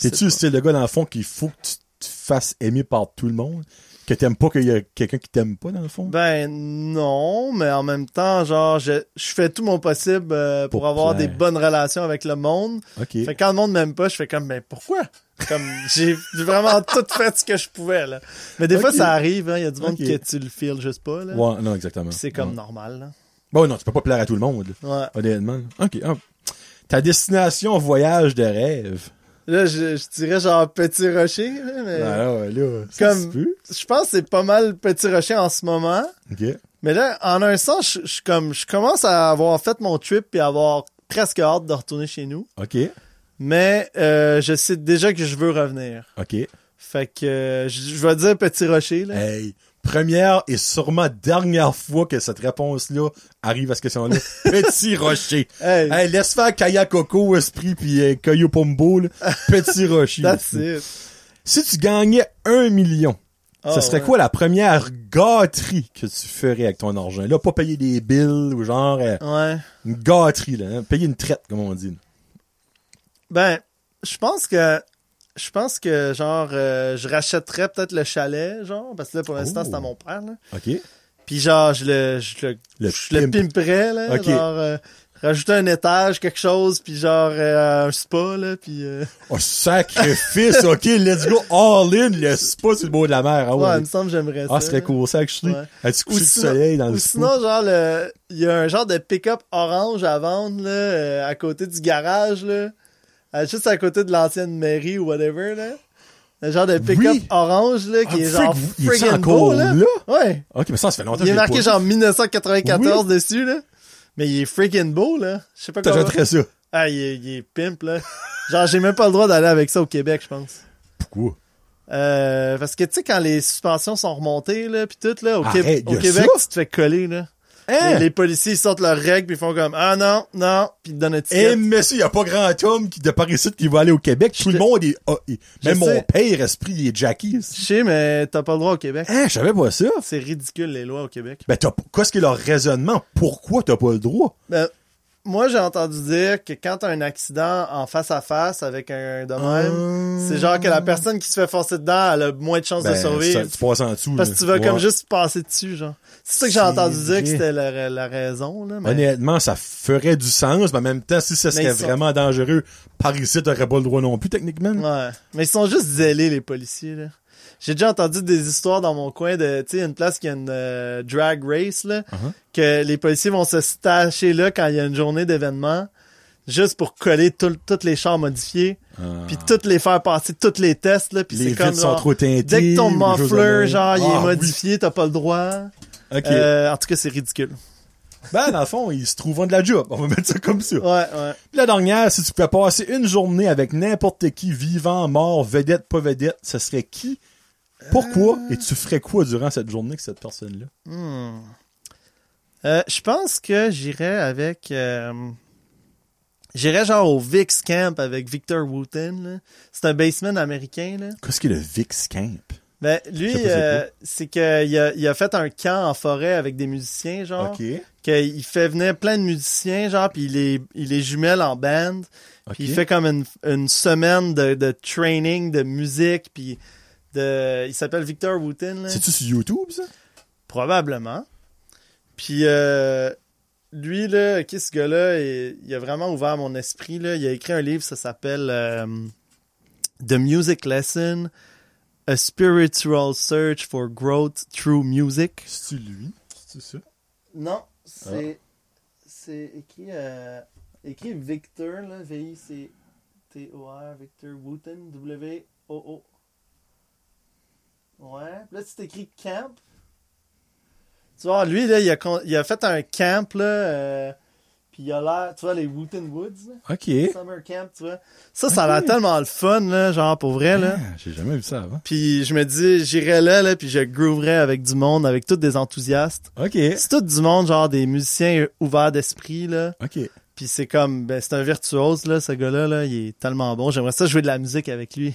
T'es-tu le style de gars, dans le fond, qu'il faut que tu te fasses aimer par tout le monde? Que t'aimes pas qu'il y a quelqu'un qui t'aime pas, dans le fond? Ben non, mais en même temps, genre, je, je fais tout mon possible euh, pour, Pour avoir des bonnes relations avec le monde. ok. Fait que quand le monde m'aime pas, je fais comme, mais pourquoi? Comme, j'ai vraiment *laughs* tout fait ce que je pouvais, là. Mais des fois, ça arrive, hein. Il y a du monde Ok. que tu le feels juste pas, là. Ouais, non, exactement. C'est comme Ouais. normal, là. Bon, non, tu peux pas plaire à tout le monde, là, Ouais. honnêtement. Ok. ah. Ta destination voyage de rêve. Là, je, je dirais genre Petit Rocher, là, mais Ah, là, ça comme- se peut. je pense que c'est pas mal Petit Rocher en ce moment. Ok. Mais là, en un sens, je, je, comme, je commence à avoir fait mon trip et avoir presque hâte de retourner chez nous. Ok. Mais euh, je sais déjà que je veux revenir. Ok. Fait que euh, je, je vais dire Petit Rocher, là. Hey, première et sûrement dernière fois que cette réponse-là arrive à cette question-là. *laughs* Petit rocher. Hey, Hey, laisse faire Kaya Coco, Esprit, puis euh, Caillou Pombo, là. *laughs* Petit rocher. that's it. Si tu gagnais un million, Ah, ce serait ouais. quoi la première gâterie que tu ferais avec ton argent? Là, pas payer des bills ou genre euh, Ouais. une gâterie, là. hein. Payer une traite, comme on dit. Ben, je pense que je pense que genre euh, je rachèterais peut-être le chalet, genre, parce que là pour l'instant Oh. c'est à mon père là. OK? Puis genre je le je le, Le je le pimp. pimperais là, Ok. genre euh, rajouter un étage, quelque chose, puis genre euh, un spa là, puis *laughs* Oh, sacrifice! OK, let's go all in! Le spa, c'est le beau de la mer. Ah ouais, ouais. il me semble que j'aimerais ça. ah, ce serait cool, ça, actually. Ouais. As-tu Ou couché du soleil dans Ou le spa? sinon, genre, le- il y a un genre de pick-up orange à vendre, là, à côté du garage, là. Euh, juste à côté de l'ancienne mairie ou whatever, là. Un genre de pick-up Oui. orange, là, qui Ah, est genre frick, il est friggin' beau, là. là? Ouais. OK, mais ça, ça fait longtemps Il est marqué pas genre 1994 dessus, là. Mais il est freaking beau, là. Je sais pas comment. T'achèterais ça? Ah, il est, il est pimp, là. genre, j'ai même pas le droit d'aller avec ça au Québec, je pense. Pourquoi? Euh, parce que tu sais, quand les suspensions sont remontées, là, pis tout, là, au, Qué- au Québec, ça? tu te fais coller, là. Hein? Les, policiers ils sortent leurs règles puis ils font comme ah non non puis ils donnent un Eh, ticket. monsieur, y a pas grand homme qui, de par ici qui va aller au Québec. Tout le monde est, ah, il- même mon père, esprit, il est Jackie. Je sais mais t'as pas le droit au Québec. Hein, je savais pas ça. C'est ridicule les lois au Québec. Ben, t'as, qu'est-ce qui est leur raisonnement? Pourquoi t'as pas le droit? Ben, moi j'ai entendu dire que quand t'as un accident en face à face avec un de même, Hum. c'est genre que la personne qui se fait forcer dedans elle a moins de chances Ben, de survivre. ça, tu passes en dessous. Parce que tu vas comme juste passer dessus genre. C'est ça que j'ai entendu dire que c'était la, la raison là. Mais... Honnêtement, ça ferait du sens, mais en même temps, si ça serait sont- vraiment dangereux, par ici, t'aurais pas le droit non plus, techniquement. Ouais. Mais ils sont juste zélés, les policiers, là. J'ai déjà entendu des histoires dans mon coin de, tu sais, une place qui a une euh, drag race, là, Uh-huh. que les policiers vont se stacher là quand il y a une journée d'événement, juste pour coller tout- toutes les chars modifiés, Ah. puis toutes les faire passer tous les tests, là, puis c'est comme sont genre, trop dès que ton muffler, genre, il Ah, est oui. modifié, t'as pas le droit. Euh, en tout cas, c'est ridicule. Ben, dans le fond, ils se trouvent de la job. On va mettre ça comme ça. Ouais, ouais. Puis la dernière, si tu pouvais passer une journée avec n'importe qui, vivant, mort, vedette, pas vedette, ce serait qui? Pourquoi? Et tu ferais quoi durant cette journée avec cette personne-là? Euh, je pense que j'irais avec... euh, j'irais genre au Vix Camp avec Victor Wooten. C'est un baseman américain. Qu'est-ce qu'est le Vix Camp? Ben, lui, c'est euh, c'est qu'il a, il a fait un camp en forêt avec des musiciens, genre. OK. Qu'il fait venir plein de musiciens, genre, puis il les, il les jumelle en band. Puis il fait comme une, une semaine de, de training, de musique, puis de... Il s'appelle Victor Wooten. C'est-tu sur YouTube, ça? Probablement. Puis euh, lui, là, qui ce gars-là, il, il a vraiment ouvert mon esprit. Là. Il a écrit un livre, ça s'appelle euh, The Music Lesson, A Spiritual Search for Growth Through Music. C'est-tu lui? C'est-tu ça? Non, c'est c'est écrit euh, écrit Victor là, V I C T O R Victor Wooten W O O. Ouais, là c'est écrit camp. Tu vois, lui là, il a con- il a fait un camp là euh, puis il a l'air, tu vois les Wooten Woods, là, OK. Summer Camp, tu vois. Ça ça a l'air tellement le fun là, genre pour vrai là. Ah, J'ai jamais vu ça avant. Puis je me dis j'irais là là puis je grooverais avec du monde, avec tous des enthousiastes. OK. C'est tout du monde, genre des musiciens ouverts d'esprit, là. OK. Puis c'est comme, ben, c'est un virtuose, là, ce gars-là, là. Il est tellement bon. J'aimerais ça jouer de la musique avec lui.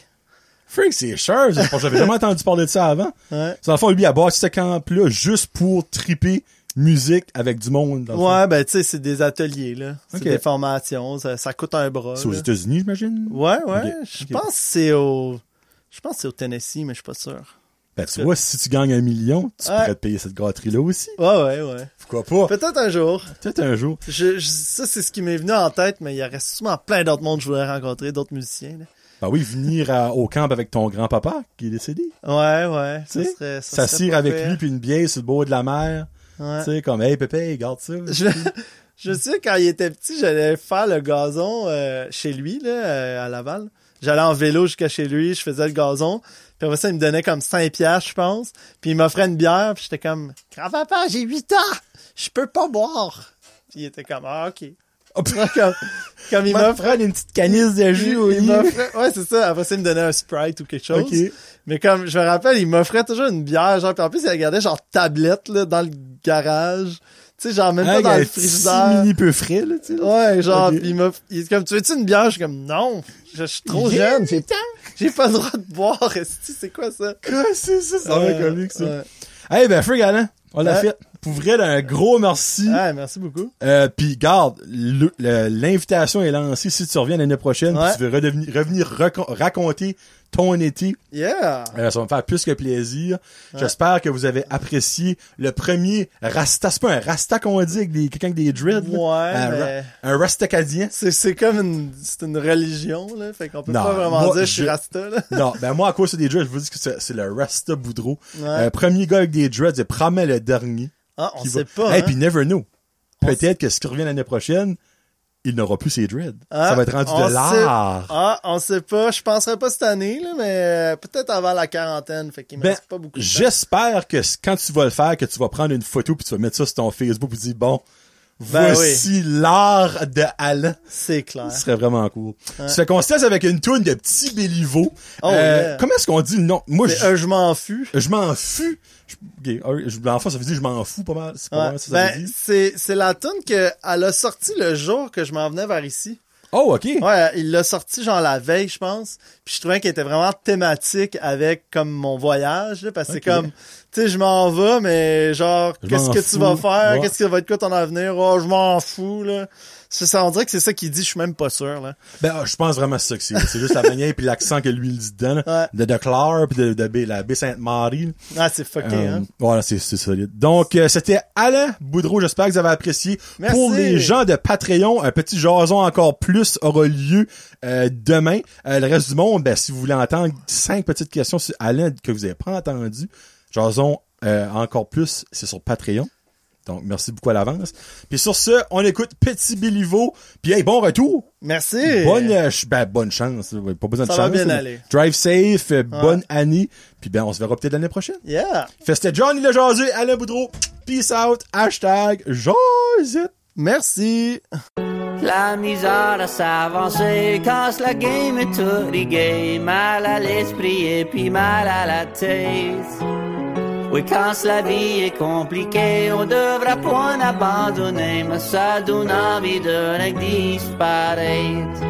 Frank, c'est cher. J'avais jamais entendu parler de ça avant. Ouais. Dans le fond, lui, a bâti ce camp-là juste pour triper musique avec du monde. dans. Ouais, ben, tu sais, c'est des ateliers, là. C'est des formations. Ça, ça coûte un bras. C'est aux. États-unis, j'imagine? Ouais, ouais. Je pense que c'est au, je pense que c'est au Tennessee, mais je suis pas sûr. Ben, tu vois, si tu gagnes un million, tu Ouais. pourrais te payer cette gâterie-là aussi. Ouais, ouais, ouais. Pourquoi pas? Peut-être un jour. Peut-être un jour. Je, je- ça, c'est ce qui m'est venu en tête, mais il y aurait sûrement plein d'autres mondes que je voudrais rencontrer, d'autres musiciens, là. Ben oui, venir à- au camp avec ton grand-papa, qui est décédé. Ouais, ouais. Ça serait, ça serait S'assire avec lui puis une bière sur le bord de la mer. Ouais. Tu sais, comme, hey, Pépé, regarde ça. Je, *laughs* je sais, quand il était petit, j'allais faire le gazon euh, chez lui, là, euh, à Laval. J'allais en vélo jusqu'à chez lui, je faisais le gazon. Puis après ça, il me donnait comme 5 piastres, je pense. Puis il m'offrait une bière, puis j'étais comme « Grand-papa, j'ai 8 ans! Je peux pas boire! » Puis il était comme « Ah, OK. Oh, » comme, comme il m'offrait... une petite canisse de jus au il lit. m'offrait- Ouais, c'est ça. Après ça, il me donnait un Sprite ou quelque chose. Mais comme, je me rappelle, il m'offrait toujours une bière, genre, puis en plus, il regardait genre tablette, là, dans le garage. Tu sais, genre, même pas dans un le frigidaire. mini peu frais, là, tu sais. Ouais, genre, Ok. pis il m'a, il est comme, tu veux-tu une bière? Je suis comme, non, je, je suis trop Il jeune, j'ai, pas le droit de boire, *laughs* c'est quoi ça? Ah, c'est ça, ça Ouais, va comique, ça. ouais. Hey, ben, Alain, on l'a Ouais. fait. Pour vrai, un gros merci. Ouais, merci beaucoup. Euh, puis garde, l'invitation est lancée si tu reviens l'année prochaine Ouais. tu veux revenir racon- raconter ton été. Yeah! Euh, ça va me faire plus que plaisir. J'espère que vous avez apprécié le premier Rasta. C'est pas un Rasta qu'on dit avec des, quelqu'un avec des dreads. Ouais, un, mais- un Rastacadien. C'est, c'est comme une, c'est une religion, là, fait qu'on peut Non, pas vraiment moi, dire je suis rasta, là. non, ben moi, à cause des dreads, je vous dis que c'est c'est le Rasta Boudreau. Ouais. Euh, premier gars avec des dreads et promet le dernier. Ah, on sait va- pas, Hey, hein. puis never know. Peut-être que ce qui revient l'année prochaine, il n'aura plus ses dreads. Ah, ça va être rendu de l'art. Ah, on sait pas. Je penserais pas cette année, là, mais peut-être avant la quarantaine. Fait qu'il me Ben, reste pas beaucoup de. J'espère que quand tu vas le faire, que tu vas prendre une photo puis tu vas mettre ça sur ton Facebook puis dire bon, Ben voici l'art de Alain. C'est clair. Ce serait vraiment cool. Ça qu'on se laisse avec une toune de petit Béliveau. Oh, Euh, yeah. Comment est-ce qu'on dit le nom? Moi, je, un je m'en fus. je m'en fous. Je, ok, oui, je- l'enfant, ça veut dire je m'en fous pas mal. C'est pas Ouais. ça, ça Ben, c'est, c'est la tune que elle a sorti le jour que je m'en venais vers ici. Oh, ok. Ouais, il l'a sorti genre la veille, je pense. Puis je trouvais qu'elle était vraiment thématique avec comme mon voyage, là, parce que c'est comme, tu sais, je m'en vais, mais genre, qu'est-ce que tu vas faire? Ouais. Qu'est-ce que va être quoi ton avenir? Oh, je m'en fous, là. C'est ça, on dirait que c'est ça qu'il dit, je suis même pas sûr, là. Ben, je pense vraiment c'est ça que c'est. C'est juste la manière puis l'accent que lui il dit dedans. là. Ouais. De, de Clare puis de, de la baie Sainte-Marie. Ah, c'est fucké, Euh, hein. Voilà, c'est c'est solide. Donc, euh, c'était Alain Boudreau. J'espère que vous avez apprécié. Merci. Pour les gens de Patreon, un petit jason encore plus aura lieu euh, demain. Euh, le reste du monde, ben, si vous voulez entendre cinq petites questions sur Alain que vous n'avez pas entendu, jason euh, encore plus, c'est sur Patreon. Donc, merci beaucoup à l'avance. Puis sur ce, on écoute Petit Béliveau. Puis hey, bon retour. Merci. Bonne, euh, ch- ben, bonne chance. Pas besoin de Ça chance. va bien aller. Drive safe. euh, Bonne année. Puis ben, on se verra peut-être l'année prochaine. Yeah. C'était Johnny le jaseux, Alain Boudreau. Peace out. Hashtag Josette. Merci. La misère à s'avancer, casse la game et tout mal à l'esprit et puis mal à la tête. Oui, quand la vie est compliquée, on devra point abandonner, mais ça donne envie de disparaître.